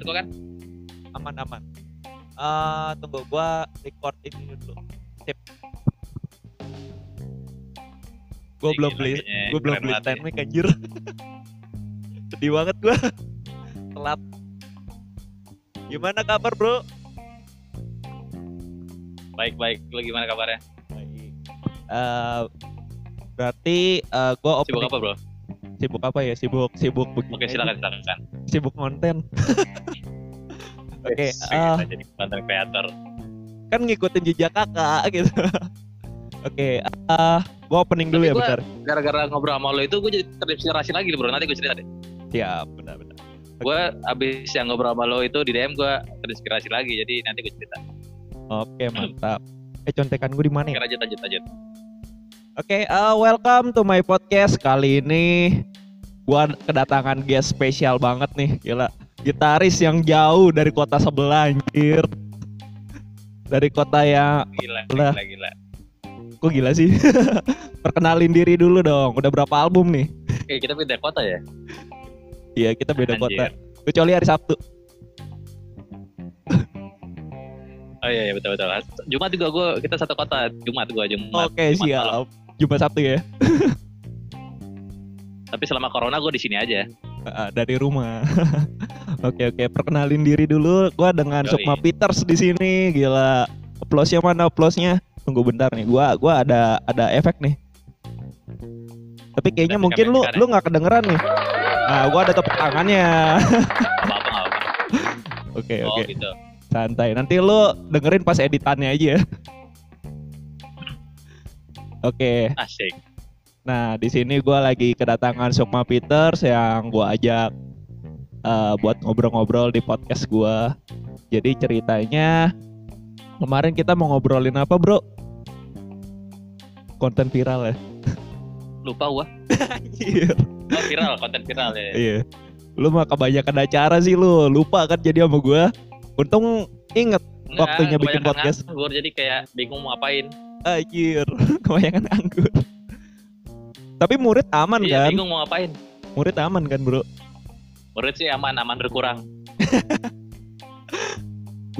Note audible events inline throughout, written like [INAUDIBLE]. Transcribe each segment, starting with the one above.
denger gua kan? aman aman Eh tunggu gua record ini dulu sip gua Ih, belum beli gua belum beli stand ya. mic anjir [LAUGHS] sedih banget gua telat gimana kabar bro Baik baik. Lu gimana kabarnya? Baik. Eh berarti eh gua Sibuk opening apa bro? Sibuk apa ya sibuk sibuk begini Oke silakan silakan. sibuk konten [LAUGHS] oke Yes, eh, kita jadi content creator. kan ngikutin jejak kakak gitu [LAUGHS] oke eh gua opening dulu Tapi ya gua- bentar Gara-gara ngobrol sama lo itu gue jadi terinspirasi lagi bro. Nanti gue cerita deh. ya benar benar Gue abis yang ngobrol sama lo itu di DM gue terinspirasi lagi. Jadi nanti gue cerita. oke mantap eh contekan gue di mana ya lanjut lanjut lanjut. Oke, uh, welcome to my podcast. Kali ini gua kedatangan guest spesial banget nih, gila. Gitaris yang jauh dari kota sebelah, anjir. Dari kota yang Gila Lah. gila gila. kok gila sih? [LAUGHS] Perkenalin diri dulu dong. Udah berapa album nih? Oke kita pindah kota ya. Iya, kita beda Anjir. kota. Kecuali hari Sabtu. Oh iya, iya betul betul. Jumat juga gue kita satu kota. Jumat gue Jumat. Oke, Jumat malam. Jumat Sabtu ya. [LAUGHS] Tapi selama corona gue di sini aja. Uh, dari rumah. [LAUGHS] oke oke, perkenalin diri dulu. Gua dengan Yoi. Sukma Peters di sini. Gila. Applause-nya mana applause-nya? Tunggu bentar nih. Gua gua ada ada efek nih. Tapi kayaknya Tapi mungkin lu lu nggak kedengeran nih. Nah, gua ada tepuk tangannya. Apa. [LAUGHS] Oke Oh oke, gitu. santai. Nanti lu dengerin pas editannya aja Oke. Asik. Nah, di sini gua lagi kedatangan Sukma Peters yang gua ajak eh, buat ngobrol-ngobrol di podcast gua. Jadi ceritanya kemarin kita mau ngobrolin apa, Bro? Konten viral ya. Lupa gue. Oh viral, konten viral ya. Iya. Lu mah kebanyakan acara sih lu, lupa kan jadi sama gua. Untung inget Enggak, Waktunya bikin podcast. nganggur jadi kayak bingung mau ngapain. Anjir, [LAUGHS] kebanyakan anggur. Tapi murid aman iya, kan? bingung mau ngapain. Murid aman kan, Bro? Murid sih aman, aman berkurang. [LAUGHS]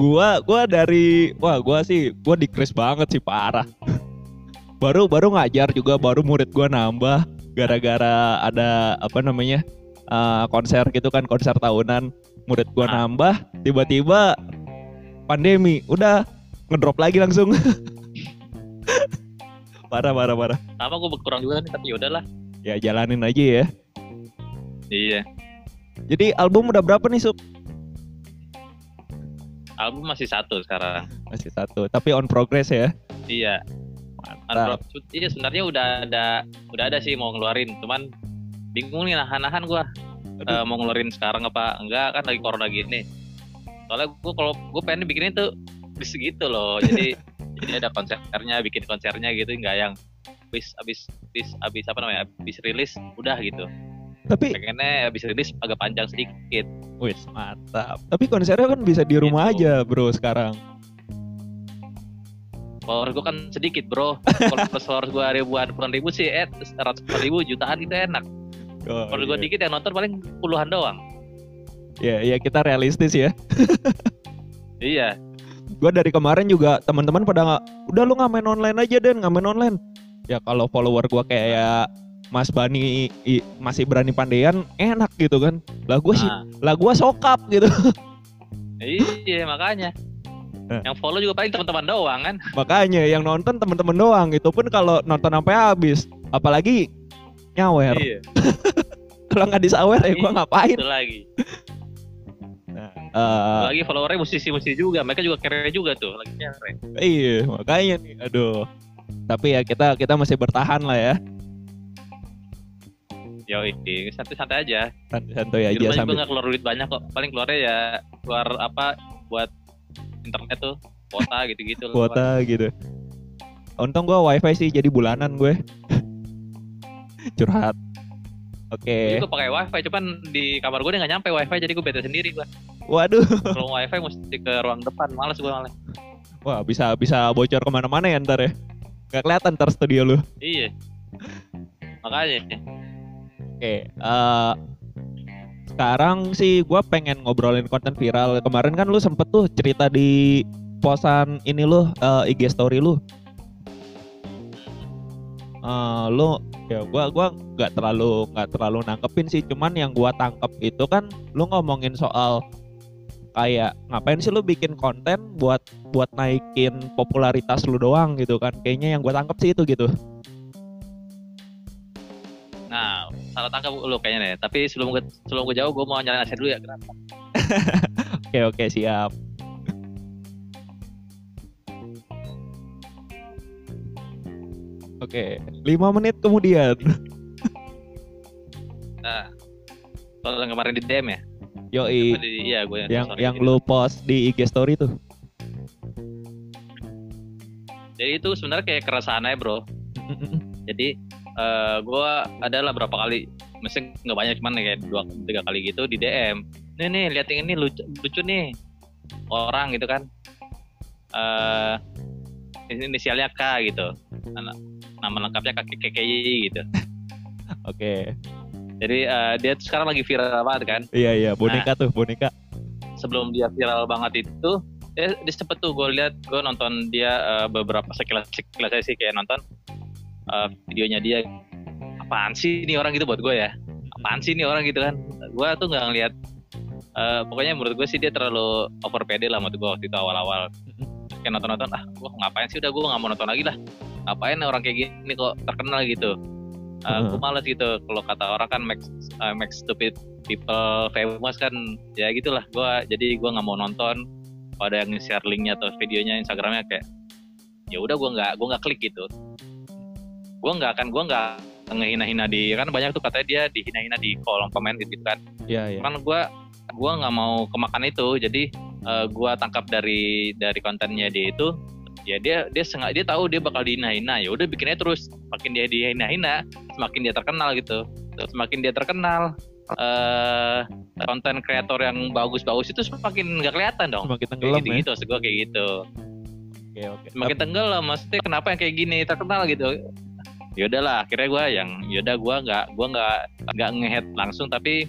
gua gua dari wah gua sih gua dikris banget sih parah [LAUGHS] baru baru ngajar juga baru murid gua nambah gara-gara ada apa namanya eh, konser gitu kan konser tahunan murid gua Ah. nambah tiba-tiba pandemi udah ngedrop lagi langsung [LAUGHS] parah parah parah Sama gue berkurang juga nih, tapi ya udahlah. ya jalanin aja ya Iya. jadi album udah berapa nih Sup? Album masih satu sekarang. masih satu tapi on progress ya Iya. mantap Unbro- Iya sebenarnya udah ada, udah ada sih mau ngeluarin, cuman bingung nih nahan-nahan gue Aduh. mau ngeluarin sekarang apa enggak kan lagi corona gini. Soalnya gue kalau gue pengen bikinnya tuh bis gitu loh, jadi [LAUGHS] jadi ada konsernya, bikin konsernya gitu, nggak yang habis habis habis habis apa namanya habis rilis udah gitu. tapi Pengennya habis rilis agak panjang sedikit. Wih, mantap. Tapi konsernya kan bisa di rumah Gitu. aja, bro, sekarang. Follower gue kan sedikit bro, kalau follower gue ribuan puluhan ribu sih, eh ratus ribu jutaan itu enak. Oh, Kalau gue iya. dikit yang nonton paling puluhan doang. Ya, ya kita realistis ya. [LAUGHS] Iya, Gua dari kemarin juga teman-teman pada nggak, udah lu nggak main online aja den, nggak main online. Ya kalau follower gua kayak Mas Bani i- masih berani pandean, enak gitu kan. Lah gua sih, Nah, lah gua sokap gitu. iya makanya. Eh. Yang follow juga paling teman-teman doang kan. Makanya yang nonton teman-teman doang. Itu pun kalau nonton sampai habis. Apalagi nyawer. Iya. [LAUGHS] Kalau nggak disawer ya gua ngapain? Itu lagi. Nah, eh, Lagi followernya musisi-musisi juga, mereka juga keren juga tuh, lagi keren. Iya, makanya nih, aduh. Tapi ya kita kita masih bertahan lah ya, Yo ini santai-santai aja. santai Di aja rumah juga sambil. nggak keluar duit banyak kok. Paling keluarnya ya keluar apa buat internet tuh, kuota [LAUGHS] gitu-gitu. kuota gitu. Untung gua wifi sih jadi bulanan gue. [LAUGHS] Curhat. Oke. Jadi gue pakai wifi, cuman di kamar gue nggak nyampe wifi, jadi gue bete sendiri gue. Waduh. Kalau wifi mesti ke ruang depan, males gue malah. Wah bisa bisa bocor ke mana-mana ya ntar ya. Gak kelihatan ntar studio lu. Iya. Makanya. Oke. eh sekarang sih gue pengen ngobrolin konten viral. Kemarin kan lu sempet tuh cerita di posan ini lu uh, IG story lu. Uh, lu ya gua gua nggak terlalu nggak terlalu nangkepin sih cuman yang gua tangkep itu kan lu ngomongin soal kayak ngapain sih lu bikin konten buat buat naikin popularitas lu doang gitu kan kayaknya yang gua tangkep sih itu gitu Nah, salah tangkap lu kayaknya nih. Tapi sebelum gue sebelum gue jawab, gue mau nyalain AC dulu ya. Kenapa? [LAUGHS] oke oke siap Oke, lima menit kemudian. Nah, yang kemarin di DM ya? Yoi, Apa di- Iya, gue yang yang gitu. lu post di IG story tuh. Jadi itu sebenarnya kayak keresahan aja bro. Jadi eh gue adalah berapa kali, mesti nggak banyak cuman kayak dua tiga kali gitu di DM. Nih nih lihat yang ini lucu, lucu nih orang gitu kan. Eh ini inisialnya K gitu. Nama, nama lengkapnya KKKI gitu. [LAUGHS] Oke, Jadi eh, dia tuh sekarang lagi viral banget kan. iya iya. Boneka tuh boneka. sebelum dia viral banget itu dia, dia sempet tuh gue lihat gue nonton dia eh, beberapa sekilas sekilas sih kayak nonton eh, videonya dia. Apaan sih ini orang gitu buat gue ya? Apaan sih ini orang gitu kan? Gue tuh nggak ngeliat eh, pokoknya menurut gue sih dia terlalu over pede lah menurut gue waktu itu awal-awal. Kayak nonton-nonton ah gue ngapain sih? Udah gue nggak mau nonton lagi lah ngapain orang kayak gini kok terkenal gitu? Heeh. gue males gitu. Kalau kata orang kan make, eh, make stupid people famous kan. Ya gitulah gua jadi gua nggak mau nonton. Kalau ada yang share linknya atau videonya Instagramnya kayak ya udah gua nggak gua nggak klik gitu. Gua nggak akan gua nggak ngehina-hina di kan banyak tuh katanya dia dihina-hina di kolom komen gitu kan. Iya iya. kan gua gua nggak mau kemakan itu. Jadi eh, gua tangkap dari dari kontennya dia itu ya dia dia sengaja dia tahu dia bakal dihina-hina. Ya udah bikinnya terus. Semakin dia dihina-hina semakin dia terkenal gitu. Terus semakin dia terkenal eh konten kreator yang bagus-bagus itu semakin nggak kelihatan dong. Semakin kayak tenggelam gitu ya. gitu maksud gua kayak gitu. Oke oke. semakin tenggelam maksudnya kenapa yang kayak gini terkenal gitu? Ya udahlah akhirnya gua yang yaudah gua nggak gua nggak nggak ngehead langsung tapi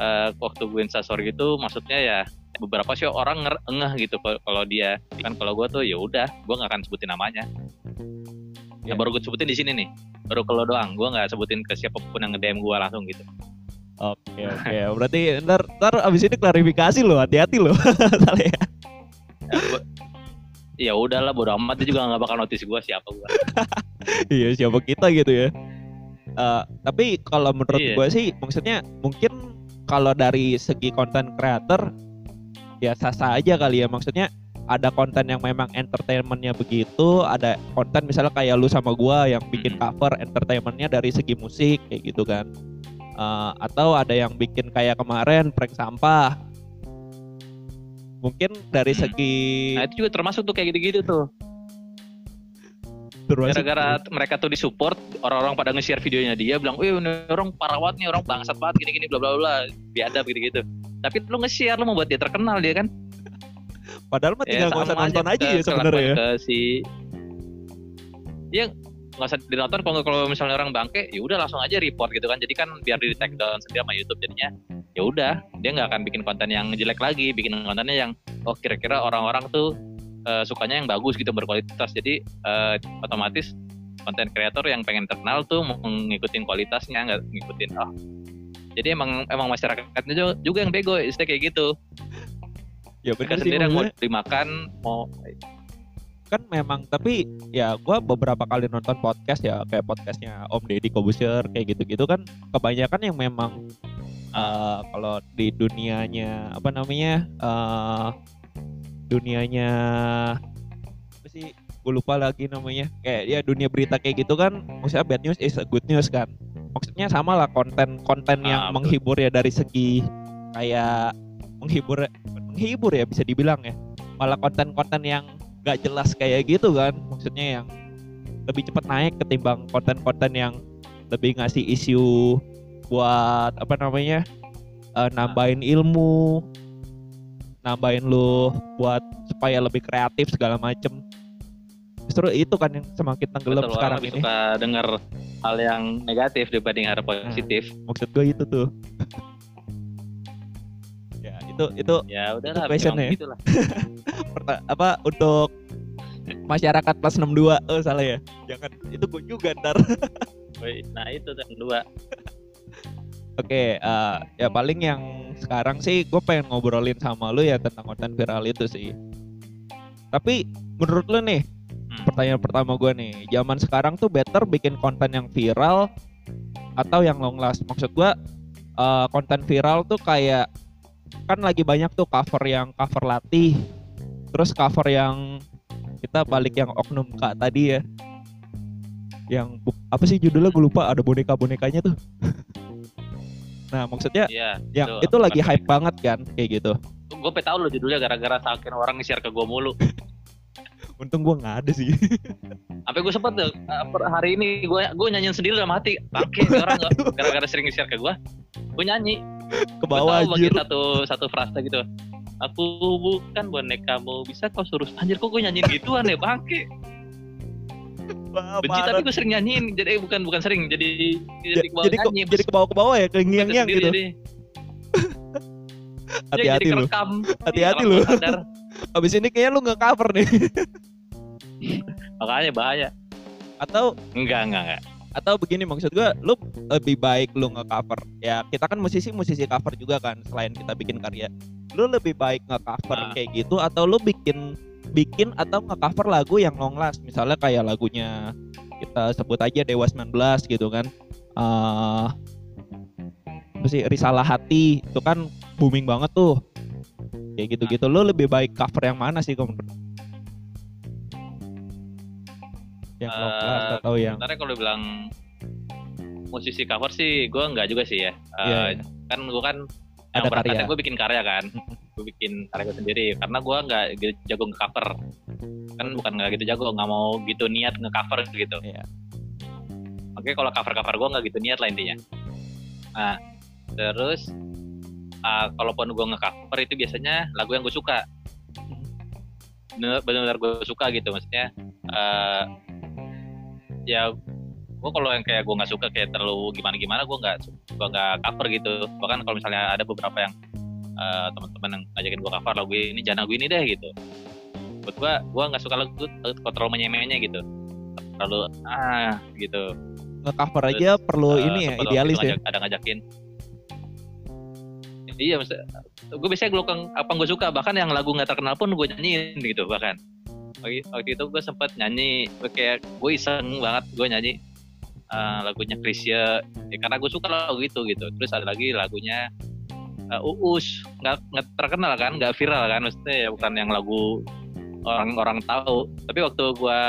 eh, waktu gue instastory gitu maksudnya ya beberapa sih orang nger- ngeh gitu kalau- dia kan kalau gua tuh ya udah gua nggak akan sebutin namanya Ya. ya baru gue sebutin di sini nih baru kalau doang gua nggak sebutin ke siapa pun yang nge-DM gua langsung gitu Oke oke. Berarti ntar ntar abis ini klarifikasi lo, hati-hati lo. [LAUGHS] Salah ya. ya, ya udahlah bodo amat dia juga nggak bakal notice gua siapa gua [LAUGHS] Iya siapa kita gitu ya. Eh, tapi kalau menurut Iya. gue sih maksudnya mungkin kalau dari segi konten creator ya sah-sah aja kali ya. Maksudnya ada konten yang memang entertainmentnya begitu ada konten misalnya kayak lu sama gua yang bikin cover entertainmentnya dari segi musik kayak gitu kan. Eh, atau ada yang bikin kayak kemarin prank sampah. Mungkin dari segi nah itu juga termasuk tuh kayak gitu-gitu tuh gara-gara mereka tuh disupport orang-orang pada nge-share videonya dia bilang, "Wih, ini orang parah banget nih, orang bangsat banget gini-gini bla bla bla." Biadab gitu-gitu. Tapi lu nge-share lu mau buat dia terkenal dia kan. padahal mah tinggal nggak usah sama nonton aja ke- ya sebenarnya ya Ke si Iya, nggak usah dinonton kalau kalau misalnya orang bangke, ya udah langsung aja report gitu kan. Jadi kan biar di take down sendiri sama YouTube jadinya ya udah dia nggak akan bikin konten yang jelek lagi, bikin kontennya yang oh kira-kira orang-orang tuh eh, sukanya yang bagus gitu berkualitas. Jadi eh, otomatis konten kreator yang pengen terkenal tuh mau ngikutin kualitasnya nggak ngikutin oh. Jadi emang emang masyarakatnya juga, juga yang bego istilah kayak gitu. Ya mereka benar sih sendiri yang mau dimakan mau kan memang tapi ya gua beberapa kali nonton podcast ya kayak podcastnya Om Deddy Kobusier kayak gitu-gitu kan kebanyakan yang memang eh, kalau di dunianya apa namanya eh dunianya apa sih gue lupa lagi namanya. Kayak ya dunia berita kayak gitu kan maksudnya bad news is a good news kan. Maksudnya sama lah konten konten yang Ah, menghibur ya dari segi kayak menghibur menghibur ya bisa dibilang ya. Malah konten-konten yang gak jelas kayak gitu kan maksudnya yang lebih cepat naik ketimbang konten-konten yang lebih ngasih isu buat apa namanya eh, nambahin ilmu nambahin lu buat supaya lebih kreatif segala macem. Justru itu kan yang semakin tenggelam betul, sekarang ini. suka dengar hal yang negatif dibanding hal positif. Maksud gue itu tuh. [LAUGHS] Itu itu ya udahlah passion memang ya? [LAUGHS] perta- apa untuk masyarakat kelas 62 oh salah ya? Jangan itu gue juga ntar. [LAUGHS] Nah itu yang kedua Oke, eh, ya paling yang sekarang sih gue pengen ngobrolin sama lu ya tentang konten viral itu sih. Tapi menurut lu nih, Hmm. pertanyaan pertama gue nih, zaman sekarang tuh better bikin konten yang viral atau yang long last? Maksud gue eh, konten viral tuh kayak kan lagi banyak tuh cover yang cover latih, terus cover yang kita balik yang oknum kak tadi ya, yang apa sih judulnya gue lupa ada boneka bonekanya tuh. [LAUGHS] nah maksudnya Iya, yang Itu itu lagi apa hype banget kan kayak gitu gue pe tahu lo judulnya gara-gara saking orang nge-share ke gue mulu. [LAUGHS] untung gua nggak ada sih [LAUGHS] Sampai gue sempet tuh eh, hari ini gue gue nyanyiin sendiri dalam hati. Nih orang gara-gara sering nge-share ke gue. Gue nyanyi. ke Gue bawah bagian satu satu frase gitu. Aku bukan bonekamu bisa kau suruh anjir kok gue nyanyiin gituan ya bangke Wah, benci parah. tapi gue sering nyanyiin. Jadi eh, bukan bukan sering. Jadi jadi, Ja- ke bawah jadi nyanyi. jadi ke bawah ke bawah ya ke ngiang ngiang gitu. [LAUGHS] Iya, hati-hati lu. Hati-hati lu. [LAUGHS] abis ini kayaknya lu nggak cover nih. [LAUGHS] Makanya bahaya. Atau enggak enggak enggak. Atau begini maksud gua lu lebih baik lu nge cover ya kita kan musisi musisi cover juga kan selain kita bikin karya. Lu lebih baik nge cover Ah. kayak gitu atau lu bikin bikin atau nge cover lagu yang long last. Misalnya kayak lagunya kita sebut aja Dewa 19 gitu kan. Eh apa sih Risalah Hati itu kan booming banget tuh. Kayak gitu-gitu. Lu lebih baik cover yang mana sih kamu yang long last Eh, atau yang sebenarnya kalau bilang musisi cover sih gue enggak juga sih ya. Eh, Iya, iya. kan gue kan Ada yang karya. gue bikin karya kan. Gue bikin karya gue sendiri. Karena gue nggak gitu jago nge-cover. Kan bukan nggak gitu jago nggak mau gitu niat nge-cover gitu. Iya. Oke kalau cover-cover gue nggak gitu niat lah intinya. Nah terus ah, kalaupun gue nge-cover itu biasanya lagu yang gue suka. Bener-bener gue suka gitu maksudnya. Eh ya gue kalau yang kayak gue nggak suka kayak terlalu gimana gimana gue nggak gue nggak cover gitu. Bahkan kalau misalnya ada beberapa yang eh, teman-teman yang ngajakin gue cover lagu ini jangan lagu ini deh gitu. Buat gue gue nggak suka lagu kok terlalu menyemehnya gitu. Terlalu ah gitu. Nge-cover aja perlu Eh, ini ya idealis itu ya. ngajak- ada ngajakin. Iya maksudnya gue biasanya gue apa gue suka bahkan yang lagu nggak terkenal pun gue nyanyiin gitu bahkan. Waktu, itu gue sempet nyanyi kayak gue iseng banget gue nyanyi eh, lagunya Krisya ya, karena gue suka lagu itu gitu. Terus ada lagi lagunya eh, Uus. Nggak nggak terkenal kan nggak viral kan maksudnya ya bukan yang lagu orang-orang tahu. Tapi waktu gue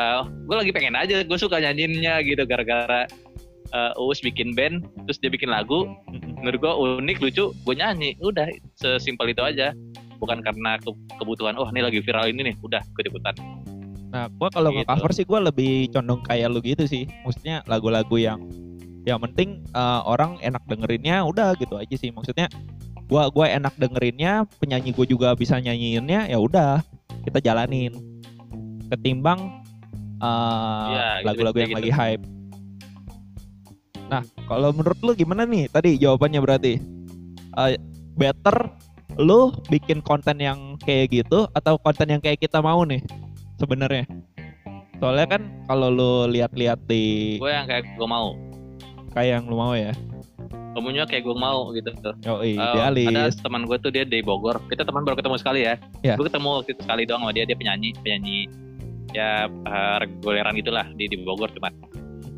gue lagi pengen aja gue suka nyanyiinnya gitu. Gara-gara eh, Uus bikin band terus dia bikin lagu. Menurut gue unik lucu gue nyanyi. Udah sesimpel itu aja. Bukan karena ke- kebutuhan oh ini lagi viral ini nih. Udah gue ikutan Nah, gua kalau Gitu. nge-cover sih gua lebih condong kayak lu gitu sih. Maksudnya lagu-lagu yang yang penting eh, orang enak dengerinnya udah gitu aja sih. Maksudnya gua gua enak dengerinnya, penyanyi gua juga bisa nyanyiinnya ya udah kita jalanin. Ketimbang eh, Iya, gitu, lagu-lagu kayak yang gitu. lagi hype. Nah, kalau menurut lu gimana nih? Tadi jawabannya berarti eh, better lu bikin konten yang kayak gitu atau konten yang kayak kita mau nih sebenarnya soalnya kan kalau lu lihat-lihat di gue yang kayak gue mau kayak yang lu mau ya Kemunya kayak gue mau gitu tuh. oh Eh, idealis ada teman gue tuh dia di Bogor. Kita teman baru ketemu sekali ya. Ya. Gue ketemu waktu itu sekali doang sama dia. Dia penyanyi, penyanyi ya eh, reguleran gitulah di di Bogor cuman.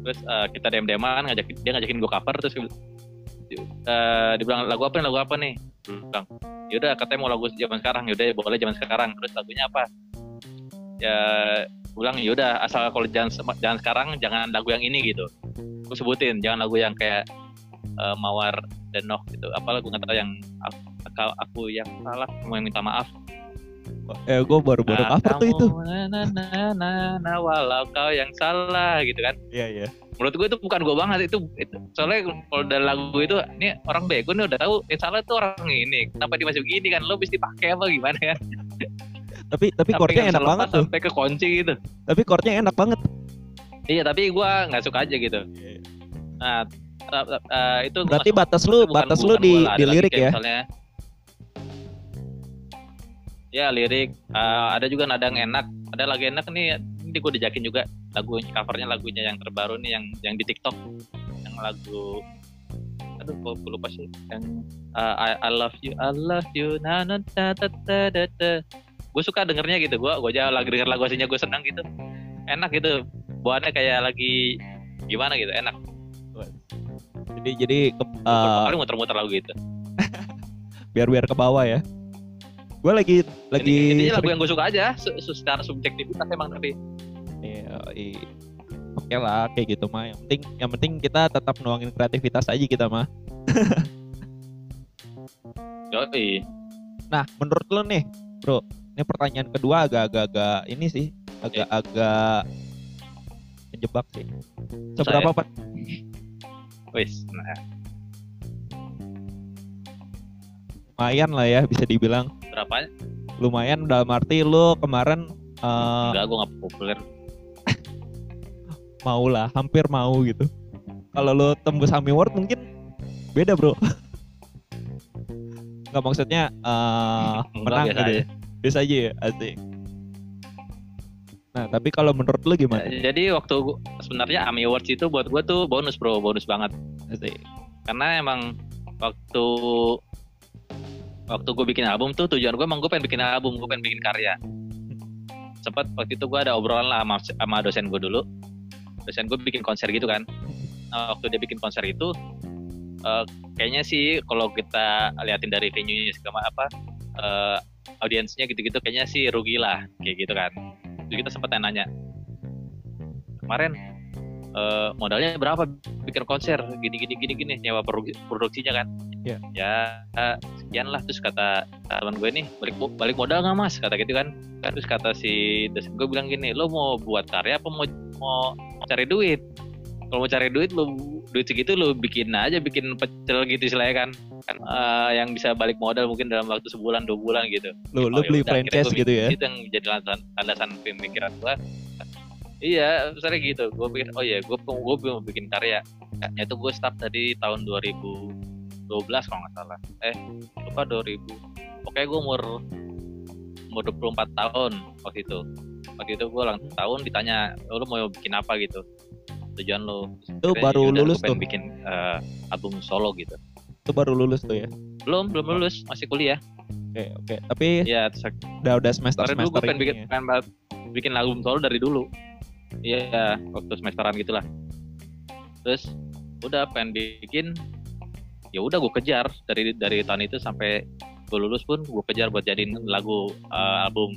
Terus eh, kita dem deman ngajakin dia ngajakin gue cover terus eh dibilang lagu apa nih lagu apa nih? Bilang yaudah katanya mau lagu zaman sekarang yaudah boleh zaman sekarang terus lagunya apa ya gue bilang yaudah asal kalau jangan jangan sekarang jangan lagu yang ini gitu. Gue sebutin jangan lagu yang kayak eh, mawar dan noh gitu. Apa lagu nggak tahu yang aku, aku- aku yang salah mau yang minta maaf. Eh gue baru-baru Nah, cover tuh itu. na, na, na, na, na, walau kau yang salah gitu kan. Iya iya. Menurut gue itu bukan gue banget itu, itu soalnya kalau dari lagu itu ini orang bego nih udah tahu yang salah tuh orang ini. Kenapa dia masih begini kan? Lo mesti pakai apa gimana kan [LAUGHS] tapi tapi chordnya enak banget tuh. sampai ke kunci gitu. Tapi chordnya enak banget. Iya tapi gue nggak suka aja gitu. Nah eh, eh, itu berarti masuk- batas lu bukan- batas lu bukan di gua ada di lagi lirik ya? misalnya. Ya lirik. Eh, ada juga nada yang enak. Ada lagu enak nih ini gue dijakin juga. Lagu covernya lagunya yang terbaru nih yang yang di TikTok. Yang lagu aduh gue gue lupa sih. Yang eh, I, I love you I love you na na ta ta ta ta gue suka dengernya gitu gue gue aja lagi denger lagu aslinya gue senang gitu enak gitu bawaannya kayak lagi gimana gitu enak Jadi jadi ke, eh, paling muter-muter lagu gitu [LAUGHS] biar biar ke bawah ya. Gue lagi lagi Intinya lagu yang gue suka aja su- su- secara subjektivitas emang tapi Iya, Oke lah kayak gitu mah. Yang penting yang penting kita tetap nuangin kreativitas aja kita mah. [LAUGHS] yoi Nah, menurut lo nih, Bro, ini pertanyaan kedua agak-agak ini sih, agak-agak menjebak sih. Seberapa Pak? wis nah lumayan lah ya bisa dibilang berapa lumayan dalam arti lo kemarin eh, enggak gue gak populer [LAUGHS] mau lah, hampir mau gitu. Kalau lo tembus Ami Award mungkin beda, Bro. [LAUGHS] Nggak maksudnya [LAUGHS] Enggak, menang gitu ya. Biasa aja ya, asik. Nah, tapi kalau menurut lo gimana? jadi waktu gua- sebenarnya AMI Awards itu buat gue tuh bonus bro bonus banget Asik. karena emang waktu waktu gue bikin album tuh tujuan gue emang gue pengen bikin album gue pengen bikin karya sempat waktu itu gue ada obrolan lah sama, sama dosen gue dulu dosen gue bikin konser gitu kan nah, waktu dia bikin konser itu eh, kayaknya sih kalau kita liatin dari venue segala apa eh, audiensnya gitu-gitu kayaknya sih rugi lah kayak gitu kan. Jadi kita sempat nanya kemarin eh, modalnya berapa bikin konser? Gini gini gini gini nyewa produ- produksinya kan? Iya. ya eh, sekian lah terus kata teman gue nih balik balik modal nggak mas? Kata gitu kan. Terus kata si dosen gue bilang gini lo mau buat karya apa mau, mau cari duit kalau mau cari duit lo duit segitu lo bikin aja bikin pecel gitu istilahnya kan kan eh, yang bisa balik modal mungkin dalam waktu sebulan dua bulan gitu Lo lo Oh, beli yaudah, franchise gua gitu ya. Itu yang jadi landasan, landasan pemikiran gua. Iya, misalnya gitu. Gue pikir, oh iya, gue gue mau bikin karya. Itu gue start dari tahun 2012 kalau nggak salah. Eh, lupa 2000. Oke, gue umur umur 24 tahun waktu itu. Waktu itu gue ulang tahun ditanya, oh, lu mau bikin apa gitu? Tujuan lu. Itu baru yaudah, lulus tuh. bikin eh, album solo gitu. Itu baru lulus tuh ya. Belum, belum lulus, masih kuliah. Oke, oke. Tapi Iya, terus udah udah semester Karena dulu semester gue pengen bikin, ya. pengen banget bikin album solo dari dulu. Iya, waktu semesteran gitulah. Terus udah pengen bikin, ya udah gue kejar dari dari tahun itu sampai gue lulus pun gue kejar buat jadiin lagu eh, album.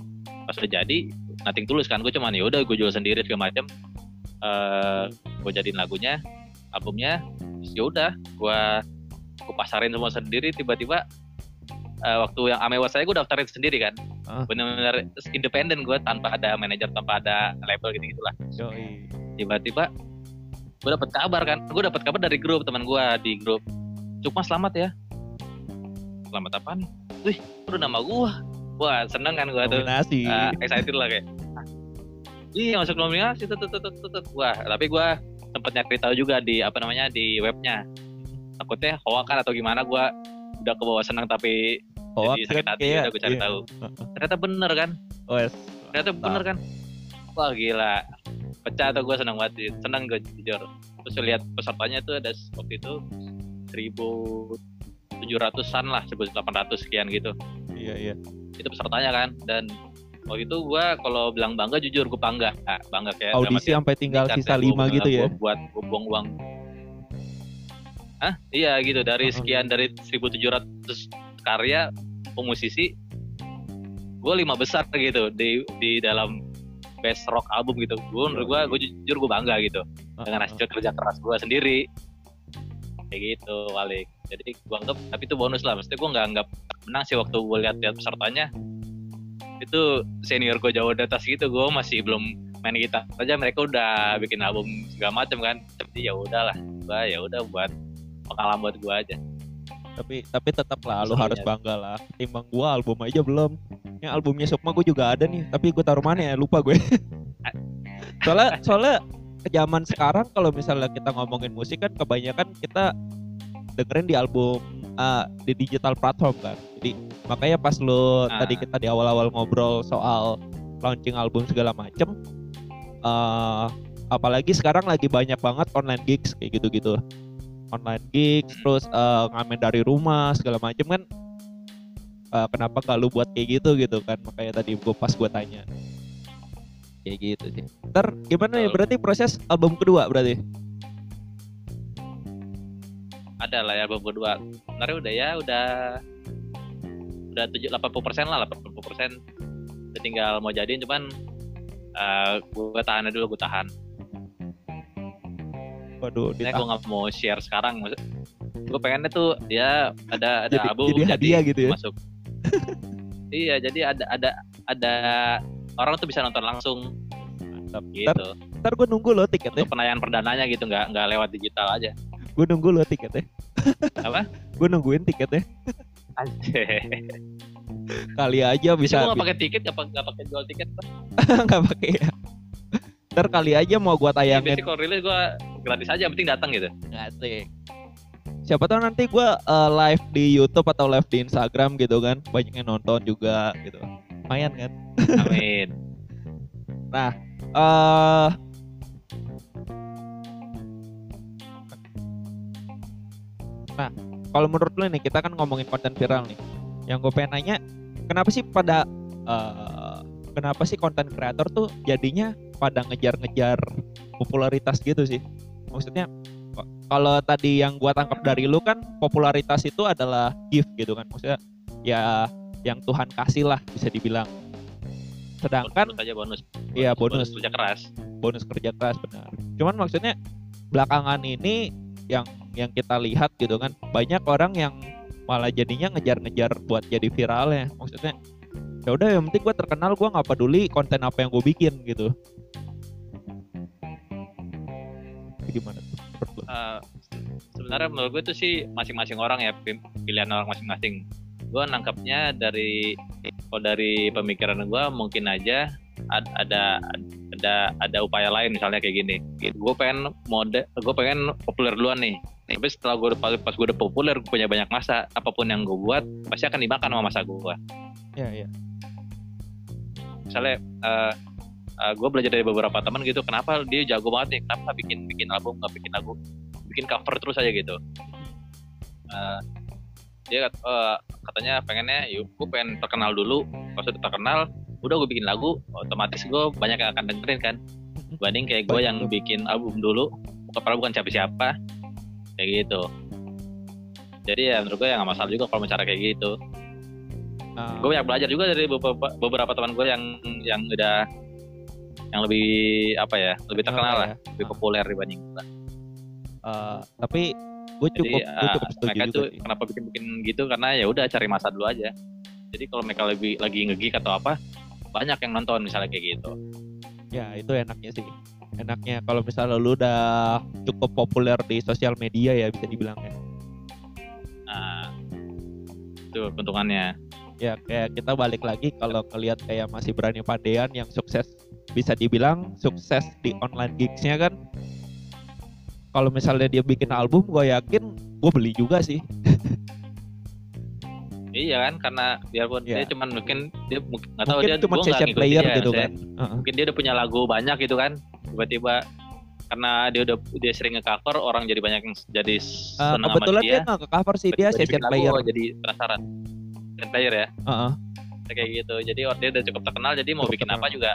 Pas udah jadi, nothing tulus kan. Gue cuman ya udah gue jual sendiri segala macem. Eh gue jadiin lagunya, albumnya. Ya udah, gue gue pasarin semua sendiri. Tiba-tiba eh, waktu yang Amewa saya gue daftarin sendiri kan Ah. benar-benar independen gue tanpa ada manajer tanpa ada label gitu gitulah tiba-tiba gue dapet kabar kan gue dapet kabar dari grup teman gue di grup cuma selamat ya selamat apa nih wih udah nama gue wah seneng kan gue tuh. Ah, excited lah kayak "Ah, iya masuk nominasi tuh tuh tuh tuh, tuh." wah tapi gue sempet nyari tahu juga di apa namanya di webnya. Takutnya hoax kan atau gimana gue udah ke bawah senang tapi Hoax jadi sakit hati kayak- udah gue cari iya. tahu. Ternyata bener kan? Oh, yes. ternyata bener kan? Wah gila. Pecah tuh gue seneng banget. Seneng gue jujur. Terus lihat pesertanya tuh ada waktu itu seribu tujuh ratusan lah seribu delapan ratus sekian gitu. Iya, iya. itu pesertanya kan? Dan waktu itu gue kalau bilang bangga jujur gue bangga Ah, bangga kayak Audisi sampai tinggal sisa yang 5 gua- gitu ya. gua buat gue buang uang. Ah iya gitu. Dari Heeh. sekian dari 1700 karya pemusisi gue lima besar gitu di di dalam best rock album gitu. Gue menurut gue gue jujur gue bangga gitu dengan hasil kerja keras gue sendiri. Kayak gitu balik jadi gue anggap tapi itu bonus lah. Maksudnya gue nggak anggap menang sih waktu gue lihat-lihat pesertanya itu senior gue jauh di atas gitu gue masih belum main gitar aja mereka udah bikin album segala macam kan. Jadi ya udahlah gue ya udah buat pengalaman buat gue aja. Tapi tapi tetap lah lu Serunya. harus bangga lah. Timbang gua album aja belum. Yang albumnya Sukma gue juga ada nih tapi gue taruh mana ya? Lupa gue [LAUGHS] soalnya soalnya zaman sekarang kalau misalnya kita ngomongin musik kan kebanyakan kita dengerin di album ah, di digital platform kan jadi makanya pas lu Ah. tadi kita di awal-awal ngobrol soal launching album segala macem eh apalagi sekarang lagi banyak banget online gigs kayak gitu-gitu. Online gigs Hmm. terus eh, ngamen dari rumah segala macem kan eh, kenapa gak lu buat kayak gitu gitu kan? Makanya tadi gua pas gua tanya. Kayak gitu sih. Ntar gimana ya? Berarti proses album kedua berarti ada lah ya album kedua. Sebenarnya udah ya udah udah tujuh delapan puluh persen lah delapan puluh persen. Tinggal mau jadiin cuman eh gue tahan dulu gue tahan. Waduh Ini gue nggak mau share sekarang gue pengennya tuh dia ada ada Jadi- album jadi hadiah gitu ya? masuk. [LAUGHS] Iya jadi ada ada ada orang tuh bisa nonton langsung. Mantap. ntar, gitu. Ntar gue nunggu lo tiketnya. Untuk penayangan perdananya gitu nggak nggak lewat digital aja gue nunggu lo tiketnya. Apa? Gue nungguin tiketnya. Anjir. kali aja bisa gue nggak pakai tiket pakai nggak pakai jual tiket [LAUGHS] nggak pakai ya. Ntar kali aja mau gua Ya, tayangin. biasanya kalau rilis gue gratis aja, penting datang gitu. Asik. siapa tahu nanti gua eh, live di YouTube atau live di Instagram gitu kan. Banyak yang nonton juga gitu. Lumayan kan? Amin. [LAUGHS] eh nah kalau menurut lu nih kita kan ngomongin konten viral nih yang gue pengen nanya kenapa sih pada eh, kenapa sih konten kreator tuh jadinya pada ngejar-ngejar popularitas gitu sih maksudnya kalau tadi yang gua tangkap dari lu kan popularitas itu adalah gift gitu kan maksudnya ya yang Tuhan kasih lah bisa dibilang sedangkan bonus aja bonus. Iya, bonus. kerja keras. bonus kerja keras benar. Cuman maksudnya belakangan ini yang yang kita lihat gitu kan banyak orang yang malah jadinya ngejar-ngejar buat jadi viral ya. Maksudnya ya udah yang penting gue terkenal gue nggak peduli konten apa yang gue bikin gitu. Gimana tuh? Eh, sebenarnya menurut gue itu sih masing-masing orang ya pilihan orang masing-masing. Gue nangkapnya dari kalau dari pemikiran gue mungkin aja ad- ada ada ada upaya lain misalnya kayak gini. Gue pengen mode, gue pengen populer duluan nih. Tapi setelah gue pas, pas gue udah populer, gue punya banyak masa. Apa pun yang gue buat pasti akan dimakan sama masa gue. Ya ya. misalnya uh, gue belajar dari beberapa teman gitu kenapa dia jago banget nih? Kenapa bikin bikin album nggak bikin lagu? Bikin cover terus aja gitu. Eh, dia kat- eh, katanya pengennya yuk gue pengen terkenal dulu. Kalau sudah terkenal udah gue bikin lagu otomatis gue banyak yang akan dengerin kan. Banding kayak gue yang bikin album dulu. Padahal bukan siapa-siapa kayak gitu jadi ya menurut gue ya nggak masalah juga kalau cara kayak gitu Nah, gue banyak belajar juga dari beberapa, beberapa teman gue yang yang udah yang lebih apa ya lebih terkenal lah ya. lebih populer dibanding gue. Eh, tapi gue jadi cukup gue ah, cukup setuju mereka juga tuh sih. kenapa bikin bikin gitu karena ya udah cari masa dulu aja jadi kalau mereka lebih lagi ngegik atau apa banyak yang nonton misalnya kayak gitu Ya itu enaknya sih. Enaknya kalau misalnya lu udah cukup populer di sosial media ya bisa dibilang ya. nah itu keuntungannya Ya kayak kita balik lagi kalau ngelihat kayak masih berani padean yang sukses bisa dibilang sukses di online gigsnya kan. Kalau misalnya dia bikin album, gue yakin gue beli juga sih. [LAUGHS] iya kan karena biarpun Iya. dia cuman mungkin dia mungkin nggak tahu dia cuma nggak player dia, gitu kan. Heeh. mungkin dia udah punya lagu banyak gitu kan tiba-tiba karena dia udah dia sering nge-cover orang jadi banyak yang jadi Eh, seneng kebetulan sama dia dia, nggak ke cover sih dia session lagu, player. oh, jadi penasaran session player ya Heeh. kayak gitu jadi dia udah cukup terkenal jadi mau Cukup bikin terkenal. apa juga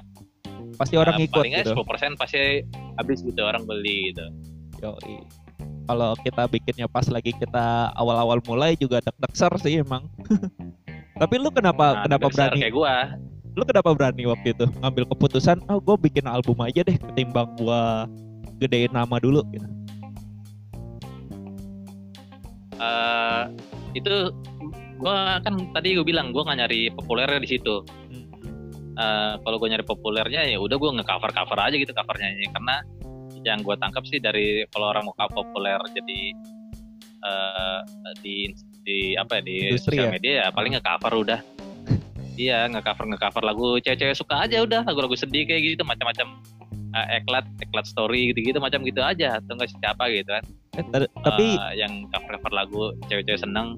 Pasti orang eh, ngikut palingnya gitu. 10% pasti habis gitu orang beli gitu Yoi. Kalau kita bikinnya pas lagi kita awal-awal mulai juga deg-deg sih emang. [LAUGHS] Tapi lu kenapa Nah, kenapa berani? kayak gua Lu kenapa berani waktu itu ngambil keputusan? Oh, gue bikin album aja deh ketimbang gua gedein nama dulu. Gitu. eh itu gua kan tadi gue bilang gua nggak nyari populernya di situ Hmm. Eh, kalau gue nyari populernya ya udah gue nge-cover cover aja gitu covernya karena yang gue tangkap sih dari kalau orang mau cover populer jadi eh di di apa ya di Industri sosial ya? media ya paling nge-cover udah. [LAUGHS] Iya nge-cover nge-cover lagu cewek-cewek suka aja udah lagu-lagu sedih kayak gitu macam-macam eh, eklat eklat story gitu-gitu macam gitu aja atau enggak siapa gitu kan. Eh, tapi Eh, yang cover-cover lagu cewek-cewek seneng.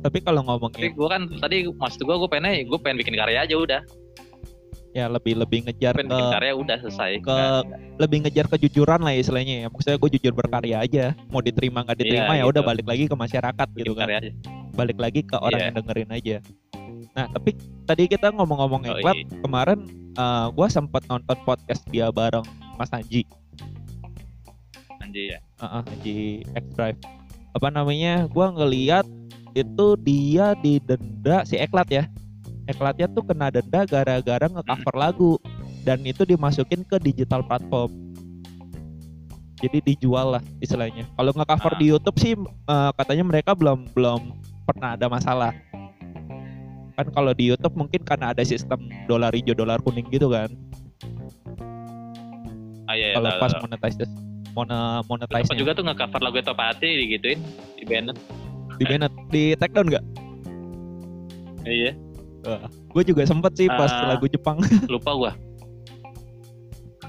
Tapi kalau tapi ngomongin gue kan tadi maksud gue gue pengen gue pengen bikin karya aja udah ya lebih lebih ngejar ke udah selesai ke Nggak- lebih ngejar kejujuran lah ya istilahnya ya. Maksudnya gue jujur berkarya aja. Mau diterima nggak diterima Iya, ya udah gitu. balik lagi ke masyarakat bikin gitu kan. aja Balik lagi ke orang Iya. yang dengerin aja. Nah tapi tadi kita ngomong-ngomong Oh, Eklab, iya. kemarin uh, gue sempat nonton podcast dia bareng Mas Anji, anjir ya uh, Anji X Drive. Apa namanya? Gue ngeliat itu dia didenda si Eklat ya. Eklatnya tuh kena denda gara-gara nge-cover lagu dan itu dimasukin ke digital platform. Jadi dijual lah istilahnya. Kalau nge-cover Ah. di YouTube sih uh, katanya mereka belum belum pernah ada masalah. Kan kalau di YouTube mungkin karena ada sistem dolar hijau dolar kuning gitu kan. ah iya, iya Kalau pas monetize monetize Apa juga tuh nge-cover lagu itu pati digituin di Bennett di Bennett di take down nggak? iya Gue juga sempet sih pas Ah. lagu Jepang. [LAUGHS] lupa gua.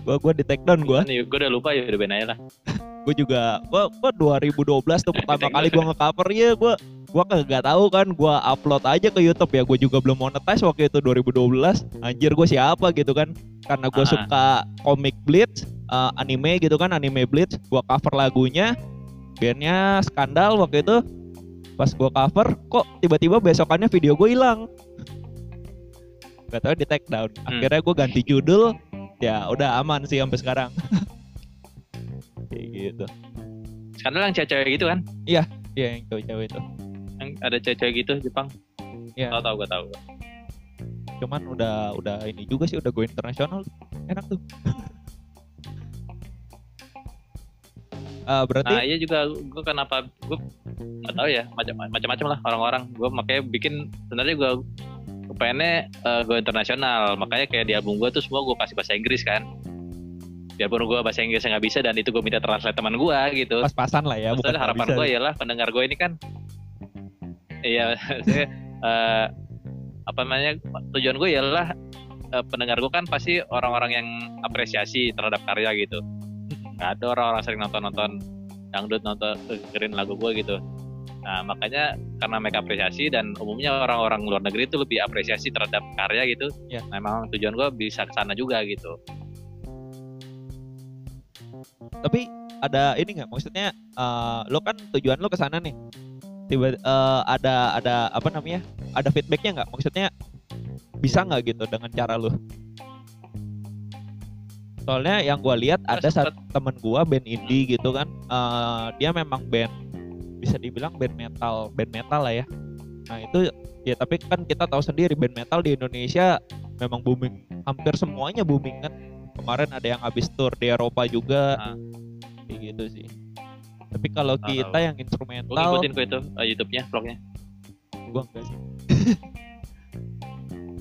Gue gue di take down gue. gue gue udah lupa ya udah Ben aja lah. [LAUGHS] Gue juga gue gue 2012 tuh pertama kali gue nge-cover. Ya gue gue kagak tahu kan gue upload aja ke YouTube ya. Gue juga belum monetize waktu itu 2012 anjir gue siapa gitu kan. Karena gue Ah. suka komik Bleach eh, anime gitu kan anime Bleach gue cover lagunya. Bandnya skandal waktu itu. Pas gue cover kok tiba-tiba besokannya video gue hilang gak tau di take down. Hmm. akhirnya gue ganti judul. Ya udah aman sih sampai sekarang. [LAUGHS] Kayak gitu. Skandal yang cewek-cewek gitu kan? Iya yang cewek-cewek itu. Yang ada cewek-cewek gitu Jepang? Iya. tahu tahu gue tahu cuman udah udah ini juga sih udah go internasional. Enak tuh. [LAUGHS] Ah, berarti nah iya juga gue kenapa gue nggak tahu ya macam macam-macam lah orang-orang. Gue makanya bikin sebenarnya gue pengennya gue internasional. Makanya kayak di album gue tuh semua gue kasih bahasa Inggris kan. Biarpun gue bahasa Inggrisnya nggak bisa dan itu gue minta translate teman gue gitu. Pas-pasan lah ya bukan Maksudnya harapan bisa. gue ialah pendengar gue ini kan iya [LAUGHS] saya eh, apa namanya tujuan gue ialah eh, pendengar gue kan pasti orang-orang yang apresiasi terhadap karya gitu. Nggak ada orang-orang sering nonton-nonton dangdut nonton dengerin lagu gue gitu nah makanya karena mereka apresiasi dan umumnya orang-orang luar negeri itu lebih apresiasi terhadap karya gitu. Ya. nah, memang tujuan gue bisa ke sana juga gitu. Tapi ada ini nggak? Maksudnya eh, lo kan tujuan lo ke sana nih. Tiba eh, ada ada apa namanya? Ada feedbacknya nggak? Maksudnya bisa nggak gitu dengan cara lo? Soalnya yang gua lihat ada satu temen gua band indie gitu kan eh, dia memang band bisa dibilang band metal band metal lah ya. Nah itu ya tapi kan kita tahu sendiri band metal di Indonesia memang booming hampir semuanya booming kan. Kemarin ada yang habis tour di Eropa juga. Ah. kayak gitu sih. Tapi kalau kita tahu. yang gue instrumental ngikutin gue itu eh, YouTube-nya vlognya. Gua enggak sih. [LAUGHS]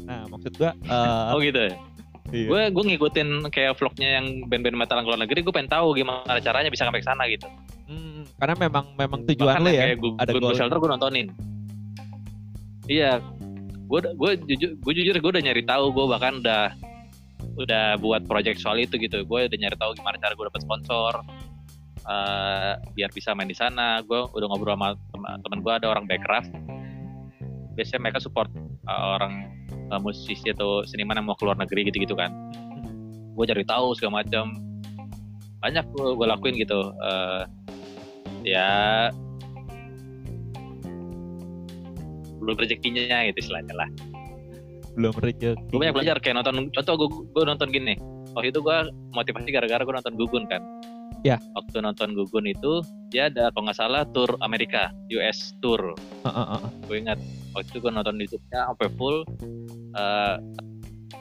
Nah maksud gua eh, oh gitu ya? iya. gue gue ngikutin kayak vlognya yang band-band metal yang luar negeri gue pengen tahu gimana caranya bisa sampai ke sana gitu karena memang memang tujuan Bahkan lo ya kayak gue ada gue shelter gue nontonin. Iya gue gue jujur gue jujur gue udah nyari tahu gue bahkan udah udah buat project soal itu gitu. Gue udah nyari tahu gimana cara gue dapet sponsor eh, biar bisa main di sana. Gue udah ngobrol sama teman gue ada orang backcraft. Biasanya mereka support eh, orang eh, musisi atau seniman yang mau keluar negeri gitu gitu kan gue cari tahu segala macam banyak gue, lakuin gitu Eh, ya belum rezekinya gitu istilahnya lah belum rezeki gue banyak belajar kayak nonton contoh gue gue nonton gini waktu itu gue motivasi gara-gara gue nonton Gugun kan Ya. waktu nonton Gugun itu dia ada kalau nggak salah tour Amerika US tour Heeh, heeh. gue ingat waktu itu gue nonton di YouTube-nya sampai full Eh,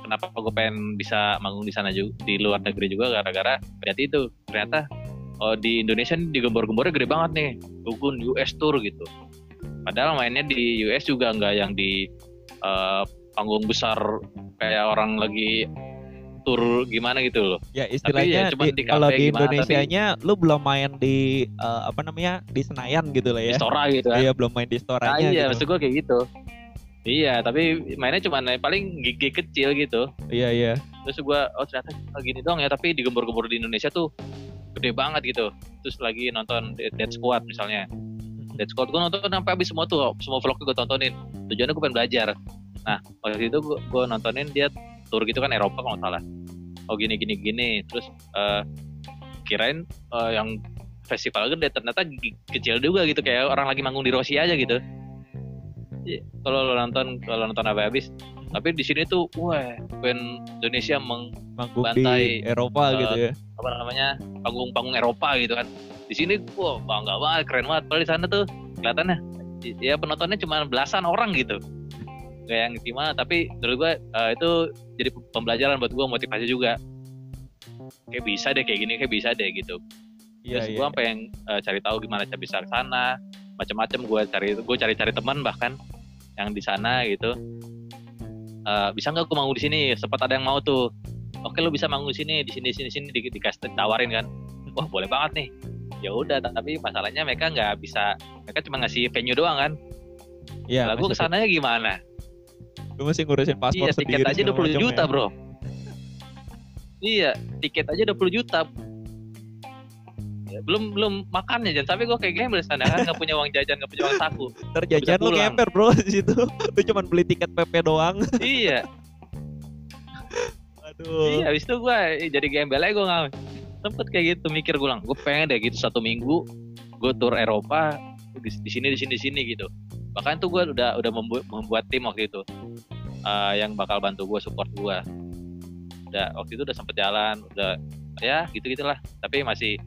kenapa gue pengen bisa manggung di sana juga di luar negeri juga gara-gara lihat itu ternyata oh di Indonesia nih digembor-gembornya gede banget nih. Gugun US tour gitu. Padahal mainnya di US juga nggak yang di eh, panggung besar kayak orang lagi tour gimana gitu loh. Ya istilahnya cuman di- di kalau di Indonesianya lu belum main di eh, apa namanya di Senayan gitu lah di ya Stora gitu kan? Iya belum main di storanya iya gitu. maksud gue kayak gitu iya tapi mainnya cuma paling gigi kecil gitu. Iya iya. Terus gue oh ternyata gini dong ya tapi digembor-gembor di Indonesia tuh gede banget gitu. Terus lagi nonton Dead Squad misalnya. Dead Squad gue nonton sampai habis semua tuh semua vlog gue tontonin. Tujuannya gue pengen belajar. Nah waktu itu gue, nontonin dia tour gitu kan Eropa kalau nggak salah. Oh gini gini gini. Terus eh, kirain eh, yang festival gede ternyata kecil juga gitu kayak orang lagi manggung di Rossi aja gitu kalau lo nonton kalau nonton apa habis tapi di sini tuh wah band Indonesia meng Manggung Bantai, di Eropa eh, gitu ya. apa namanya panggung-panggung Eropa gitu kan. Di sini wah bangga banget keren banget. Di sana tuh kelihatannya ya penontonnya cuma belasan orang gitu. Kayak yang gimana tapi menurut gue eh, itu jadi pembelajaran buat gue motivasi juga. Kayak bisa deh kayak gini kayak bisa deh gitu. Iya, terus iya. gue pengen eh, cari tahu gimana cara bisa ke sana macam-macam gue cari gue cari-cari teman bahkan yang di sana gitu. Eh, bisa nggak gue manggung di sini? Sempat ada yang mau tuh. Oke lu bisa manggung di sini di sini di sini di sini di, dikasih tawarin kan. Wah boleh banget nih. Ya udah tapi masalahnya mereka nggak bisa. Mereka cuma ngasih venue doang kan. Iya, masih- ke sananya gimana? Gue masih ngurusin paspor iya sendiri. tiket aja segala 20 macam juta ya. bro. Iya tiket aja 20 juta Ya, belum belum makannya jangan sampai gue kayak gembel sana kan. Nggak punya uang jajan nggak punya uang saku. Ntar jajan lu ngemper bro [LAUGHS] di situ. Lu cuma beli tiket PP doang. [LAUGHS] iya. Aduh. iya habis itu gue jadi gembel aja gue nggak sempet kayak gitu mikir gue gue pengen deh gitu satu minggu gue tur Eropa di, di sini di sini di sini gitu. Bahkan tuh gue udah udah membuat, membuat tim waktu itu eh, yang bakal bantu gue support gue udah waktu itu udah sempet jalan udah ya gitu gitulah tapi masih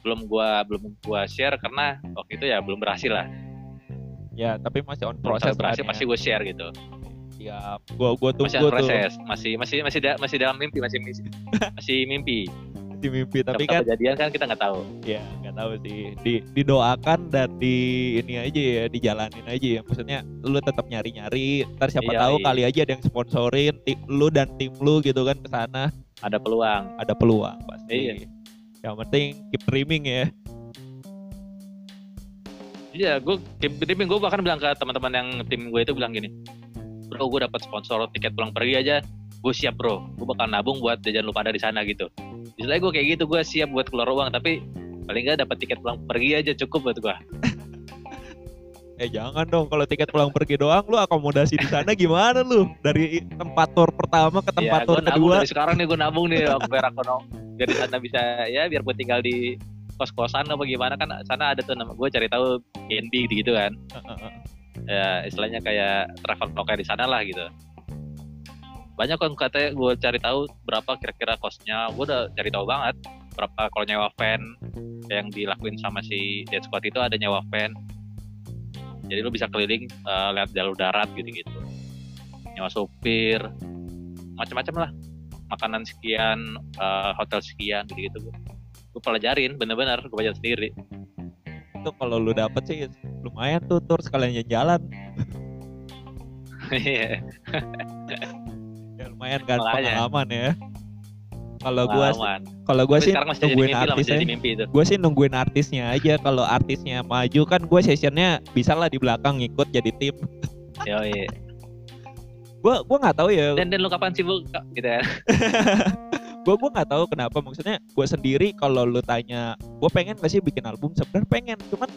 belum gua belum gua share karena waktu itu ya belum berhasil lah. Ya, tapi masih on proses berhasil kan pasti gue share gitu. Ya, gua gua tunggu masih tuh. on proses masih masih masih da- masih dalam mimpi masih masih, [LAUGHS] masih mimpi. Di mimpi tapi kan kejadian kan kita nggak tahu. Ya nggak tahu sih. Di didoakan dan di ini aja ya dijalanin aja ya. Maksudnya lu tetap nyari nyari ntar siapa Iya, tahu iya. kali aja ada yang sponsorin ti- lu dan tim lu gitu kan ke sana. Ada peluang. Ada peluang pasti. Iya. Yang penting keep dreaming ya. Iya gue tim tim gue bahkan bilang ke teman-teman yang tim gue itu bilang gini bro gue dapat sponsor tiket pulang pergi aja. Gue siap bro. Gue bakal nabung buat jajan lu pada di sana gitu. Istilahnya gue kayak gitu. Gue siap buat keluar uang tapi paling nggak dapat tiket pulang pergi aja cukup buat gue eh jangan dong kalau tiket pulang pergi doang lu akomodasi di sana gimana lu? Dari tempat tour pertama ke tempat ya tour kedua. dari sekarang nih gue nabung nih aku biar aku no- biar di sana bisa ya biar gue tinggal di kos kosan apa gimana. Kan sana ada tuh nama gue cari tahu BNB gitu kan. Ya istilahnya kayak travel kayak di sana lah gitu. Banyak kan katanya gue cari tahu berapa kira-kira kosnya. Gue udah cari tahu banget berapa kalau nyewa van yang dilakuin sama si Dead Squad itu ada nyewa van jadi lu bisa keliling eh, lihat jalur darat gitu-gitu. Nyewa supir macam-macam lah. Makanan sekian eh, hotel sekian gitu-gitu. Gue pelajarin bener-bener gue belajar sendiri. Itu kalau lu dapet sih lumayan tuh tour sekalian jalan [LAUGHS] Iya. ya lumayan kan pengalaman ya kalau gua Pengalaman. kalau gua sih nungguin mimpi artisnya jadi mimpi itu. Gue sih nungguin artisnya aja. Kalau artisnya maju kan gue sessionnya bisa lah di belakang ngikut jadi tim. [LAUGHS] Yoi. gue gue nggak tahu ya. Dan dan lu kapan sih bu gitu ya. [LAUGHS] Gue gue nggak tahu kenapa. Maksudnya gue sendiri kalau lu tanya gue pengen gak sih bikin album? Sebenarnya pengen. Cuman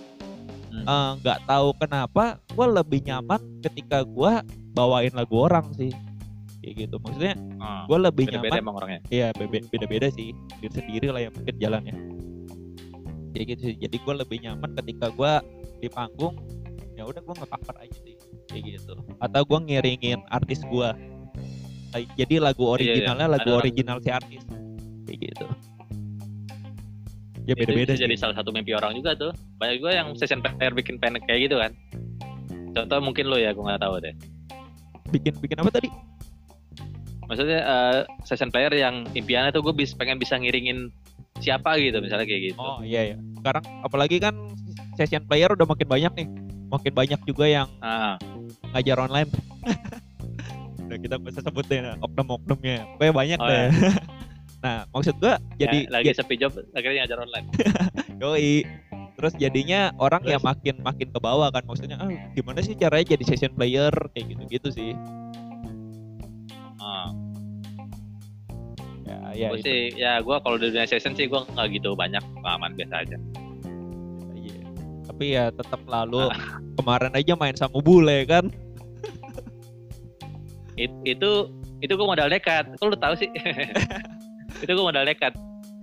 Hmm. eh, nggak tahu kenapa gue lebih nyaman ketika gue bawain lagu orang sih kayak gitu maksudnya oh, gue lebih beda-beda nyaman emang orangnya Iya beda-beda sih diri sendiri lah yang mungkin jalannya. Jadi gitu sih. Jadi gue lebih nyaman ketika gue di panggung ya udah gue nge-cover aja sih kayak gitu. Atau gue ngiringin artis gue. Jadi lagu Iya, iya. originalnya lagu Ada original si artis kayak gitu. Ya beda-beda jadi salah satu mimpi orang juga tuh banyak juga yang session player bikin pen kayak gitu kan contoh mungkin lo ya gue nggak tahu deh Bikin bikin apa tadi? Maksudnya eh, session player yang impiannya tuh gue bis, pengen bisa ngiringin siapa gitu misalnya kayak gitu Oh iya ya. Sekarang apalagi kan session player udah makin banyak nih. Makin banyak juga yang ah ngajar online. [LAUGHS] udah kita bisa sebutin oknum-oknumnya. Pokoknya banyak Oh, deh. [LAUGHS] nah, maksud gua jadi ya, lagi sepi job akhirnya ngajar online [LAUGHS] Yoi. Terus jadinya orang ya Terus? makin makin ke bawah kan maksudnya ah gimana sih caranya jadi session player kayak gitu-gitu sih. Ya ya gue itu sih ya gue kalau di dunia session sih gue nggak gitu banyak pengalaman biasa aja Iya. Tapi ya tetap lalu kemarin aja main sama bule kan. [LAUGHS] It, itu itu gue modal nekat. Kok lu tahu sih? [LAUGHS] itu gue modal nekat.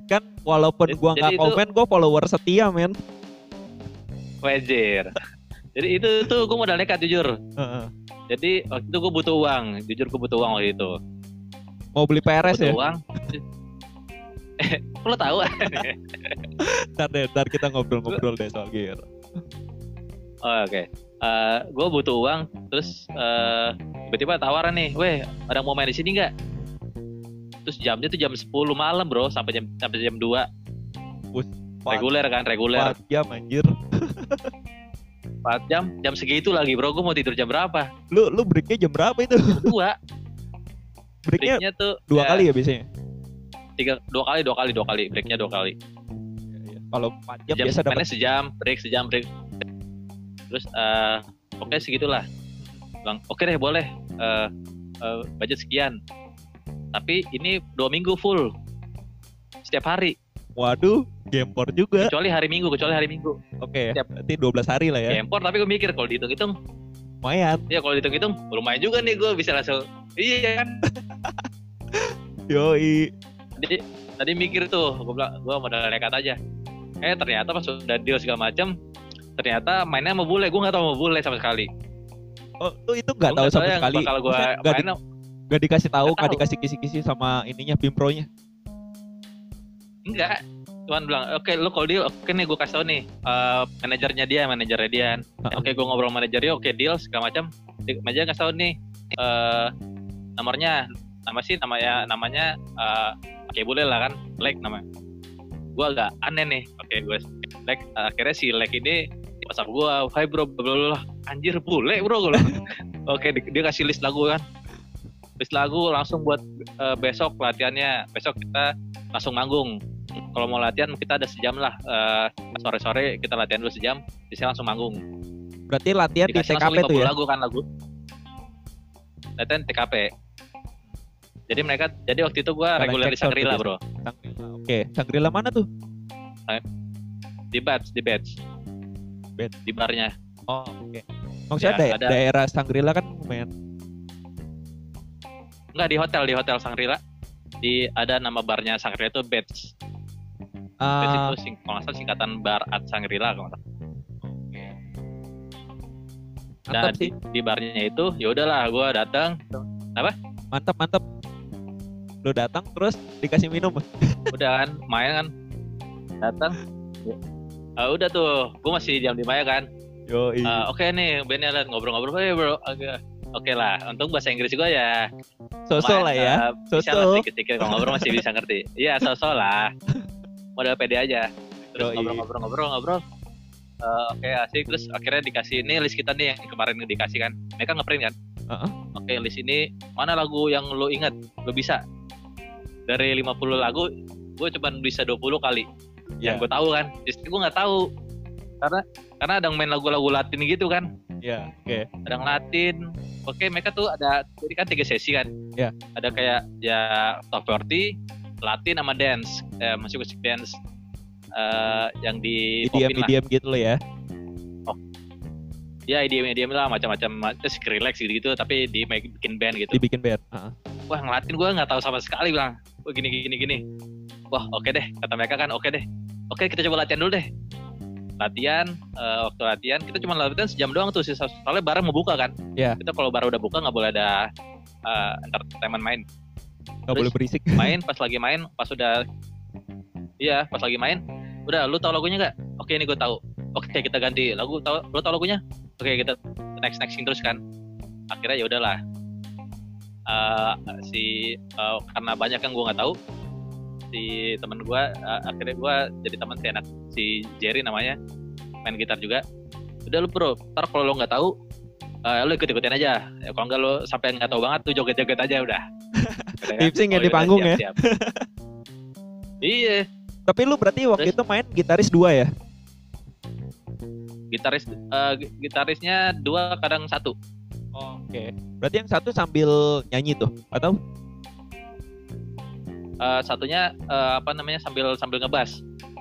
Kan walaupun gua nggak komen, gua follower setia men. Wajar. Jadi itu tuh gue modal nekat jujur. Heeh. Jadi waktu itu gue butuh uang. Jujur gue butuh uang waktu itu. Mau beli PRS ya? uang. Eh, lu tahu? Ntar deh, ntar kita ngobrol-ngobrol deh soal gear. Oh, Oke. gue butuh uang, terus eh, tiba-tiba tawaran nih, weh, ada yang mau main di sini nggak? Terus jamnya tuh jam 10 malam bro, sampai jam sampai jam 2 Wus, reguler kan, reguler 4 jam anjir. 4 jam, jam segitu lagi bro, gue mau tidur jam berapa? Lu lu breaknya jam berapa itu? Jam 2 Breaknya breaknya tuh dua ya, kali ya biasanya? tiga dua kali dua kali dua kali. Breaknya dua kali. Kalau 4 jam, jam biasa dapat. sejam break sejam break. Terus eh oke segitulah. Bilang oke deh boleh. Eh eh, budget sekian. Tapi ini dua minggu full. Setiap hari. Waduh, gempor juga. kecuali hari minggu kecuali hari minggu. Oke, Siap. berarti 12 hari lah ya. Gempor tapi gue mikir kalau dihitung-hitung Lumayan. ya kalau dihitung-hitung lumayan juga nih gue bisa langsung iya kan [LAUGHS] Yoi. jadi tadi mikir tuh gue bilang gue modal nekat aja eh ternyata pas udah deal segala macam ternyata mainnya sama bule gue nggak tahu sama bule sama sekali Oh, lu itu nggak tahu sama sekali. bakal gue nggak di- nggak dikasih tahu, nggak tahu. dikasih kisi-kisi sama ininya Pimpronya. enggak cuman bilang oke lu kalau deal oke nih gue kasih tau nih eh, manajernya dia manajernya dia. Oke gue ngobrol sama manajernya oke deal segala macam. Manajer kasih tau nih eh nomornya nama sih namanya namanya eh pakai bule lah kan like nama. Gue agak aneh nih oke gue like akhirnya si like ini WhatsApp gue hai bro bla bla bla. Anjir bule bro gue [LAUGHS] oke di- dia kasih list lagu kan. List lagu langsung buat eh, besok latihannya. Besok kita langsung manggung kalau mau latihan kita ada sejam lah eh, sore-sore kita latihan dulu sejam bisa langsung manggung Berarti latihan di Dikasih TKP langsung tuh 50 ya. lagu kan lagu latihan TKP jadi mereka jadi waktu itu gua Kalian reguler di Sangrila gitu. bro. Oke, Sangrila mana tuh? di batch di batch Batch. di barnya Oh, oke. Maksudnya Ya, dae- ada- daerah Sangrila kan lumayan. enggak di hotel di hotel Sangrila di ada nama barnya Sangrila itu batch batch Ah, itu sing, kalau salah singkatan bar at Sangrila kalau salah. oke. Nah, Mantap sih. di barnya itu ya udahlah gua datang Mantap, mantap. Lu datang terus dikasih minum. udah kan main kan datang Ah, udah tuh gue masih jam lima ya kan Yo, Ah, oke nih bandnya liat ngobrol-ngobrol hey bro oke oke lah untung bahasa Inggris juga ya Sosok lah ya. Sosok. sedikit-sedikit kalau ngobrol masih bisa ngerti iya sosok lah modal pede aja. Terus ngobrol-ngobrol-ngobrol-ngobrol Eh, oke asik. Terus akhirnya dikasih ini list kita nih yang kemarin dikasih kan. Mereka ngeprint kan? Heeh. oke list ini mana lagu yang lo ingat? Lo bisa. Dari 50 lagu gue cuma bisa 20 kali. Yang Ya, gue tahu kan? Justru gue nggak tahu. Karena karena ada yang main lagu-lagu Latin gitu kan? Ya, oke. ada yang Latin. Oke mereka tuh ada jadi kan tiga sesi kan? Ya. ada kayak ya top 40 Latin sama dance eh, musik musik dance eh, yang di popin lah idiom gitu loh ya. ya IDM IDM lah macam-macam terus relax gitu gitu tapi di make- bikin band gitu Dibikin band. Heeh. wah yang Latin gue nggak tahu sama sekali bilang wah gini gini gini wah oke deh kata mereka kan oke deh oke kita coba latihan dulu deh latihan eh, waktu latihan kita cuma latihan sejam doang tuh sisa- soalnya barang mau buka kan Ya. kita kalau baru udah buka nggak boleh ada eh, entertainment main Gak Terus- boleh berisik. [LAUGHS] main pas lagi main pas udah iya pas lagi main. Udah lu tahu lagunya nggak? Oke ini gue tahu oke kita ganti lagu. Tahu lu tahu lagunya? Oke kita next nexting terus kan. Akhirnya ya udahlah. Eh, si eh, karena banyak yang gue nggak tahu si temen gue eh, akhirnya gue jadi teman si anak si Jerry namanya. Main gitar juga. Udah lu bro ntar kalau lo nggak tahu eh, lu ikut ikutin aja ya, kalau nggak lo sampai nggak tahu banget tuh joget joget aja udah [LAUGHS] Udah kan? Ya Oh, di panggung ya? siap, [LAUGHS] iya Tapi lu berarti waktu Terus? itu main gitaris dua ya? gitaris eh, gi- gitarisnya dua kadang satu Oke. Berarti yang satu sambil nyanyi tuh atau? Eh, satunya eh, apa namanya sambil sambil ngebas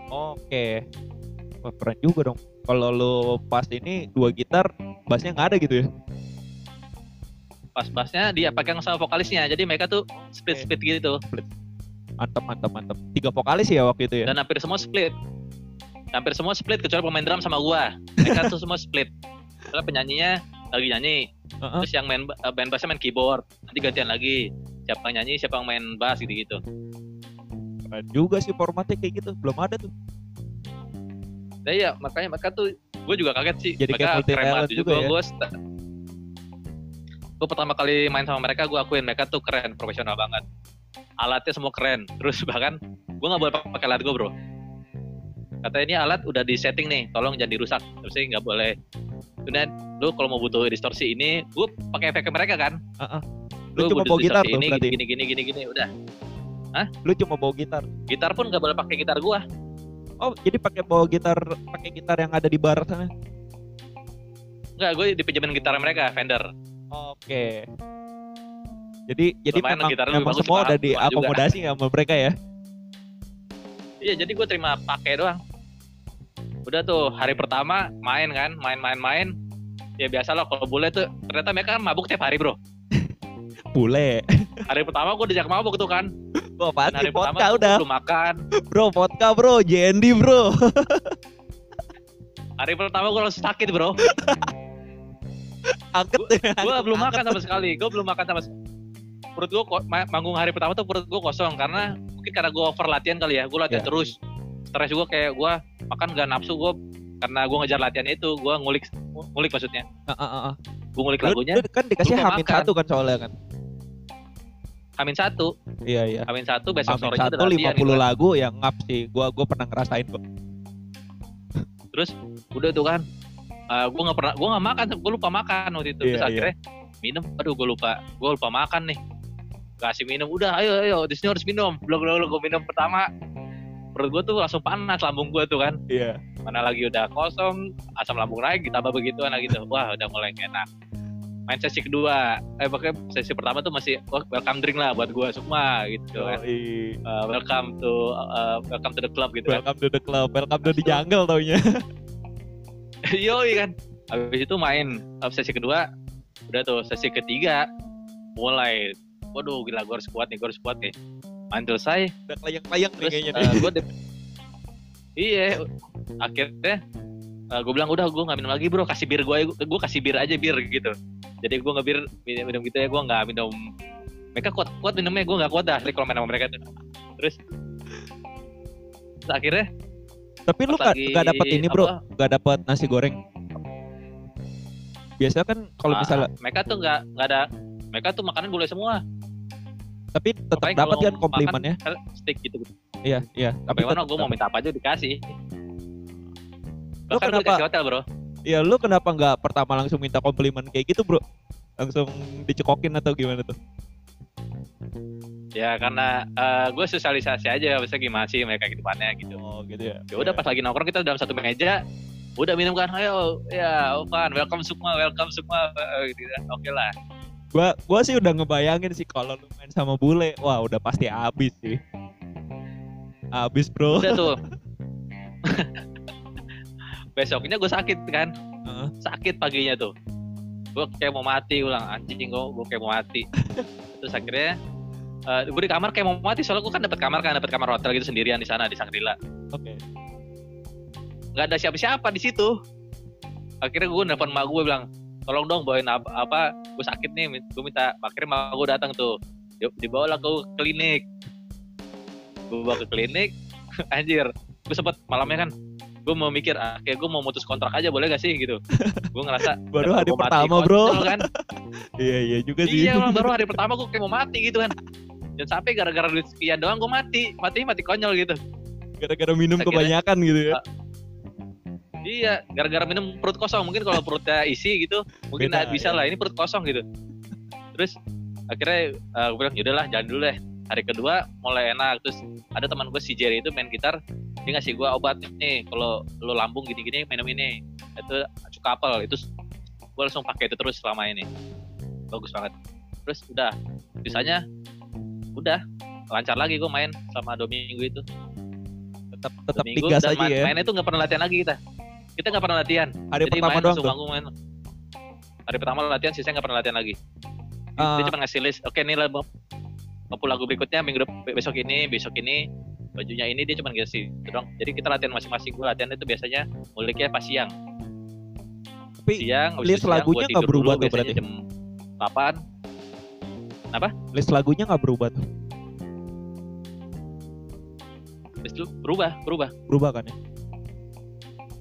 Oke. Wah, keren juga dong. Kalau lu pas ini dua gitar bassnya nggak ada gitu ya? Pas bassnya dia pegang sama vokalisnya jadi mereka tuh split split gitu. Mantap mantap mantap tiga vokalis ya waktu itu ya? Dan hampir semua split. Hampir semua split kecuali pemain drum sama gua. Mereka tuh semua split. Soalnya penyanyinya lagi nyanyi Heeh. terus yang main eh, main bassnya main keyboard. Nanti gantian lagi. Siapa yang nyanyi siapa yang main bass gitu gitu keren juga sih formatnya kayak gitu. Belum ada tuh nah iya makanya mereka tuh gue juga kaget sih. Jadi kayak mereka multi keren banget juga ya. gue gue pertama kali main sama mereka gue akuin mereka tuh keren profesional banget. Alatnya semua keren. [LAUGHS] Terus bahkan gue nggak boleh pakai alat gue bro. Katanya ini alat udah di setting nih tolong jangan dirusak. Terus nggak boleh. Kemudian lu kalau mau butuh distorsi ini gue pakai efek mereka kan? Heeh. Lu lu cuma bawa gitar tuh ini berarti? gini gini gini gini udah. Lu cuma bawa gitar. Gitar pun nggak boleh pakai gitar gue oh jadi pakai bawa gitar pakai gitar yang ada di bar sana nggak gue dipinjemin gitar mereka Fender oke jadi jadi Lumayan memang, memang bagus, semua udah diakomodasi sama mereka ya Iya, jadi gue terima pakai doang. Udah tuh hari pertama main kan, main-main-main. Ya biasa lah kalau bule tuh ternyata mereka kan mabuk tiap hari bro. Bule Hari pertama gue diajak mabuk tuh kan. Dan pasti hari pertama vodka tuh udah gua belum makan. bro vodka bro JND bro Hari pertama gue langsung sakit bro. angket Gue belum makan sama sekali. Gue belum makan sama sekali. Perut gue manggung hari pertama tuh perut gue kosong karena mungkin karena gue over latihan kali ya. Gue latihan Ya. terus. Stres juga kayak gue makan gak nafsu gue karena gue ngejar latihan itu gue ngulik ngulik maksudnya gue ngulik lagunya. lu kan dikasih hamin makan. satu kan soalnya kan? Amin satu. Iya iya. Amin satu besok hamin satu udah lima puluh gitu. lagu yang ngap sih. Gua gua pernah ngerasain kok. Udah tuh kan. Uh, gue nggak pernah gue nggak makan gue lupa makan waktu itu. Terus Iya, iya. akhirnya minum. Aduh gue lupa gue lupa makan nih. Kasih minum udah ayo ayo di sini harus minum. Belum belum gue minum pertama perut gue tuh langsung panas lambung gue tuh kan iya mana lagi udah kosong asam lambung naik ditambah begituan lagi tuh wah udah mulai enak main sesi kedua eh pokoknya sesi pertama tuh masih wah, welcome drink lah buat gue semua gitu kan Yoi. Uh, welcome to uh, welcome to the club gitu kan welcome to the club welcome to the jungle taunya [LAUGHS] Yoi kan. Habis itu main uh, sesi kedua. Udah tuh sesi ketiga mulai. Waduh gila gue harus kuat nih, gue harus kuat nih. Main selesai. udah kelayang-layang nih Terus kayaknya uh, gue Iya. Akhirnya gue bilang udah gue gak minum lagi bro. Kasih bir gue gue kasih bir aja bir gitu. Jadi gue nggak bir minum, minum gitu ya. Gue nggak minum. Mereka kuat kuat minumnya. Gue nggak kuat dah asli kalau main sama mereka tuh. Terus, terus akhirnya tapi lu gak, lagi gak dapet ini bro. apa, gak dapet nasi goreng. Biasa kan kalau ah, misalnya mereka tuh nggak nggak ada mereka tuh makanan boleh semua tapi tetap dapat kan komplimennya makan, steak gitu iya iya tapi tetep gue mau minta apa aja dikasih. Lu Bahkan kenapa- hotel bro. Iya lu kenapa nggak pertama langsung minta komplimen kayak gitu bro langsung dicekokin atau gimana tuh Ya karena gue sosialisasi aja, maksudnya gimana sih mereka gitu depannya gitu. oh gitu ya Ya udah pas lagi nongkrong kita dalam satu meja, udah minum kan, ayo ya Ovan, welcome semua, welcome semua, Eh, gitu kan. Oke lah. Gua gua sih udah ngebayangin sih kalau lu main sama bule wah udah pasti habis sih habis bro Udah tuh. [LAUGHS] Besoknya gue sakit kan, Heeh. sakit paginya tuh. Gue kayak mau mati ulang anjing gue, gue kayak mau mati. [LAUGHS] Terus akhirnya eh gue di kamar kayak mau mati soalnya gue kan dapat kamar kan dapat kamar hotel gitu sendirian di sana di Sangrila. oke nggak ada siapa-siapa di situ akhirnya gue nelfon emak gue bilang tolong dong bawain apa, apa gue sakit nih gue minta akhirnya emak gue datang tuh Di- dibawalah ke klinik. Gue bawa ke klinik [LAUGHS] anjir. Gue sempet malamnya kan gue mau mikir ah, kayak gue mau mutus kontrak aja boleh gak sih? gitu. Gue ngerasa [LAUGHS] Baru hari mati pertama, bro. kan? [LAUGHS] Iya iya juga sih. Iya baru hari pertama gue kayak mau mati gitu kan. Dan sampai gara-gara duit sekian doang gue mati. Mati mati konyol gitu. Gara-gara minum Akhirnya- kebanyakan gitu ya Iya, gara-gara minum perut kosong. Mungkin kalau perutnya isi gitu, mungkin Beda, nah, bisa ya. lah. Ini perut kosong gitu. Terus akhirnya uh, gue bilang yaudahlah jangan dulu deh. Hari kedua mulai enak. Terus ada teman gue si Jerry itu main gitar. Dia ngasih gue obat nih. Kalau lo lambung gini-gini minum ini. Itu cukapel. Itu gue langsung pakai itu terus selama ini. Bagus banget. Terus udah, bisanya udah lancar lagi gue main selama dua minggu itu. tetap tetap minggu digas dan aja main, ya mainnya tuh nggak pernah latihan lagi kita. Kita nggak pernah latihan. Hari jadi pertama main doang langsung main. Hari pertama latihan sisanya nggak pernah latihan lagi. Ah, dia cuma ngasih list oke nih lah mau lagu berikutnya minggu besok ini besok ini bajunya ini dia cuma ngasih itu doang. Jadi kita latihan masing-masing gue latihan itu biasanya nguliknya pas siang. Tapi siang list lagunya nggak berubah dulu, tuh berarti? jam 8 list lagunya nggak berubah tuh. habis itu berubah berubah. Berubah kan ya?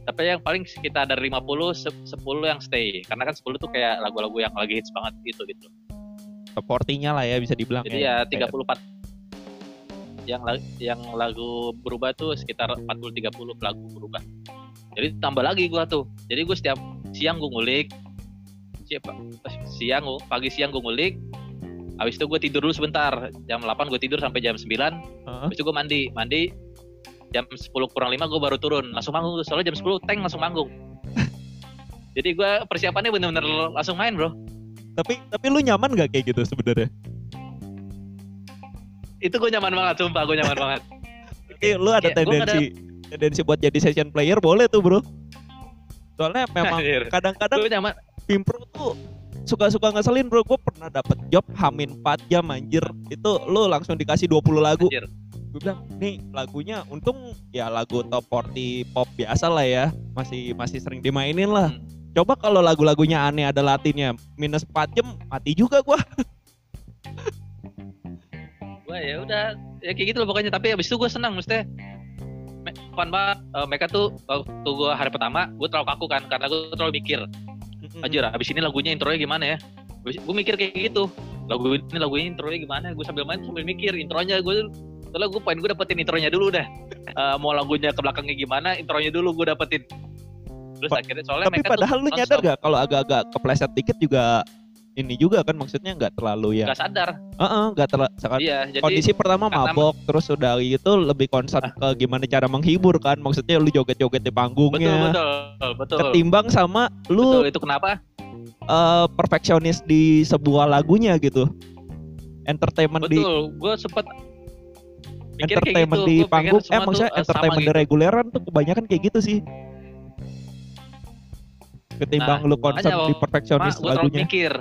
Tapi yang paling sekitar dari 50 se- 10 yang stay. Karena kan 10 tuh kayak lagu-lagu yang lagi hits banget gitu gitu. Top 40-nya lah ya bisa dibilang jadi ya. 34 yang la- yang lagu berubah tuh sekitar 40 30 lagu berubah. Jadi tambah lagi gua tuh. Jadi gue setiap siang gue ngulik. Siapa? Siang gua- pagi siang gue ngulik. Habis itu gue tidur dulu sebentar. Jam 8 gue tidur sampai jam 9 Heeh. habis itu gue mandi. Mandi jam 10 kurang 5 gue baru turun langsung manggung soalnya jam 10 tank langsung manggung [LAUGHS] jadi gue persiapannya bener-bener langsung main bro Tapi tapi lu nyaman gak kayak gitu sebenarnya? itu gue nyaman banget sumpah gue nyaman banget Oke, [LAUGHS] lu ada Kayak gua nggak tendensi tendensi buat jadi session player boleh tuh, Bro. Soalnya memang [LAUGHS] kadang-kadang nyaman Pimpro tuh suka-suka ngeselin, Bro. Gue pernah dapet job hamin 4 jam anjir. Itu lu langsung dikasih 20 lagu. anjir Gue bilang, "Nih, lagunya untung ya lagu top 40 pop biasa lah ya. Masih masih sering dimainin lah." Hmm. Coba kalau lagu-lagunya aneh ada latinnya minus 4 jam mati juga gua. [LAUGHS] gue ya udah ya kayak gitu loh pokoknya tapi abis itu gue senang mesti me- fun banget Eh, mereka tuh waktu gue hari pertama gue terlalu kaku kan karena gue terlalu mikir Anjir, abis ini lagunya intronya gimana ya? Gue mikir kayak gitu. Lagu ini lagu ini intronya gimana? Gue sambil main sambil mikir intronya gue soalnya gue pengen gue dapetin intronya dulu dah. Eh, mau lagunya ke belakangnya gimana? Intronya dulu gue dapetin. Terus Pa- akhirnya soalnya Tapi padahal lu nyadar gak kalau agak-agak kepleset dikit juga ini juga kan maksudnya nggak terlalu ya. nggak sadar. Heeh, nggak terlalu Iya, jadi kondisi pertama karena- mabok terus udah gitu lebih concern ke gimana cara menghibur kan maksudnya lu joget-joget di betul panggungnya betul betul. ketimbang sama lu Betul itu kenapa? eh, perfeksionis di sebuah lagunya gitu entertainment di Betul. Gue sempet mikir kayak entertainment gitu. di panggung eh maksudnya tuh, eh, entertainment gitu. reguleran tuh kebanyakan kayak gitu sih ketimbang Nah, lu makanya, di perfeksionis lagunya mikir.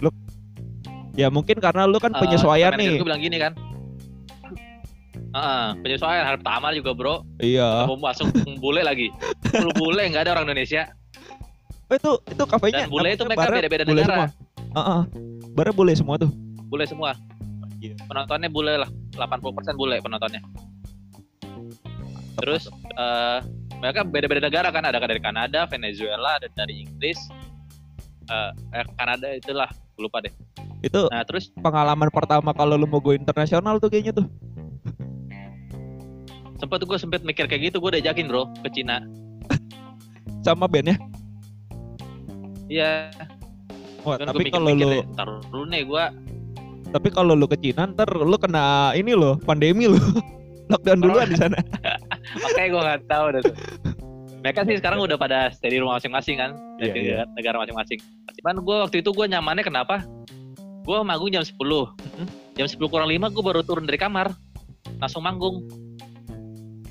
Lu ya mungkin karena lu kan Eh, penyesuaian nih Gue bilang gini kan. Heeh, penyesuaian hari pertama juga bro iya mau masuk bule lagi Lu bule nggak ada orang Indonesia Oh, itu itu kafenya dan bule itu mereka beda-beda negara semua. Heeh. Barnya bule semua tuh. bule semua Iya. penontonnya bule lah 80% bule penontonnya. Terus eh, mereka beda-beda negara kan ada dari Kanada Venezuela ada dari Inggris eh eh, Kanada itulah lupa deh. Itu nah terus pengalaman pertama kalau lu mau go internasional tuh kayaknya tuh. sempet gue sempet mikir kayak gitu gue diajakin bro ke Cina. [LAUGHS] Sama bandnya. iya. Wah, tapi kalau lu dulu nih gue tapi kalau lu ke Cina ntar lu kena ini loh, pandemi lu. [LAUGHS] Lockdown duluan di sana. [LAUGHS] Makanya gue nggak tahu dah tuh. Mereka sih sekarang udah pada stay di rumah masing-masing kan, Iya, dari iya. negara- negara masing-masing. Cuman gue waktu itu gue nyamannya kenapa? Gue manggung jam 10 Mm-mm. Jam 10 kurang 5 gue baru turun dari kamar, langsung manggung.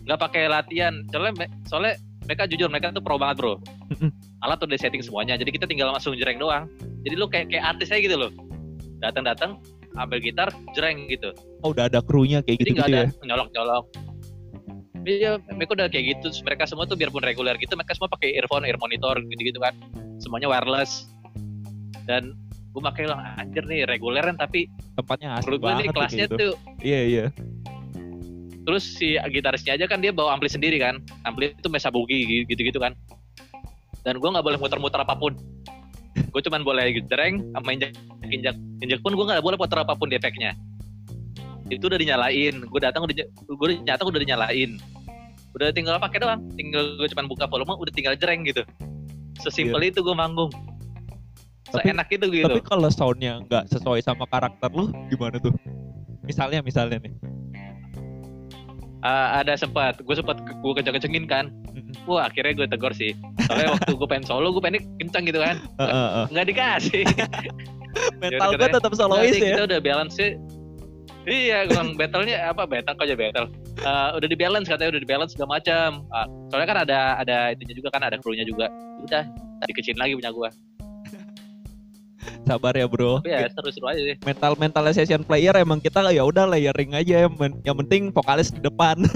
Nggak pakai latihan, soalnya soalnya mereka jujur mereka tuh pro banget bro. Mm-mm. Alat udah setting semuanya, jadi kita tinggal langsung jereng doang. Jadi lu kayak kayak artis aja gitu loh. Datang-datang, ambil gitar, jereng gitu. Oh, udah ada krunya kayak Jadi gitu, nggak gitu ada ya. nyolok-nyolok. Iya, mereka udah kayak gitu. Terus Mereka semua tuh biarpun reguler gitu, mereka semua pakai earphone, ear monitor gitu-gitu kan. Semuanya wireless. Dan gue pakai lah anjir nih reguleran tapi Tempatnya menurut gue banget nih kelasnya gitu. tuh Iya, iya. terus si gitarisnya aja kan dia bawa ampli sendiri kan ampli itu Mesa Boogie gitu-gitu kan dan gue nggak boleh muter-muter apa pun gue cuman boleh jereng sama injak injak injak pun gue nggak boleh putar apa pun di efeknya itu udah dinyalain. Gue datang udah gue datang udah dinyalain. Udah tinggal pakai doang. Tinggal gue cuman buka volume udah tinggal jereng gitu. Sesimpel itu gue manggung. Tapi- seenak itu gitu. Tapi kalau soundnya nggak sesuai sama karakter lu, gimana tuh? Misalnya, misalnya nih. Ah, ada sempat gue sempat gue kenceng-kencengin kan Mm-mm. wah akhirnya gue tegur sih soalnya [LAUGHS] waktu gue pengen solo gue pengen kenceng gitu kan nggak dikasih [LAUGHS] Mental gue tetap solois ya. kita udah balance sih iya gue bilang battle-nya apa battle kok aja battle eh, udah di balance katanya udah di balance segala macam. Ah, soalnya kan ada ada itunya juga kan ada krunya juga. Udah dikecilin lagi punya gua. [LAUGHS] Sabar ya bro. Tapi ya seru-seru aja sih. Mental mental session player emang kita ya udah layering aja yang, penting vokalis di depan. [LAUGHS]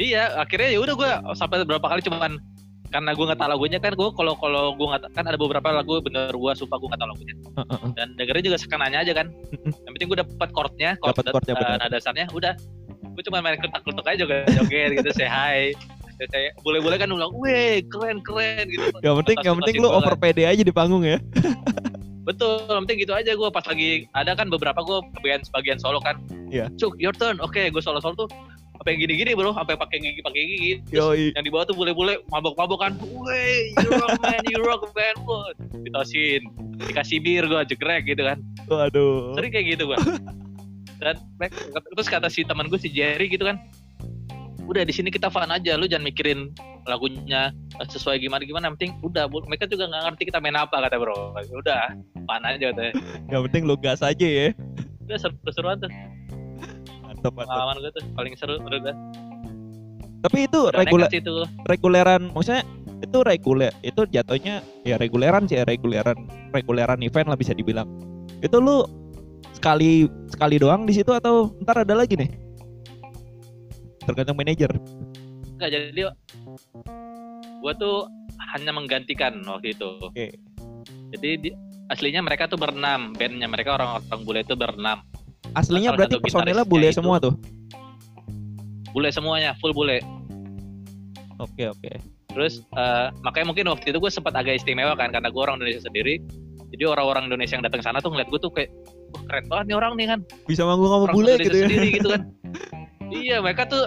Iya, akhirnya ya udah gua sampai berapa kali cuman karena gua nggak tahu lagunya kan gua kalau kalau gua nggak kan ada beberapa lagu bener gua sumpah gua nggak tahu lagunya dan dengerin juga sekenanya aja kan yang penting gua dapet chordnya chord Dapat chordnya, benar. nada dasarnya udah gua cuma main ketak-ketuk aja juga joget gitu say hi saya boleh-boleh kan ulang, weh keren keren gitu. yang penting yang penting lu over pede aja di panggung ya. [LAUGHS] Betul, yang penting gitu aja gue pas lagi ada kan beberapa gue bagian sebagian solo kan. Iya. Cuk, your turn. Oke, gue solo solo tuh apa yang gini-gini bro, sampai pakai gigi pakai gigi. Terus yang di bawah tuh bule-bule mabok-mabok kan. Weh, you rock man, you rock man. Ditosin, dikasih bir gue jegrek gitu kan. Waduh. Sering kayak gitu gue. [LAUGHS] Dan terus kata si teman gue si Jerry gitu kan. Udah di sini kita fun aja, lu jangan mikirin lagunya sesuai gimana gimana. Yang penting udah, mereka juga nggak ngerti kita main apa kata bro. Udah, fun aja katanya. Yang penting lu gas aja ya. Udah seru-seruan tuh. Mantap. Pengalaman gue tuh paling seru menurut gue. Tapi itu reguler reguleran maksudnya itu reguler itu jatuhnya ya reguleran sih ya reguleran reguleran event lah bisa dibilang. Itu lu sekali sekali doang di situ atau ntar ada lagi nih? Tergantung manajer. Enggak jadi gue tuh hanya menggantikan waktu itu. Oke. Jadi di- aslinya mereka tuh berenam, bandnya mereka orang-orang bule itu berenam. Aslinya Salah berarti personilnya bule itu- semua tuh. Bule semuanya, full bule. Oke oke. Terus eh, makanya mungkin waktu itu gue sempat agak istimewa kan karena gue orang Indonesia sendiri. Jadi orang-orang Indonesia yang datang sana tuh ngeliat gue tuh kayak Wah, keren banget nih orang nih kan. Bisa manggung sama bule Indonesia gitu ya. sendiri gitu kan. [LAUGHS] iya, mereka tuh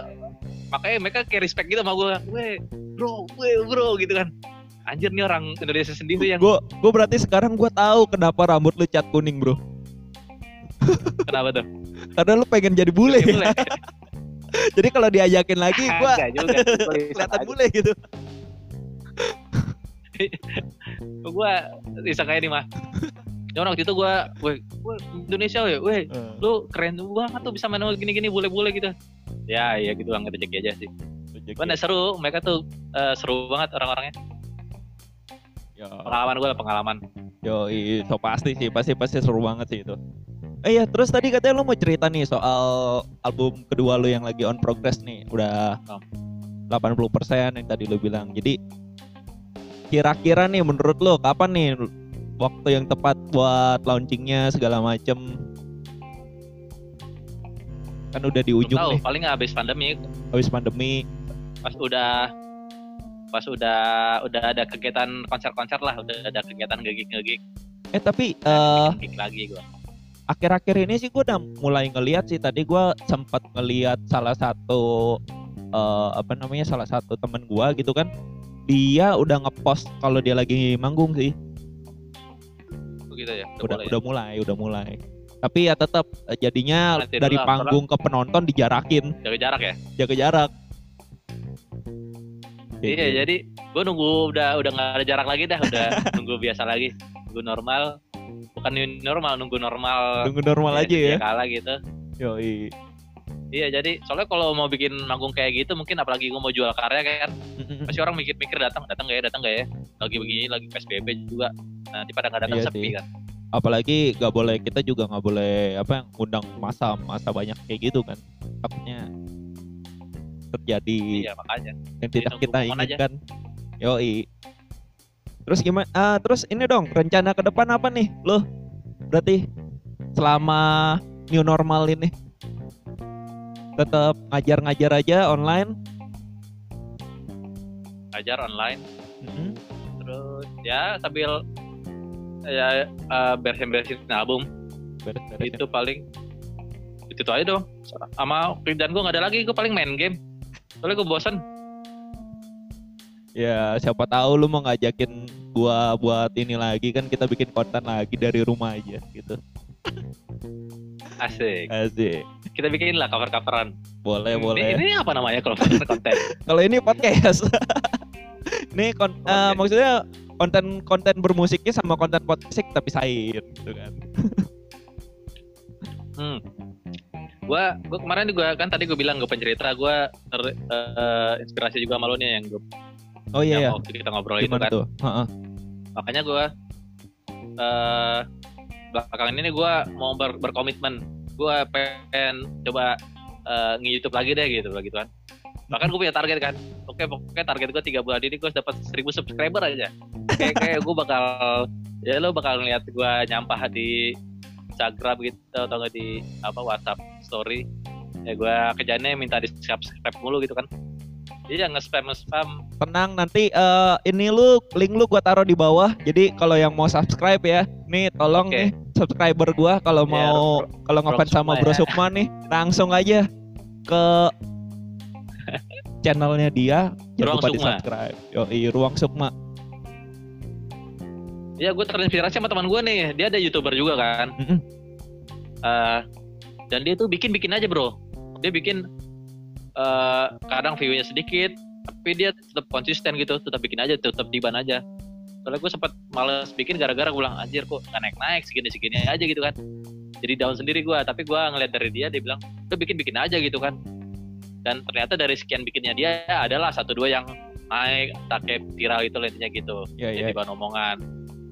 makanya mereka kayak respect gitu sama gue. Weh, bro, weh, bro gitu kan. Anjir nih orang Indonesia sendiri yang Gue gue berarti sekarang gue tahu kenapa rambut lu cat kuning bro. kenapa tuh? Karena lu pengen jadi bule. Bule. [LAUGHS] jadi kalau diajakin lagi gue [LAUGHS] kelihatan bule gitu. gue bisa kayak nih mah. [LAUGHS] Cuman waktu itu gue, weh, weh, Indonesia weh, weh, lu keren banget tuh bisa main gini-gini bule-bule gitu. Ya, ya gitu banget rezeki aja sih. Cuman ya seru, mereka tuh eh, seru banget orang-orangnya. Ya. Pengalaman gue lah pengalaman. Yo, so pasti sih, pasti pasti seru banget sih itu. Eh ya, terus tadi katanya lu mau cerita nih soal album kedua lu yang lagi on progress nih, udah Oh. 80% yang tadi lu bilang. Jadi kira-kira nih menurut lu kapan nih waktu yang tepat buat launchingnya segala macem? Kan udah di ujung tahu, nih, paling habis pandemi, habis pandemi. pas udah pas udah udah ada kegiatan konser-konser lah, udah ada kegiatan ngegig-ngegig, Eh tapi ngegig lagi gue. akhir-akhir ini sih gue udah mulai ngeliat sih tadi gue sempat ngeliat salah satu eh, apa namanya salah satu temen gue gitu kan dia udah ngepost kalau dia lagi manggung sih Begitu ya. udah ya? udah mulai udah mulai tapi ya tetap eh, jadinya Nanti dari dulu, panggung ke penonton dijarakin jaga jarak ya. jaga jarak Iya, Gitu. jadi gue nunggu udah udah nggak ada jarak lagi dah, udah [LAUGHS] nunggu biasa lagi, nunggu normal, bukan new normal, nunggu normal. tunggu normal aja ya Kalah gitu. yoi Iya, jadi soalnya kalau mau bikin manggung kayak gitu, mungkin apalagi gue mau jual karya kan, pasti orang mikir-mikir datang, datang gak ya, datang gak ya, lagi begini, lagi psbb juga, nanti pada datang Iya sepi sih. kan. apalagi nggak boleh kita juga nggak boleh apa yang undang masa masa banyak kayak gitu kan takutnya terjadi Iya makanya. yang tidak kita aja. inginkan. Yoi. Terus gimana? Ah, terus ini dong rencana ke depan apa nih, lo? Berarti selama new normal ini tetap ngajar-ngajar aja online. Ajar online, Mhm. terus ya sambil ya eh, beresin-beresin album Beres-beresin. itu paling itu, itu aja dong. Sama kerjaan gue nggak ada lagi, gue paling main game. Soalnya gue bosan. Ya siapa tahu lu mau ngajakin gua buat ini lagi kan kita bikin konten lagi dari rumah aja gitu. Asik. Asik. Kita bikin lah cover-coveran. Boleh, Ini- boleh. Ini, apa namanya kalau [LAUGHS] konten? Kalau ini podcast. [LAUGHS] ini kon eh, Oke. maksudnya konten-konten bermusiknya sama konten podcast tapi sain gitu kan. [LAUGHS] Hmm. gua gua kemarin juga kan tadi gue bilang gue pencerita gua ter, eh, inspirasi juga malu nih yang gue Oh iya ya. yang waktu kita ngobrol itu Gimana kan tuh? Heeh. makanya gua eh belakangan ini gua mau ber- berkomitmen gua pengen coba eh, nge-youtube lagi deh gitu begitu kan bahkan gue punya target kan oke pokoknya target gue tiga bulan ini gue harus dapat 1000 subscriber aja kayak kayak gue [LAUGHS] bakal ya lo bakal ngeliat gue nyampah di Instagram gitu atau nggak di apa WhatsApp story ya gue kerjanya minta di subscribe mulu gitu kan jadi jangan spam spam Tenang nanti eh, ini lu link lu gua taruh di bawah. Jadi kalau yang mau subscribe ya, nih tolong Oke. nih subscriber gua kalau Ya, mau kalau ngefans Sukma sama ya. Bro Sukma nih, langsung aja ke channelnya dia jangan Ruang lupa di subscribe. Yo, Ruang Sukma. ya gue terinspirasi sama teman gue nih. Dia ada youtuber juga kan. Eh, dan dia tuh bikin bikin aja bro. Dia bikin eh kadang view-nya sedikit tapi dia tetap konsisten gitu. Tetap bikin aja tetap diban aja. Soalnya gue sempat males bikin gara-gara gue bilang anjir kok nggak naik naik segini segini aja gitu kan. Jadi down sendiri gue tapi gue ngeliat dari dia dia bilang lu bikin bikin aja gitu kan dan ternyata dari sekian bikinnya dia adalah satu dua yang naik tak kayak viral lah intinya gitu Ya ya, jadi bahan omongan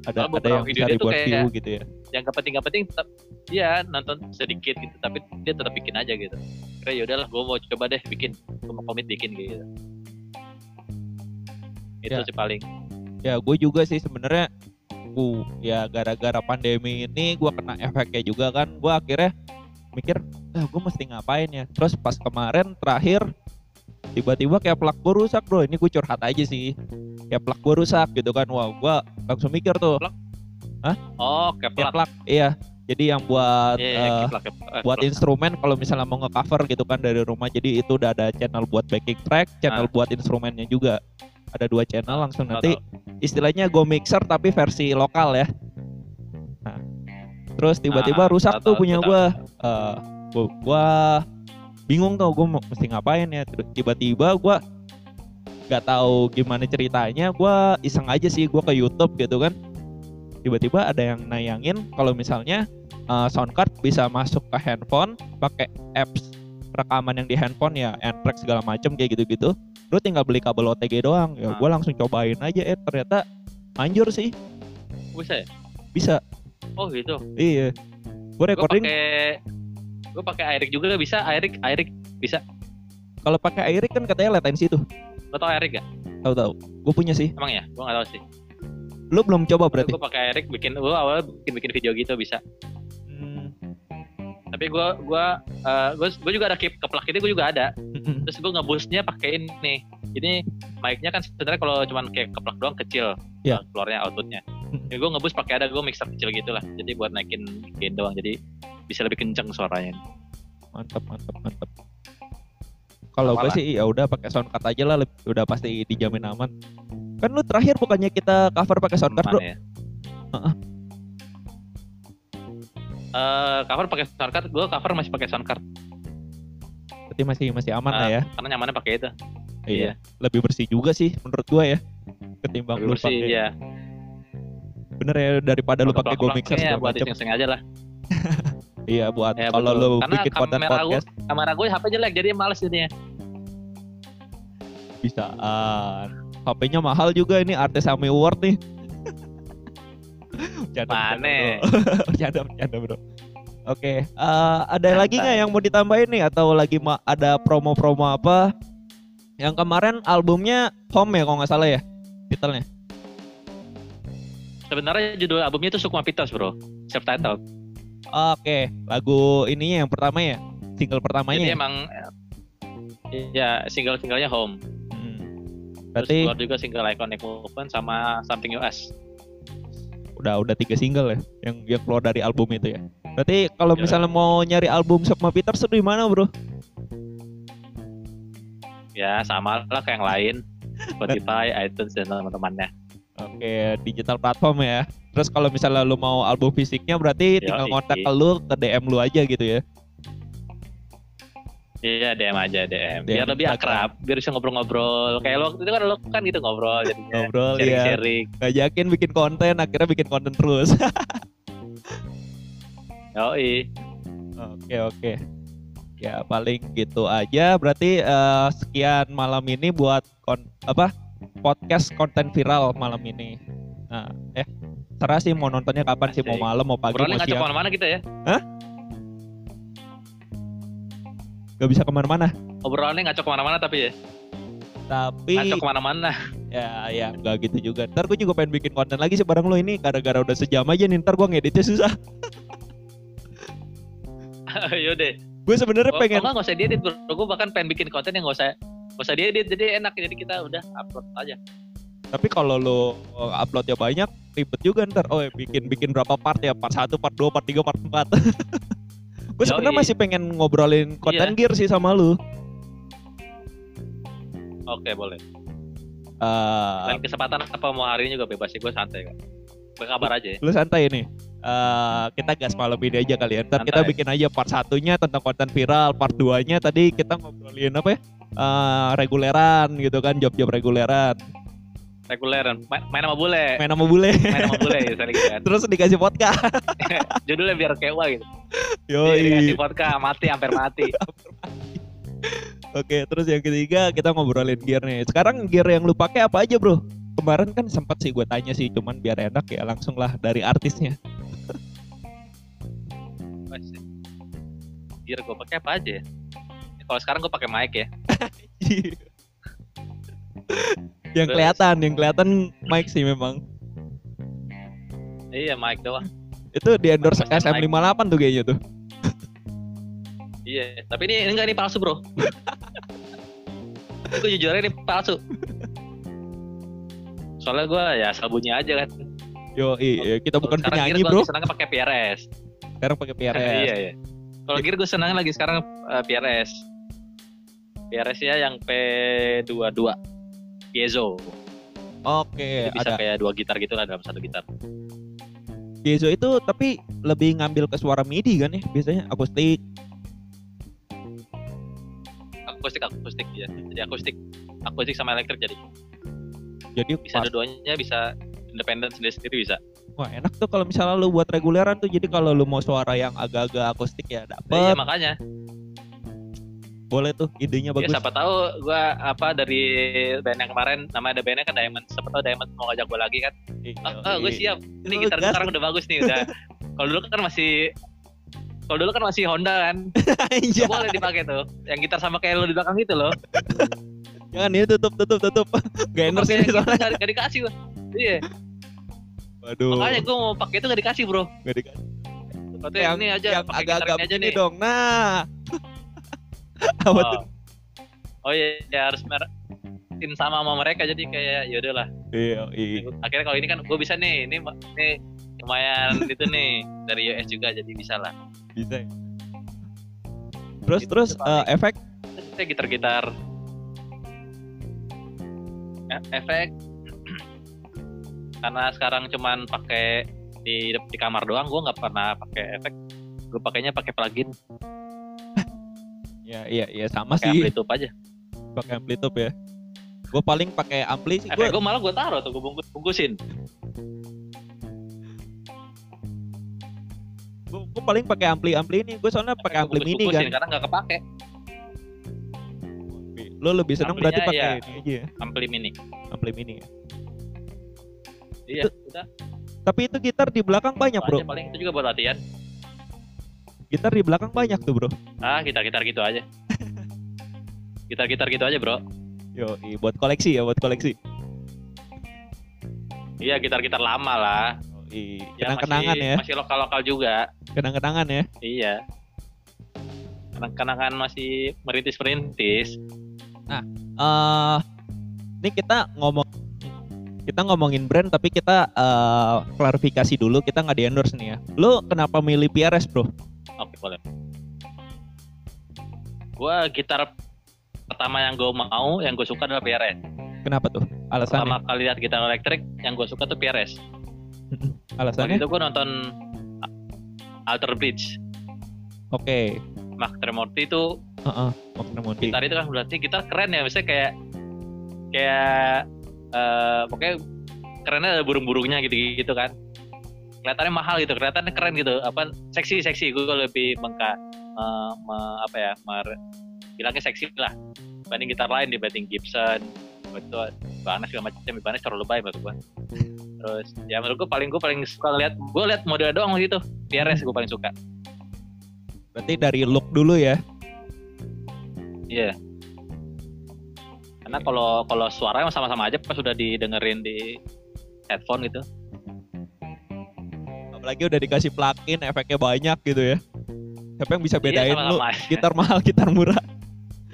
ada ada yang video buat kayak- view gitu ya. yang gak penting gak penting tetap dia nonton sedikit gitu tapi dia tetap bikin aja gitu kira ya udahlah gue mau coba deh bikin gue mau komit bikin gitu itu Ya. sih paling Ya gue juga sih sebenarnya uh, ya gara-gara pandemi ini gua kena efeknya juga kan. Gua akhirnya mikir, ah gue mesti ngapain ya. Terus pas kemarin terakhir tiba-tiba kayak plak gue rusak bro. Ini gue curhat aja sih. Kayak plak gue rusak gitu kan. Wah gua langsung mikir tuh. oh Ya keplak plak, iya. Jadi yang buat Iya, eh, iya, keplak, keplak, buat keplak. instrumen kalau misalnya mau nge-cover gitu kan dari rumah jadi itu udah ada channel buat backing track, channel Ah. buat instrumennya juga. Ada dua channel langsung nanti istilahnya go mixer tapi versi lokal ya. Nah, terus tiba-tiba Ah, rusak tuh punya. Eh, gua, gua bingung tuh mau mesti ngapain ya. Terus Tiba-tiba gua nggak tahu gimana ceritanya, gua iseng aja sih gua ke YouTube gitu kan. Tiba-tiba ada yang nayangin kalau misalnya eh, sound card bisa masuk ke handphone pakai apps rekaman yang di handphone ya, Android segala macem kayak gitu-gitu. Lu tinggal beli kabel OTG doang. Ya Ah. gua langsung cobain aja eh ternyata manjur sih. bisa ya Bisa. Oh gitu Iya. Gue recording gue pakai Airik juga bisa Airik Airik kalau pakai Airik kan katanya latensi tuh. lo tau Airik gak Tahu tahu. Gue punya sih. emang ya gue gak tau sih Lu belum coba berarti? gue pakai Airik bikin gue awal bikin bikin video gitu bisa Hmm. tapi gue gue gue gue juga ada keep keplak ini gue juga ada Mm-mm. terus gue ngebusnya pakai ini ini mic-nya kan sebenarnya kalau cuman kayak keplak doang kecil Iya. uh, keluarnya outputnya. Ya gue ngebus pakai ada gue mixer kecil gitu lah jadi buat naikin gain doang jadi bisa lebih kenceng suaranya Mantap mantap mantap. Kalau gue sih ya udah pakai sound card aja lah, leb- udah pasti dijamin aman. Kan lu terakhir bukannya kita cover pakai sound card, Bro? Ya? Eh, cover pakai sound card gue cover masih pakai sound card Berarti masih masih aman lah Ah, ya. karena nyamannya pakai itu Iya. Lebih bersih juga sih menurut gua ya. Ketimbang lebih lu bersih pakai ya bener ya daripada lu pakai go mixer ya buat macam. aja lah Iya buat [LAUGHS] Ya, kalau lu bikin konten podcast kamera gue HP jelek jadi males jadinya bisaan. HP-nya mahal juga ini artis Ami Award nih. [LAUGHS] Mana? bercanda, [LAUGHS] bercanda, bro. Oke, eh, ada lagi nggak yang mau ditambahin nih atau lagi ma- ada promo-promo apa? Yang kemarin albumnya Home ya kalau nggak salah ya titelnya. Sebenarnya judul albumnya itu Sukma Pitos bro self title Oke, lagu ininya yang pertama ya, single pertamanya. jadi ya? emang ya single singlenya Home Hmm. terus Berarti keluar juga single Iconic Movement sama Something US udah udah tiga single ya yang yang keluar dari album itu ya. Berarti kalau Ya. misalnya mau nyari album Sukma Peters tuh di mana, Bro? ya sama lah kayak yang lain Spotify, [LAUGHS] iTunes dan teman-temannya Oke, digital platform ya. Terus kalau misalnya lu mau album fisiknya berarti Yoi. tinggal kontak ke lu ke DM lu aja gitu ya. Iya DM aja DM DM biar lebih akrab biar bisa ngobrol-ngobrol kayak lo itu kan lo kan gitu ngobrol jadinya Ngobrol ya. sharing-sharing Ngajakin bikin konten, akhirnya bikin konten terus. [LAUGHS] Yoi oke, oke. Ya paling gitu aja. Berarti eh, sekian malam ini buat kon apa podcast konten viral malam ini. Nah, eh terserah sih mau nontonnya kapan sih mau Asik. malam mau pagi Obrolannya mau siang. ke mana-mana kita ya. Gak bisa ke mana-mana. Obrolannya ngacak ke mana-mana tapi ya. Tapi Ngacak ke mana-mana. ya ya nggak gitu juga. Ntar gue juga pengen bikin konten lagi sih bareng lo ini gara-gara udah sejam aja nih. Ntar gue ngeditnya susah. [LAUGHS] Yaudah. Gue sebenarnya Oh, pengen enggak nggak usah diedit bro. Gue bahkan pengen bikin konten yang nggak usah nggak usah diedit jadi enak jadi kita udah upload aja. Tapi kalau lo uploadnya banyak, ribet juga ntar. Oh, bikin bikin berapa part ya? Part 1, part 2, part 3, part 4. [LAUGHS] gue sebenarnya masih pengen ngobrolin konten Iya. gear sih sama lu. Oke boleh. Eh, Lain kesempatan apa mau hari ini juga bebas sih gue santai kok. Berkabar aja ya. lu santai nih. Eh, kita gas malam ini aja kali ya. Ntar kita bikin aja part satunya tentang konten viral, part 2-nya tadi kita ngobrolin apa ya? Eh, reguleran gitu kan, job-job reguleran. Reguleran. Main, main sama bule. Main sama bule. Main sama bule ya gitu [LAUGHS] kan. Terus dikasih podcast. [LAUGHS] Judulnya biar wah gitu. Dikasih Yoi. vodka mati hampir mati. [LAUGHS] Oke, terus yang ketiga kita ngobrolin gear nih. Sekarang gear yang lu pakai apa aja, Bro? Kemarin kan sempat sih gue tanya sih, cuman biar enak ya langsung lah dari artisnya. Gear gue pakai apa aja ya? Kalau sekarang gue pakai mic ya. [LAUGHS] yang kelihatan, yang kelihatan mic sih memang. Iya mic doang. Itu di endorse Pasti mic. SM58 tuh kayaknya tuh. Iya. Tapi ini ini enggak ini palsu bro. [LAUGHS] gue jujur ini palsu. Soalnya gue ya asal bunyi aja kan. Yo, iya, kita bukan Sekarang penyanyi, Bro. Gue senangnya pakai PRS. Sekarang pakai PRS. [LAUGHS] iya iya. Kalau gear gue senangnya lagi sekarang eh, PRS. PRS ya yang P22 piezo. Oke, Jadi bisa ada. kayak dua gitar gitu lah dalam satu gitar. Piezo itu tapi lebih ngambil ke suara MIDI kan ya biasanya akustik. Akustik akustik ya. Jadi akustik akustik sama elektrik jadi Jadi bisa pas- dua-duanya bisa independen sendiri-sendiri bisa. wah enak tuh kalau misalnya lu buat reguleran tuh jadi kalau lu mau suara yang agak-agak akustik ya Nah, dapet. iya makanya. Boleh tuh idenya Ya bagus. siapa tahu gua apa dari band yang kemarin namanya ada bandnya kan Diamond. Siapa tahu Diamond mau ngajak gua lagi kan. Iya, Oh, gue siap. Ini gitar gas. sekarang udah bagus nih udah. [LAUGHS] Kalau dulu kan masih kalau dulu kan masih Honda kan. Iya. Boleh dipakai tuh. Yang gitar sama kayak lo di belakang itu loh. Jangan ini tutup tutup tutup. Gak yang gitu soalnya. nggak dikasih. Iya. Waduh. Makanya gua mau pakai itu nggak dikasih bro. Gak dikasih. Katanya Yang, ini aja yang agak-agak ini aja nih. dong. Nah. [LAUGHS] Apa Oh. tuh? Oh iya, ya harus meretin sama sama mereka jadi kayak ya udahlah. Iya, iya. Akhirnya kalau ini kan gue bisa nih, ini ini lumayan [LAUGHS] itu nih dari US juga jadi bisa lah. Bisa. ya. Terus Itu terus eh, efek Saya gitar-gitar E- efek [CLEARS THROAT] karena sekarang cuman pakai di di kamar doang, gue nggak pernah pakai efek. Gue pakainya pakai plugin, ya iya iya sama kayak sih amplitude aja. pakai amplitude ya. Gue paling pakai ampli sih gue. Efek gue malah gue taruh tuh gue bungkus bungkusin. Gue paling pakai ampli ampli ini. Gue soalnya pakai ampli mini kan. karena nggak kepake Lo lebih seneng berarti Amplinya pakai ya. ini aja ya, ampli mini. ampli mini ya. Iya, udah. Tapi itu gitar di belakang banyak bro. Aja paling itu juga buat latihan. Gitar di belakang banyak tuh bro. Ah, gitar-gitar gitu aja. [LAUGHS] Gitar-gitar gitu aja, Bro. Yo, buat koleksi ya, buat koleksi. Iya, gitar-gitar lama lah. Iya. Ya, Kenang-kenangan masih, ya, Masih lokal-lokal juga. kenang-kenangan ya. Iya. Kenang-kenangan masih merintis-merintis. eh ini kita ngomong kita ngomongin brand tapi kita eh, klarifikasi dulu kita nggak di endorse nih ya. Lu kenapa milih PRS bro? Oke, boleh. Gua gitar pertama yang gue mau, yang gue suka adalah PRS. Kenapa tuh? Alasannya? Pertama kali lihat gitar elektrik, yang gue suka tuh PRS. Waktu Alasannya? itu gue nonton Alter Bridge. Oke. Mark Tremorty itu Heeh. Makna Monty. gitar itu kan berarti gitar keren ya misalnya kayak kayak eh pokoknya kerennya ada burung-burungnya gitu gitu kan kelihatannya mahal gitu kelihatannya keren gitu. Apa seksi seksi. Gue lebih mengka eh, me- apa ya mer- bilangnya seksi lah. Dibanding gitar lain dibanding Gibson itu Ibanez segala macam. Ibanez terlalu lebay menurut gue terus ya menurut gue paling gue paling suka lihat gue lihat model doang waktu itu. PRS gue paling suka. Berarti dari look dulu ya. iya. Karena kalau kalau suaranya sama-sama aja pas sudah didengerin di headphone gitu Apalagi udah dikasih plugin, efeknya banyak gitu ya. Siapa yang bisa Iya, bedain lu aja. [LAUGHS] gitar mahal, gitar murah.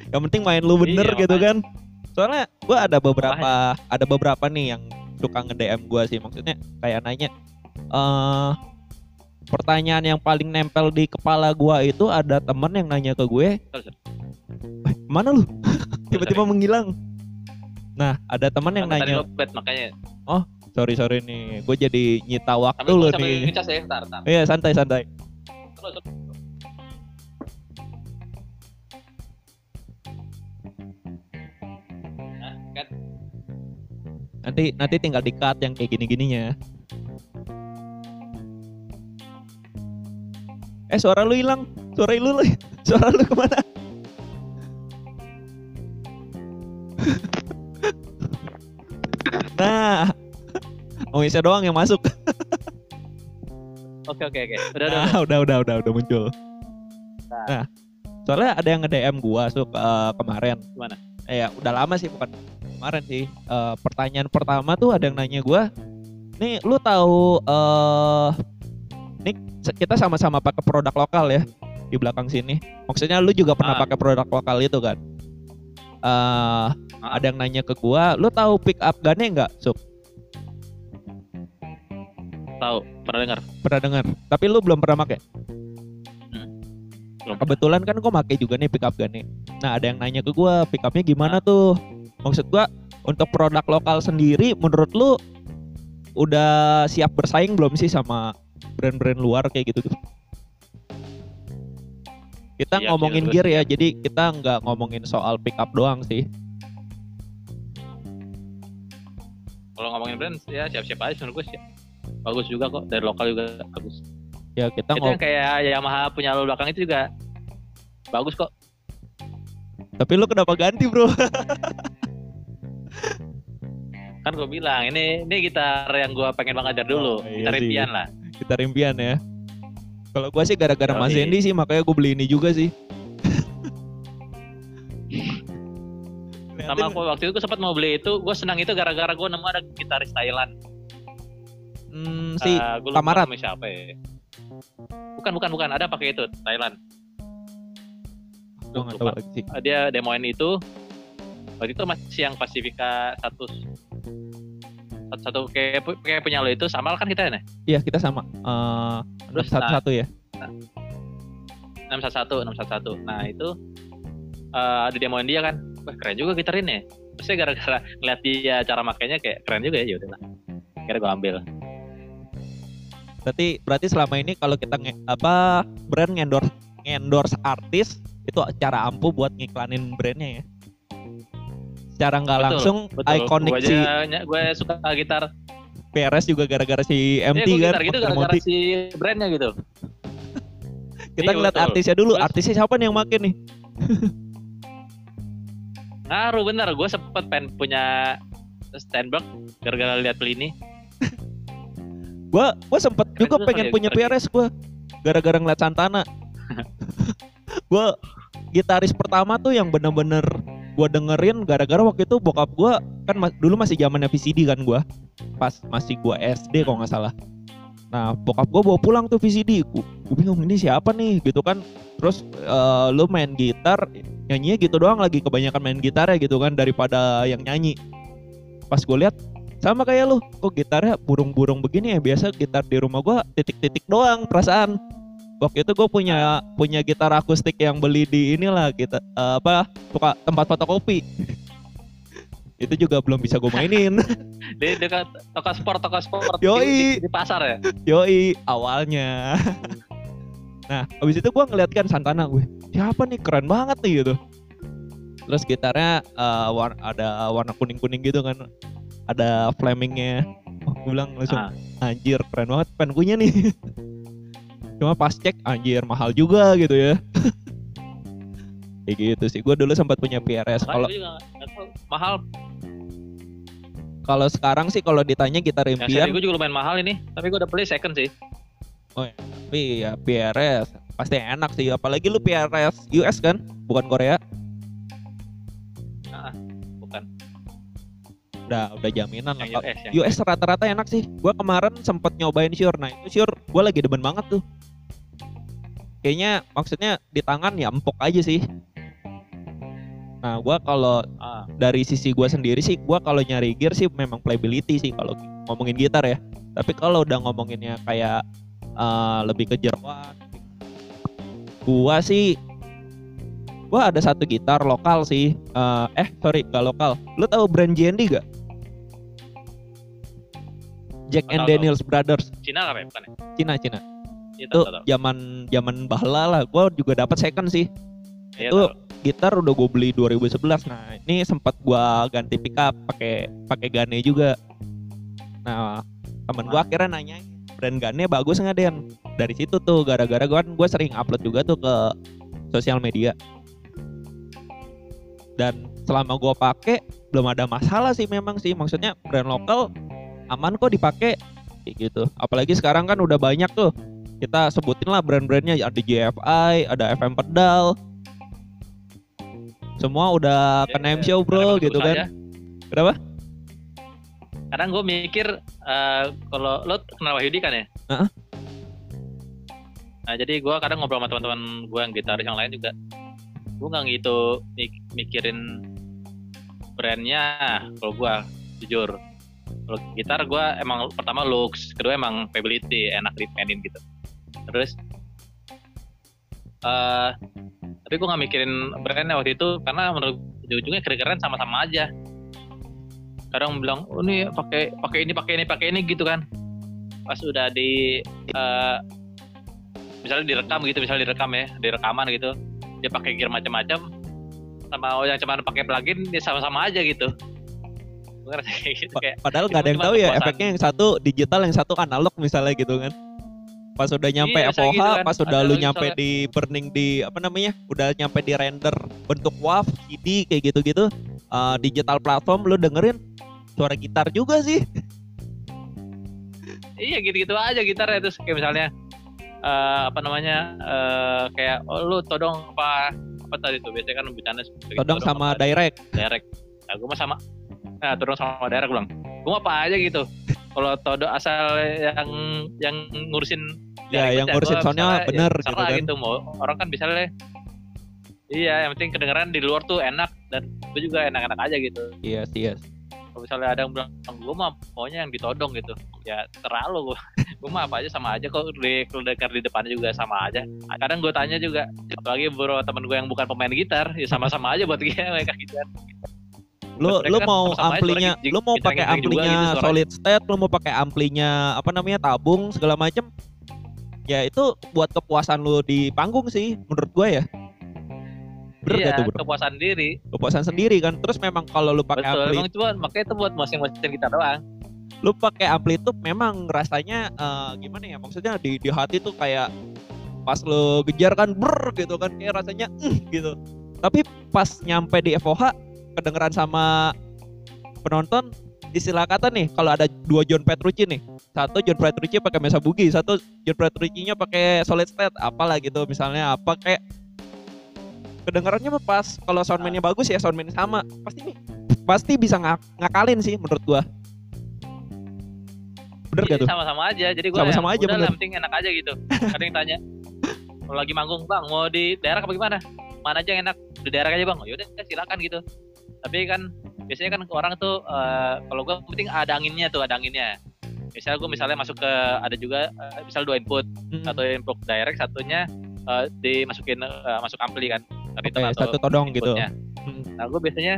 Yang penting main lu bener Iya, gitu makanya. kan. Soalnya gua ada beberapa ada beberapa nih yang suka nge-DM gua sih maksudnya kayak nanya eh pertanyaan yang paling nempel di kepala gua itu ada temen yang nanya ke gue, "Eh, mana lu?" [LAUGHS] Tiba-tiba menghilang. Nah, ada temen yang nanya, lobet, makanya sorry sorry nih, gue jadi nyita waktu sambil nih. ngecas ya Iya santai santai. Terus, terus. Nah, Nanti nanti tinggal di cut yang kayak gini-gininya. Eh suara lu hilang. Suara lu [LAUGHS] suara lu ke mana? [LAUGHS] nah, Omisnya doang yang masuk. oke oke oke udah udah, Nah, udah udah udah udah muncul. Nah. Nah, soalnya ada yang nge-DM gua suka eh, kemarin. Gimana? Eh, ya, udah lama sih bukan kemarin sih. Eh, pertanyaan pertama tuh ada yang nanya gua, "Nih, lu tahu eh nih se- kita sama-sama pakai produk lokal ya di belakang sini. Maksudnya lu juga pernah Ah. pakai produk lokal itu kan?" Eh, ada yang nanya ke gua, "Lu tahu pick up gun-nya enggak, Sup?" Tahu pernah dengar Pernah dengar, tapi lu belum pernah pakai. belum kebetulan kan gue make juga nih pick up gun nih. Nah ada yang nanya ke gue pick upnya gimana tuh? Maksud gue untuk produk lokal sendiri menurut lu udah siap bersaing belum sih sama brand-brand luar kayak gitu? Kita Siap, ngomongin siap, gear ya, siap. jadi kita nggak ngomongin soal pick up doang sih. kalau ngomongin brand ya siap-siap aja menurut gue sih bagus juga kok dari lokal juga bagus Ya kita itu yang kayak Yamaha punya lo belakang itu juga bagus kok tapi lu kenapa ganti bro? [LAUGHS] kan gue bilang ini ini gitar yang gue pengen banget dari dulu Oh, iya gitar sih. impian lah kita impian ya. Kalau gue sih gara-gara Mas. Zendi sih makanya gue beli ini juga sih. sama aku waktu itu gue sempat mau beli itu gue senang itu gara-gara gue nemu ada gitaris Thailand Hmm, si Eh, gua namanya siapa ya. Bukan bukan bukan. Ada pakai itu Thailand. Gue nggak tahu lupa. lagi. Sih. Eh, dia demoin itu. Waktu itu masih yang Pasifika satu satu, satu kayak kayak punya lo itu sama kan kita ya? Iya kita sama. Eh Terus, satu satu ya. 611 611 nah itu eh ada demoin dia kan. Wah keren juga gitar ini terus saya gara-gara ngeliat dia cara makainya kayak keren juga ya udahlah. Kira gue ambil Berarti berarti selama ini kalau kita nge- apa brand ngendorse ngendorse artis itu cara ampuh buat ngiklanin brandnya ya. Secara nggak langsung ikonik si gue suka gitar PRS juga gara-gara si Iya, MT gue kan. gitar gitu gara-gara si brandnya gitu [LAUGHS] Kita Iya, ngeliat betul. artisnya dulu. Terus- Artisnya siapa nih yang make nih? ngaruh bener gue sempet pengen punya Steinberg gara-gara lihat Plini Gua gua sempet Keren juga pengen ya punya gitar PRS gua gara-gara ngeliat Santana. [LAUGHS] gua gitaris pertama tuh yang bener-bener gua dengerin gara-gara waktu itu bokap gua kan ma- dulu masih zamannya VCD kan gua. Pas masih gua SD kalau nggak salah. Nah, bokap gua bawa pulang tuh VCD. Gua, gua bingung ini siapa nih gitu kan. Terus eh, lu main gitar nyanyinya gitu doang lagi kebanyakan main gitar ya gitu kan daripada yang nyanyi. Pas gue lihat sama kayak lu kok gitarnya burung-burung begini ya? Biasa gitar di rumah gua titik-titik doang perasaan. Waktu itu gue punya punya gitar akustik yang beli di inilah kita apa suka tempat fotokopi. [LAUGHS] Itu juga belum bisa gue mainin. [LAUGHS] Di dekat toko sport toko sport. Yoi. di, di, di pasar ya? Yoi awalnya. [LAUGHS] Nah habis itu gue ngeliat kan Santana gue siapa nih? Keren banget nih gitu. Terus gitarnya eh, war- ada warna kuning kuning gitu kan ada flamingnya oh gue bilang langsung Ah. anjir keren banget pen punya nih. [LAUGHS] Cuma pas cek anjir mahal juga gitu ya. [LAUGHS] Kayak gitu sih. Gue dulu sempat punya PRS kalau mahal. Kalau sekarang sih kalau ditanya gitar yang impian seri gue juga lumayan mahal ini. Tapi gue udah beli second sih. Tapi ya PRS pasti enak sih. Apalagi lu PRS US kan bukan Korea udah udah jaminan lah US rata-rata enak sih. Gua kemarin sempet nyobain Shure. Nah itu Shure gua lagi demen banget tuh. Kayaknya maksudnya di tangan ya empuk aja sih. Nah gua kalau ah, dari sisi gua sendiri sih gua kalau nyari gear sih memang playability sih kalau ngomongin gitar ya. Tapi kalau udah ngomonginnya kayak eh, lebih ke jeroan gua sih gua ada satu gitar lokal sih. Eh, eh sorry gak lokal. Lu tahu brand JND gak Jack and tahu, Daniels Brothers. Cina apa ya? Bukan ya? Cina Cina. Iya, itu zaman zaman bahla lah. Gua juga dapat second sih. Iya, itu tahu. gitar udah gue beli 2011 nah ini sempat gua ganti pickup pakai pakai Gane juga. Nah temen gua akhirnya nanya brand Gane bagus nggak Den? Dari situ tuh gara-gara gua kan gue sering upload juga tuh ke sosial media dan selama gua pakai belum ada masalah sih memang sih. Maksudnya brand lokal aman kok dipakai gitu. Apalagi sekarang kan udah banyak tuh. Kita sebutin lah brand-brandnya. Ada JFI ada FM pedal. Semua udah Ya, ke name ya, show bro gitu kan. aja. kenapa? Kadang gue mikir eh, kalau lo kenal Wahyudi kan ya? Heeh. nah jadi gue kadang ngobrol sama teman-teman gue yang gitaris yang lain juga gue nggak gitu mik- mikirin brandnya kalau gue jujur. Kalau gitar gue emang pertama looks kedua emang playability enak dimainin gitu. Terus eh tapi gue nggak mikirin brandnya waktu itu karena menurut ujung-ujungnya keren-keren sama-sama aja. Kadang bilang oh ini pakai pakai ini pakai ini pakai ini gitu kan. Pas udah di eh, misalnya direkam gitu misalnya direkam ya direkaman gitu dia pakai gear macam-macam sama yang cuma pakai plugin dia sama-sama aja gitu gitu kayak padahal nggak ada yang tahu ya kepuasan. efeknya yang satu digital yang satu analog misalnya gitu kan pas udah nyampe Iya, FOH gitu kan. pas udah lu nyampe di burning di apa namanya udah nyampe di render bentuk WAV CD kayak gitu-gitu eh, digital platform lu dengerin suara gitar juga sih iya gitu-gitu aja gitar ya terus kayak misalnya eh, apa namanya eh, kayak oh lu todong apa apa tadi tuh? Biasanya kan bercanda seperti gitu, todong sama apa, direct. Direct. Nah gue mah sama. Nah todong sama direct bilang gue mah apa aja gitu. Kalau todong asal yang yang ngurusin Ya, yang ngurusin soundnya misalnya, bener ya, gitu kan. gitu. Mau orang kan bisa iya yang penting kedengeran di luar tuh enak dan gue juga enak-enak aja gitu. Iya sih yes. Kalau misalnya ada yang bilang gue mah pokoknya yang ditodong gitu. Ya terlalu. [LAUGHS] Gue gue mah apa aja sama aja kok di kalau dekat di depannya juga sama aja. Kadang gue tanya juga apalagi bro temen gue yang bukan pemain gitar ya sama-sama aja buat [LAUGHS] dia mereka gitar. Lu kan mau amplinya lu mau pakai amplinya gitu solid state lu mau pakai amplinya apa namanya tabung segala macem ya itu buat kepuasan lu di panggung sih menurut gue ya bener iya gak tuh bro? kepuasan diri. Kepuasan sendiri kan. Terus memang kalau lu pakai betul ampli emang cuma makanya itu buat masing-masing kita doang. Lu pakai ampli itu memang rasanya eh, gimana ya maksudnya di di hati tuh kayak pas lu gejar kan ber gitu kan. Kayak rasanya "Mm," gitu. Tapi pas nyampe di FOH kedengeran sama penonton istilah kata nih kalau ada dua John Petrucci nih. Satu John Petrucci pakai Mesa Boogie satu John Petrucci-nya pakai solid state apalah gitu misalnya apa kayak kedengarannya mah pas kalau soundman-nya bagus ya soundman sama. Pasti pasti bisa ngak ngakalin sih menurut gua. Bener gak Iya, tuh? sama-sama aja. Jadi gue Sama-sama aja, udah bener. penting enak aja gitu. Ada yang tanya kalau lagi manggung bang? Mau di daerah apa gimana? Mana aja yang enak? Di daerah aja bang. Yaudah silakan gitu. Tapi kan biasanya kan orang tuh eh, kalau gue penting ada anginnya tuh ada anginnya. Misal gue misalnya masuk ke ada juga eh, misal dua input Hmm, satu input direct satunya eh, dimasukin eh, masuk ampli kan return atau satu todong gitu inputnya. Hmm. Nah gue biasanya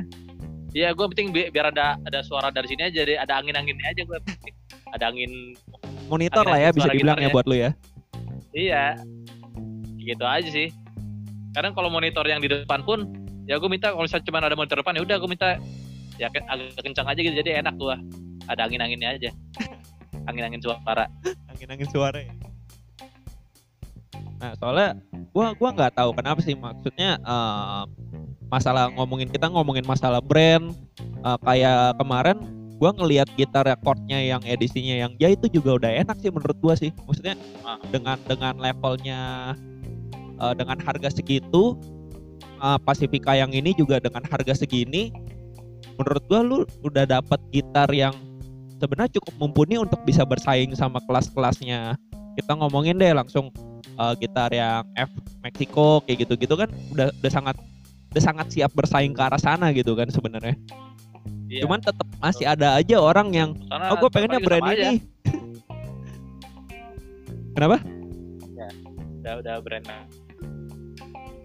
Iya gue penting bi- biar ada ada suara dari sini aja, jadi ada angin anginnya aja gue. Ada angin, monitor Ada lah ya bisa dibilang ya gitarnya. buat lu ya iya, gitu aja sih. Kadang kalau monitor yang di depan pun, ya gue minta kalau misalnya cuma ada monitor depan ya udah gue minta ya agak kencang aja gitu, jadi enak gue. Ada angin anginnya aja. angin-angin suara. angin-angin suara ya. Nah soalnya gua gua nggak tahu kenapa sih maksudnya eh, masalah ngomongin kita ngomongin masalah brand eh, kayak kemarin gua ngelihat gitar recordnya yang edisinya yang ya itu juga udah enak sih menurut gua sih maksudnya Ah. dengan dengan levelnya eh, dengan harga segitu eh, Pacifica yang ini juga dengan harga segini menurut gua lu udah dapat gitar yang sebenarnya cukup mumpuni untuk bisa bersaing sama kelas-kelasnya kita ngomongin deh langsung eh, gitar yang F Mexico kayak gitu-gitu kan udah udah sangat udah sangat siap bersaing ke arah sana gitu kan sebenarnya Iya. cuman tetap masih ada aja orang yang Karena oh gue pengennya brand ini kenapa Udah udah brand.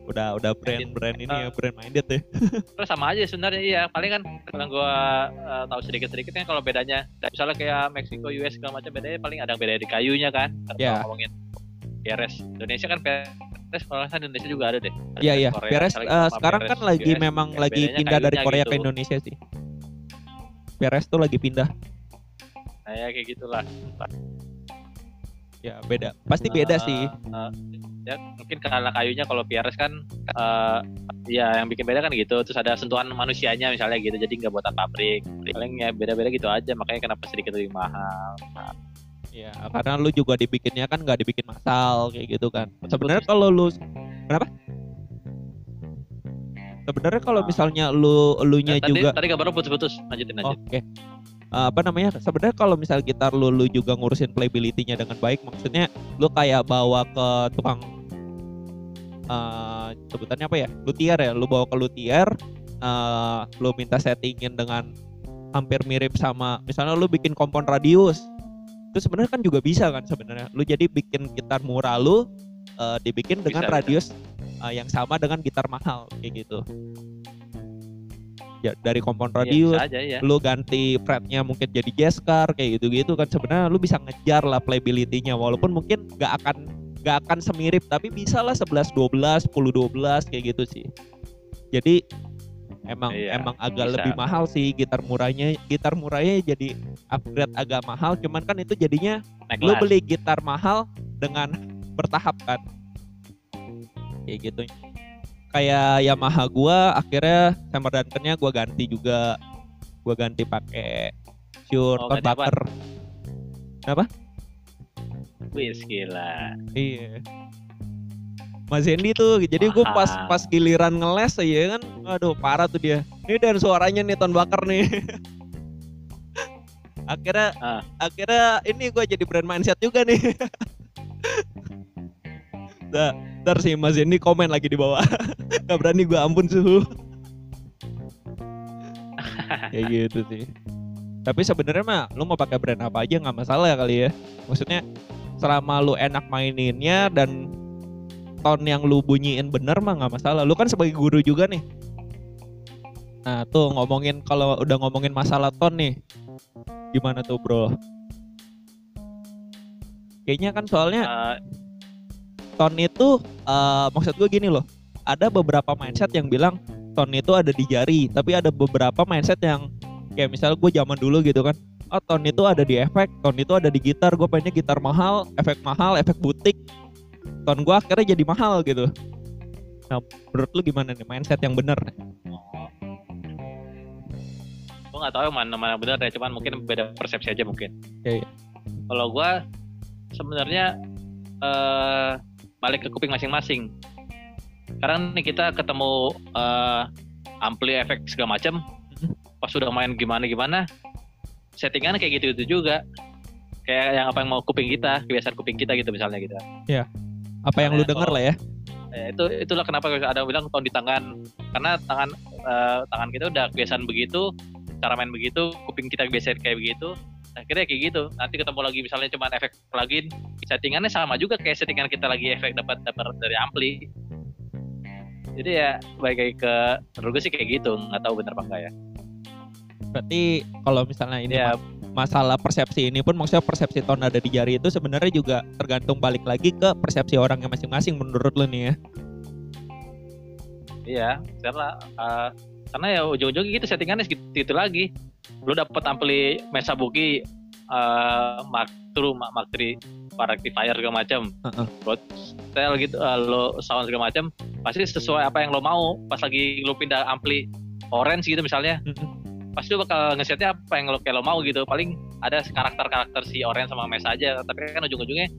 udah udah brand brand ini ya brand minded ya [LAUGHS] Terus sama aja sebenarnya iya. Paling kan yang gua eh, tahu sedikit-sedikit kan kalau bedanya misalnya kayak Meksiko, US segala macam bedanya paling ada yang beda di kayunya kan. Kalau Iya. ngomongin PRS Indonesia kan PRS kalau nggak Indonesia juga ada deh. Iya iya. Misalnya eh, sekarang kan lagi memang yang lagi pindah dari kayunya Korea ke gitu. Indonesia sih. Beres tuh lagi pindah. Nah, ya kayak gitulah. Ya beda. Pasti beda sih. eh, ya mungkin karena kayunya kalau PRS kan eh ya yang bikin beda kan gitu. Terus ada sentuhan manusianya misalnya gitu. Jadi nggak buatan pabrik. Paling ya beda-beda gitu aja. Makanya kenapa sedikit lebih mahal. Ya karena lu juga dibikinnya kan nggak dibikin massal kayak gitu kan. Sebenarnya kalau lu kenapa? Sebenarnya kalau Ah. misalnya lu elunya Nah, tadi juga tadi kabar lu putus-putus. Lanjutin aja. Oke. Eh, apa namanya? Sebenarnya kalau misal gitar lu lu juga ngurusin playability-nya dengan baik, maksudnya lu kayak bawa ke tukang eh sebutannya apa ya? Luthier ya. Lu bawa ke luthier, eh lu minta settingin dengan hampir mirip sama misalnya lu bikin kompon radius. Itu sebenarnya kan juga bisa kan sebenarnya. Lu jadi bikin gitar murah lu eh, dibikin dengan Bisa, bisa. radius eh, yang sama dengan gitar mahal kayak gitu. Ya dari kompon radius bisa aja ya. lu ganti fretnya mungkin jadi jazzcar kayak gitu-gitu kan sebenarnya lu bisa ngejar lah playability-nya walaupun mungkin nggak akan nggak akan semirip tapi bisa lah 11 12 10 12 kayak gitu sih. Jadi emang Iya, emang agak bisa. lebih mahal sih gitar murahnya. Gitar murahnya jadi upgrade agak mahal cuman kan itu jadinya Naik lu beli gitar mahal dengan bertahap kan. Kayak gitu. Kayak Yamaha gua akhirnya hammer dunkernya gua ganti juga. Gua ganti pakai sure Oh, ganti apa? Wih, gila. iya Mas Hendy tuh jadi gua pas pas giliran ngeles ya kan? Aduh parah tuh dia. Ini dan suaranya nih ton bakar nih. [LAUGHS] Akhirnya Ah. akhirnya ini gua jadi brand mindset juga nih. Nah, [LAUGHS] ntar sih Mas Hendy komen lagi di bawah. [LAUGHS] Gak berani gua ampun suhu Kayak gitu sih. Tapi sebenarnya mah lu mau pakai brand apa aja nggak masalah kali ya. Maksudnya selama lu enak maininnya dan tone yang lu bunyiin bener mah nggak masalah. Lu kan sebagai guru juga nih. Nah tuh ngomongin kalau udah ngomongin masalah tone nih Gimana tuh bro? Kayaknya kan soalnya Eh, tone itu eh, maksud gue gini loh. Ada beberapa mindset yang bilang tone itu ada di jari tapi ada beberapa mindset yang kayak misalnya gue zaman dulu gitu kan. Oh tone itu ada di efek tone itu ada di gitar. Gue pengennya gitar mahal efek mahal efek butik tone gue akhirnya jadi mahal gitu nah menurut lu gimana nih mindset yang bener oh. Gue nggak tahu yang mana mana benar ya, cuman mungkin beda persepsi aja mungkin. Iya, iya. Kalau gua sebenarnya eh balik ke kuping masing-masing. Sekarang nih kita ketemu eh ampli efek segala macam. Mhm. Pas sudah main gimana gimana, settingannya kayak gitu itu juga. Kayak yang apa yang mau kuping kita, kebiasaan kuping kita gitu misalnya gitu. Apa yang lu denger lah ya. Eh, itu itulah kenapa ada yang bilang tone di tangan. Karena tangan eh, tangan kita udah kebiasaan begitu cara main begitu kuping kita kebiasaan kayak begitu akhirnya kayak gitu. Nanti ketemu lagi misalnya cuma efek plugin settingannya sama juga kayak settingan kita lagi efek dapat dapat dari ampli. Jadi ya baik lagi ke menurut gue sih kayak gitu nggak tahu bener apa enggak ya. Berarti kalau misalnya ini ya masalah persepsi ini pun maksudnya persepsi tone ada di jari itu sebenarnya juga tergantung balik lagi ke persepsi orangnya masing-masing menurut lu nih ya iya karena eh, karena ya ujung-ujungnya gitu settingannya gitu, gitu lagi lu dapat ampli Mesa Buki uh, Mark II, Mark III, para rectifier segala macam, style gitu, uh, lo sound segala macam, pasti sesuai apa yang lo mau. Pas lagi lo pindah ampli orange gitu misalnya. Pasti lo bakal ngesetnya apa yang lo kayak lo mau gitu. Paling ada karakter-karakter si orange sama mes aja, tapi kan ujung-ujungnya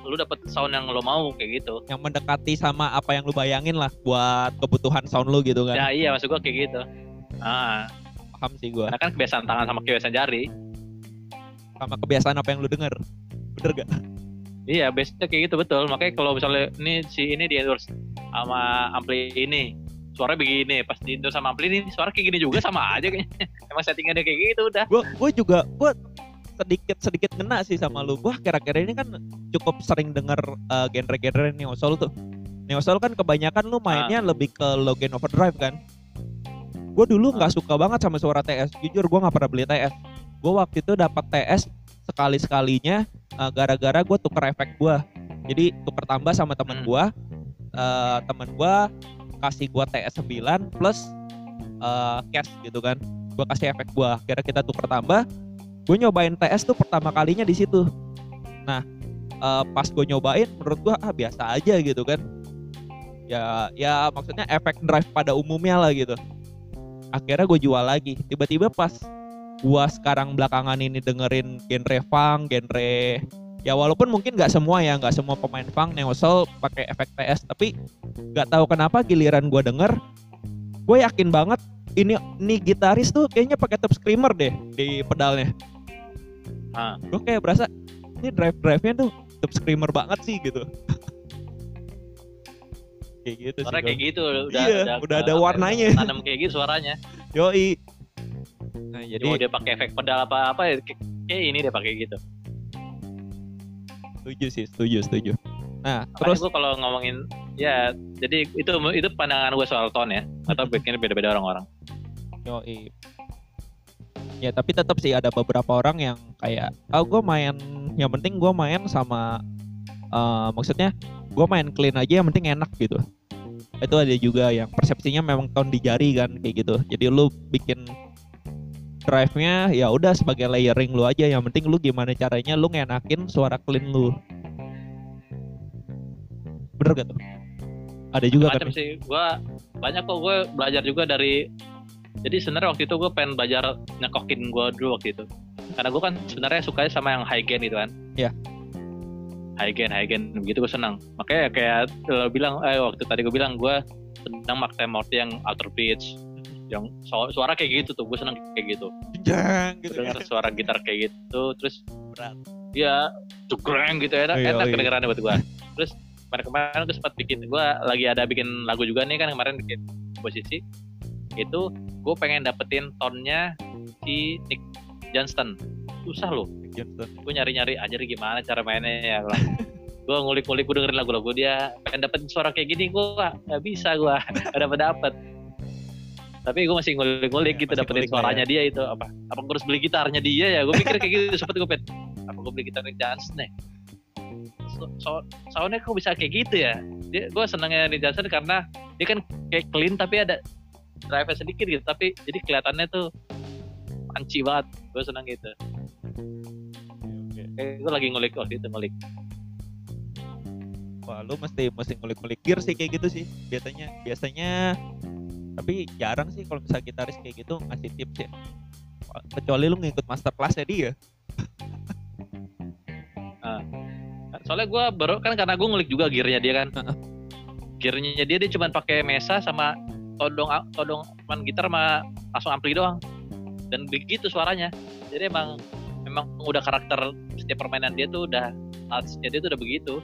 lo dapet sound yang lo mau kayak gitu. yang mendekati sama apa yang lu bayangin lah buat kebutuhan sound lu gitu kan Ya iya maksud gua kayak gitu. Ah, paham sih gua karena kan kebiasaan tangan sama kebiasaan jari. sama kebiasaan apa yang lu denger bener gak Iya, biasanya kayak gitu betul. Makanya kalau misalnya ini si ini di endorse sama ampli ini, suaranya begini. Pas di sama ampli ini, suara kayak gini juga sama aja kayaknya. [LAUGHS] Emang settingannya kayak gitu udah. gue gue juga gue sedikit sedikit ngena sih sama lu gue kira-kira ini kan cukup sering denger uh, genre-genre neo soul tuh neo soul kan kebanyakan lu mainnya lebih ke Logan Overdrive kan gue dulu nggak suka banget sama suara TS jujur gue nggak pernah beli TS gue waktu itu dapat TS sekali sekalinya gara-gara gue tuker efek gue jadi tuker tambah sama temen Hmm. gue uh, temen gue kasih gue TS 9 plus uh, cash gitu kan. Gue kasih efek gue kira kita tuker tambah. Gue nyobain TS tuh pertama kalinya di situ. Nah eh, pas gue nyobain menurut gue ah biasa aja gitu kan. Ya ya maksudnya efek drive pada umumnya lah gitu. Akhirnya gue jual lagi. Tiba-tiba pas gue sekarang belakangan ini dengerin genre funk genre ya walaupun mungkin nggak semua ya nggak semua pemain funk neo soul pakai efek TS tapi nggak tahu kenapa giliran gue denger gue yakin banget ini ini gitaris tuh kayaknya pakai top screamer deh di pedalnya Ah. gue kayak berasa ini drive drive nya tuh top screamer banget sih gitu [LAUGHS] kayak gitu Suara kayak gitu udah Iya, udah ada ya, warnanya. Tanam kayak gitu suaranya. yoi nah Jadi jadi mau dia pakai efek pedal apa apa ya kayak kayak ini dia pakai gitu. Setuju sih setuju setuju. Nah Terus terus? gue kalau ngomongin ya jadi itu itu pandangan gue soal tone ya atau bikin beda-beda orang-orang. yoi. Ya tapi tetap sih ada beberapa orang yang kayak oh gue main yang penting gue main sama eh, maksudnya gue main clean aja yang penting enak gitu. Itu ada juga yang persepsinya memang tone di jari kan kayak gitu. Jadi lu bikin drive-nya ya udah sebagai layering lu aja. Yang penting lu gimana caranya lu ngenakin suara clean lu. Bener gak tuh? Ada juga kan macam sih. Gue banyak kok. Gue belajar juga dari jadi sebenarnya waktu itu gue pengen belajar nyekokin gue dulu waktu itu. Karena gue kan sebenarnya sukanya sama yang high gain gitu kan. Iya. high gain high gain. Begitu gue senang. Makanya kayak lo bilang eh waktu tadi gue bilang gue senang Mark Morty yang Outer Beach yang su- suara kayak gitu tuh gue senang kayak gitu. Jang gitu dengar suara gitar kayak gitu terus Berat. ya cukreng gitu enak Iya, enak iya. kedengerannya buat gue terus kemarin-kemarin gue sempat bikin gue lagi ada bikin lagu juga nih kan kemarin bikin posisi itu gue pengen dapetin tonnya si Nick Johnston. Susah loh. Gue nyari-nyari aja nih gimana cara mainnya ya gue [LAUGHS] ngulik-ngulik gue dengerin lagu-lagu dia. Pengen dapetin suara kayak gini gue nggak bisa gue [LAUGHS] gak dapet dapet tapi gue masih ngulik-ngulik gitu Masih dapetin ngulik lah suaranya dia itu. Apa apa gue harus beli gitarnya dia ya? Gue pikir kayak gitu sempet gue pengen apa gue beli gitar Nick Johnson nih so, so, soundnya kok bisa kayak gitu ya? Dia gue senengnya Nick Johnson karena dia kan kayak clean tapi ada drive sedikit gitu. Tapi jadi kelihatannya tuh panci banget gue seneng gitu. Oke. kayak gue lagi ngulik waktu itu ngulik. Wah, lu mesti mesti ngulik-ngulik gear sih kayak gitu sih. Biasanya. Biasanya tapi jarang sih kalau misalnya gitaris kayak gitu ngasih tips ya. Kecuali lu ngikut master class-nya dia. soalnya gue baru kan karena gue ngulik juga gearnya dia kan. Gearnya dia dia cuma pakai mesa sama todong todong man gitar sama langsung ampli doang. Dan begitu suaranya. Jadi emang memang udah karakter setiap permainan dia tuh udah touch-nya dia tuh udah begitu.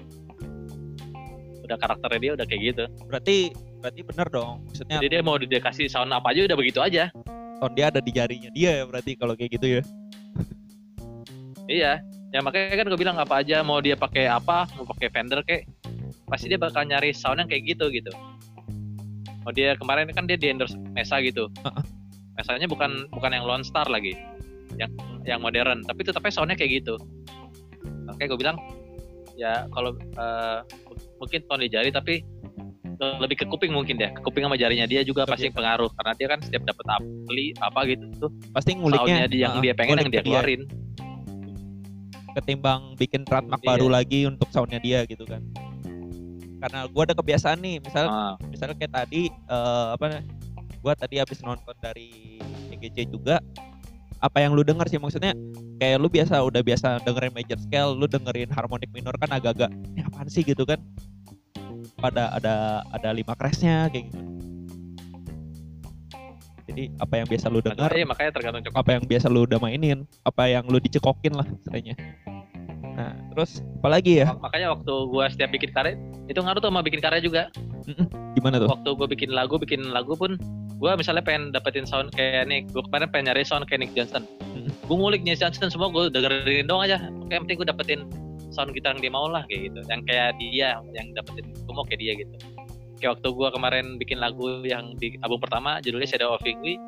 Udah karakternya dia udah kayak gitu. Berarti berarti bener dong. Maksudnya jadi dia mau dikasih sound apa aja udah begitu aja tone dia ada di jarinya dia ya berarti kalau kayak gitu ya. iya ya makanya kan gue bilang apa aja mau dia pakai apa mau pakai Fender kayak pasti dia bakal nyari sound yang kayak gitu gitu oh dia kemarin kan dia di endorse Mesa gitu. Mesanya bukan bukan yang Lone Star lagi yang yang modern tapi tetapnya soundnya kayak gitu makanya gue bilang ya kalau eh, mungkin tone di jari tapi lebih ke kuping mungkin deh ke kuping sama jarinya dia juga pasti pengaruh. Karena dia kan setiap dapat ampli apa gitu tuh. Pasti nguliknya dia yang ah, dia pengen yang dia ke keluarin. Ketimbang bikin trademark Iya. baru lagi untuk soundnya dia gitu kan. Karena gua ada kebiasaan nih misal Ah, misalnya kayak tadi eh, apa gua tadi habis nonton dari EGC juga apa yang lu denger sih maksudnya? Kayak lu biasa udah biasa dengerin major scale lu dengerin harmonic minor kan agak-agak ini apaan sih? gitu kan pada ada ada lima crashnya kayak gitu jadi apa yang biasa lu dengar iya makanya tergantung coklat. apa yang biasa lu udah mainin apa yang lu dicekokin lah istilahnya nah terus apalagi ya Makanya waktu gua setiap bikin karya itu ngaruh tuh sama bikin karya juga. gimana tuh Waktu gua bikin lagu, bikin lagu pun gua misalnya pengen dapetin sound kayak nih, gua kemarin pengen nyari sound kayak Nick Johnson. Mm. Gua ngulik Nick Johnson semua gua dengerin doang aja. Oke, yang penting gua dapetin sound gitar yang dia mau lah kayak gitu. Yang kayak dia, yang dapetin mau kayak dia gitu. Kayak waktu gua kemarin bikin lagu yang di album pertama judulnya Shadow of Ingui,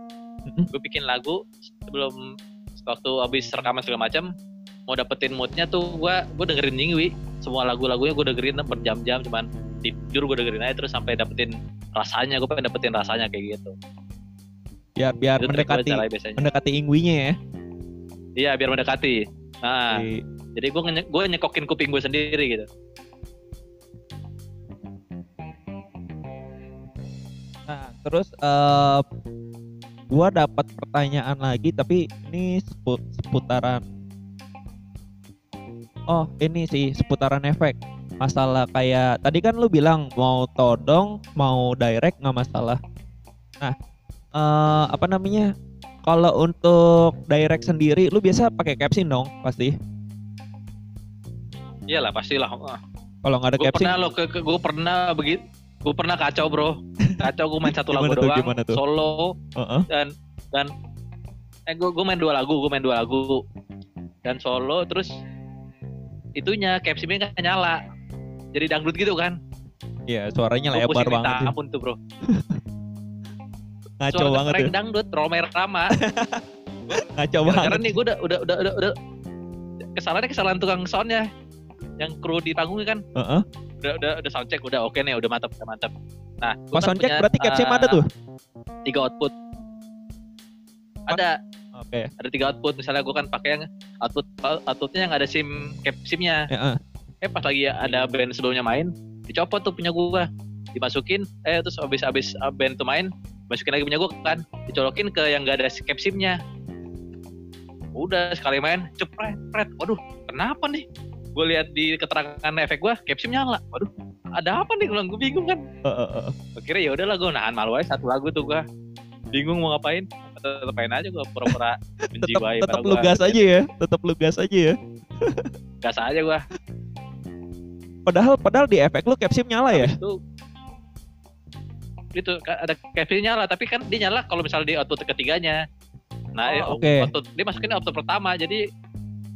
Mm-mm. gue bikin lagu sebelum waktu habis rekaman segala macam mau dapetin moodnya tuh gua gue dengerin Yingwi semua lagu-lagunya gue dengerin berjam-jam cuman tidur gue dengerin aja terus sampai dapetin rasanya. Gue pengen dapetin rasanya kayak gitu. Biar biar Itu mendekati mendekati ingwinya ya. Iya biar mendekati. Nah jadi gue gue nyekokin kuping gue sendiri gitu Nah, terus eh gua dapat pertanyaan lagi tapi ini sepu- seputaran Oh, ini sih seputaran efek. Masalah kayak tadi kan lu bilang mau todong, mau direct nggak masalah. Nah, eh apa namanya? Kalau untuk direct sendiri lu biasa pakai caption dong pasti. Iyalah pastilah. Kalau nggak ada gue caption pernah lo ke, gue pernah begitu gue pernah kacau bro. Kacau gue main satu [LAUGHS] lagu tuh, doang tuh? solo. Heeh. dan dan eh gue gue main dua lagu gue main dua lagu. Dan solo terus itunya captionnya nggak nyala. Jadi dangdut gitu kan. Iya, suaranya Gua lebar banget minta ampun tuh bro. [LAUGHS] Ngaco Suara banget tuh. dangdut Romer Rama [LAUGHS] Ngaco karena banget. nih gue udah udah udah udah, udah kesalahannya kesalahan tukang soundnya yang kru di panggung kan? Heeh. udah udah udah sound check udah oke nih udah mantap udah mantap nah Pas kan soundcheck punya, berarti caption eh, ada tuh. tiga output. Ada. Oke. ada tiga output misalnya gue kan pakai yang output outputnya yang ada sim cap simnya. Heeh. eh pas lagi ada band sebelumnya main dicopot tuh punya gue dimasukin eh terus abis abis uh, band tuh main masukin lagi punya gue kan. Dicolokin ke yang gak ada cap simnya. Udah sekali main cepret pret. Waduh kenapa nih gue lihat di keterangan efek gue cap sim nyala. Waduh ada apa nih gue bingung kan? Kira ya udahlah gue nahan malu aja satu lagu tuh gue bingung mau ngapain? Tetep main aja gue pura-pura [LAUGHS] menjiwai lu gua. gas aja ya tetap lu gas aja ya. Gas aja gue padahal padahal di efek lu caption nyala ya? Itu itu ka- ada Kevin nyala tapi kan dia nyala kalau misalnya di output ketiganya. Nah Oh, eh, oke. output dia masukin output pertama jadi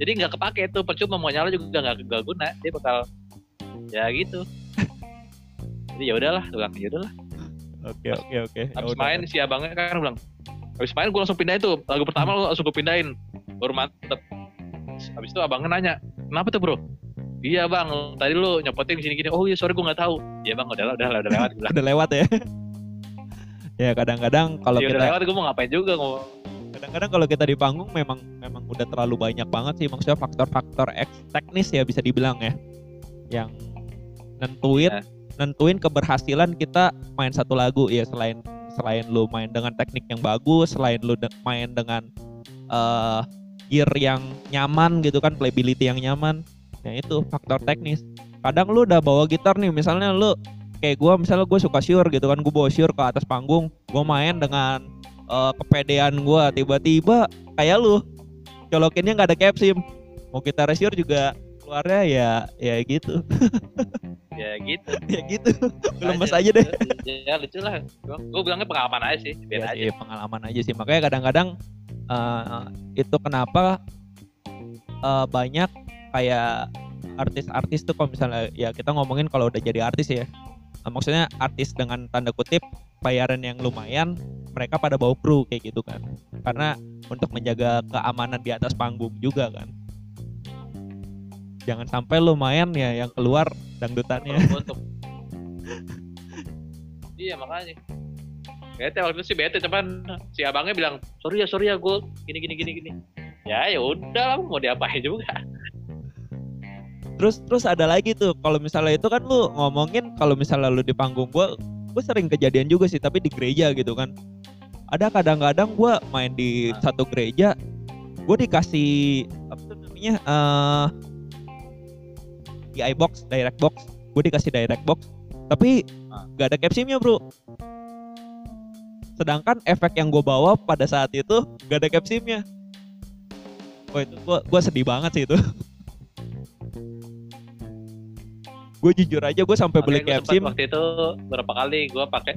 jadi nggak kepake itu percuma mau nyala juga nggak nggak guna dia bakal ya gitu. Jadi ya udahlah bilang ya udahlah. Oke oke oke. Ya udah. main si abangnya kan bilang habis main gue langsung pindahin tuh lagu pertama langsung gue pindahin. Baru mantep. Habis itu abangnya nanya kenapa tuh bro? Iya bang tadi lu nyopotin gini gini oh iya sorry gue nggak tahu. Iya bang udah udah udah lewat [LAUGHS] udah lewat ya? [LAUGHS] Ya kadang-kadang kalau ya udah kita lewat gue mau ngapain juga ngomong kadang-kadang kalau kita di panggung memang memang udah terlalu banyak banget sih maksudnya faktor-faktor X teknis ya bisa dibilang ya. Yang nentuin Iya. nentuin keberhasilan kita main satu lagu. Ya selain selain lu main dengan teknik yang bagus selain lu de- main dengan eh gear yang nyaman gitu kan playability yang nyaman. Ya itu faktor teknis. Kadang lu udah bawa gitar nih misalnya lu kayak gua misalnya gue suka sure gitu kan gue bawa sure ke atas panggung gue main dengan eh, kepedean gua. Tiba-tiba kayak lu colokinnya nggak ada capsim. Mau kita sure juga keluarnya ya ya gitu. [LAUGHS] Ya gitu. Ya gitu. Lemes aja deh. Ya lucu lah. Gue bilangnya pengalaman aja sih biar ya aja. sih, pengalaman aja sih. Makanya kadang-kadang eh, itu kenapa eh, banyak kayak artis-artis tuh kalau misalnya ya kita ngomongin kalau udah jadi artis ya. Maksudnya artis dengan tanda kutip bayaran yang lumayan mereka pada bawa kru kayak gitu kan. Karena untuk menjaga keamanan di atas panggung juga kan. Jangan sampai lumayan ya yang keluar dangdutannya. Untuk iya makanya. Bete waktu itu sih bete cuman si abangnya bilang sorry ya sorry ya gue gini gini gini gini. Ya ya udah lah mau diapain juga? Terus terus ada lagi tuh kalau misalnya itu kan lu ngomongin kalau misalnya lu di panggung gua gue sering kejadian juga sih tapi di gereja gitu kan. Ada kadang-kadang gua main di Ah. satu gereja gue dikasih apa tuh namanya eh di iBox direct box. Gue dikasih direct box tapi Ah. gak ada capsimnya bro. Sedangkan efek yang gue bawa pada saat itu gak ada capsimnya Wah itu gue sedih banget sih itu [LAUGHS] gue jujur aja gue sampai beli sempet waktu itu berapa kali gue pakai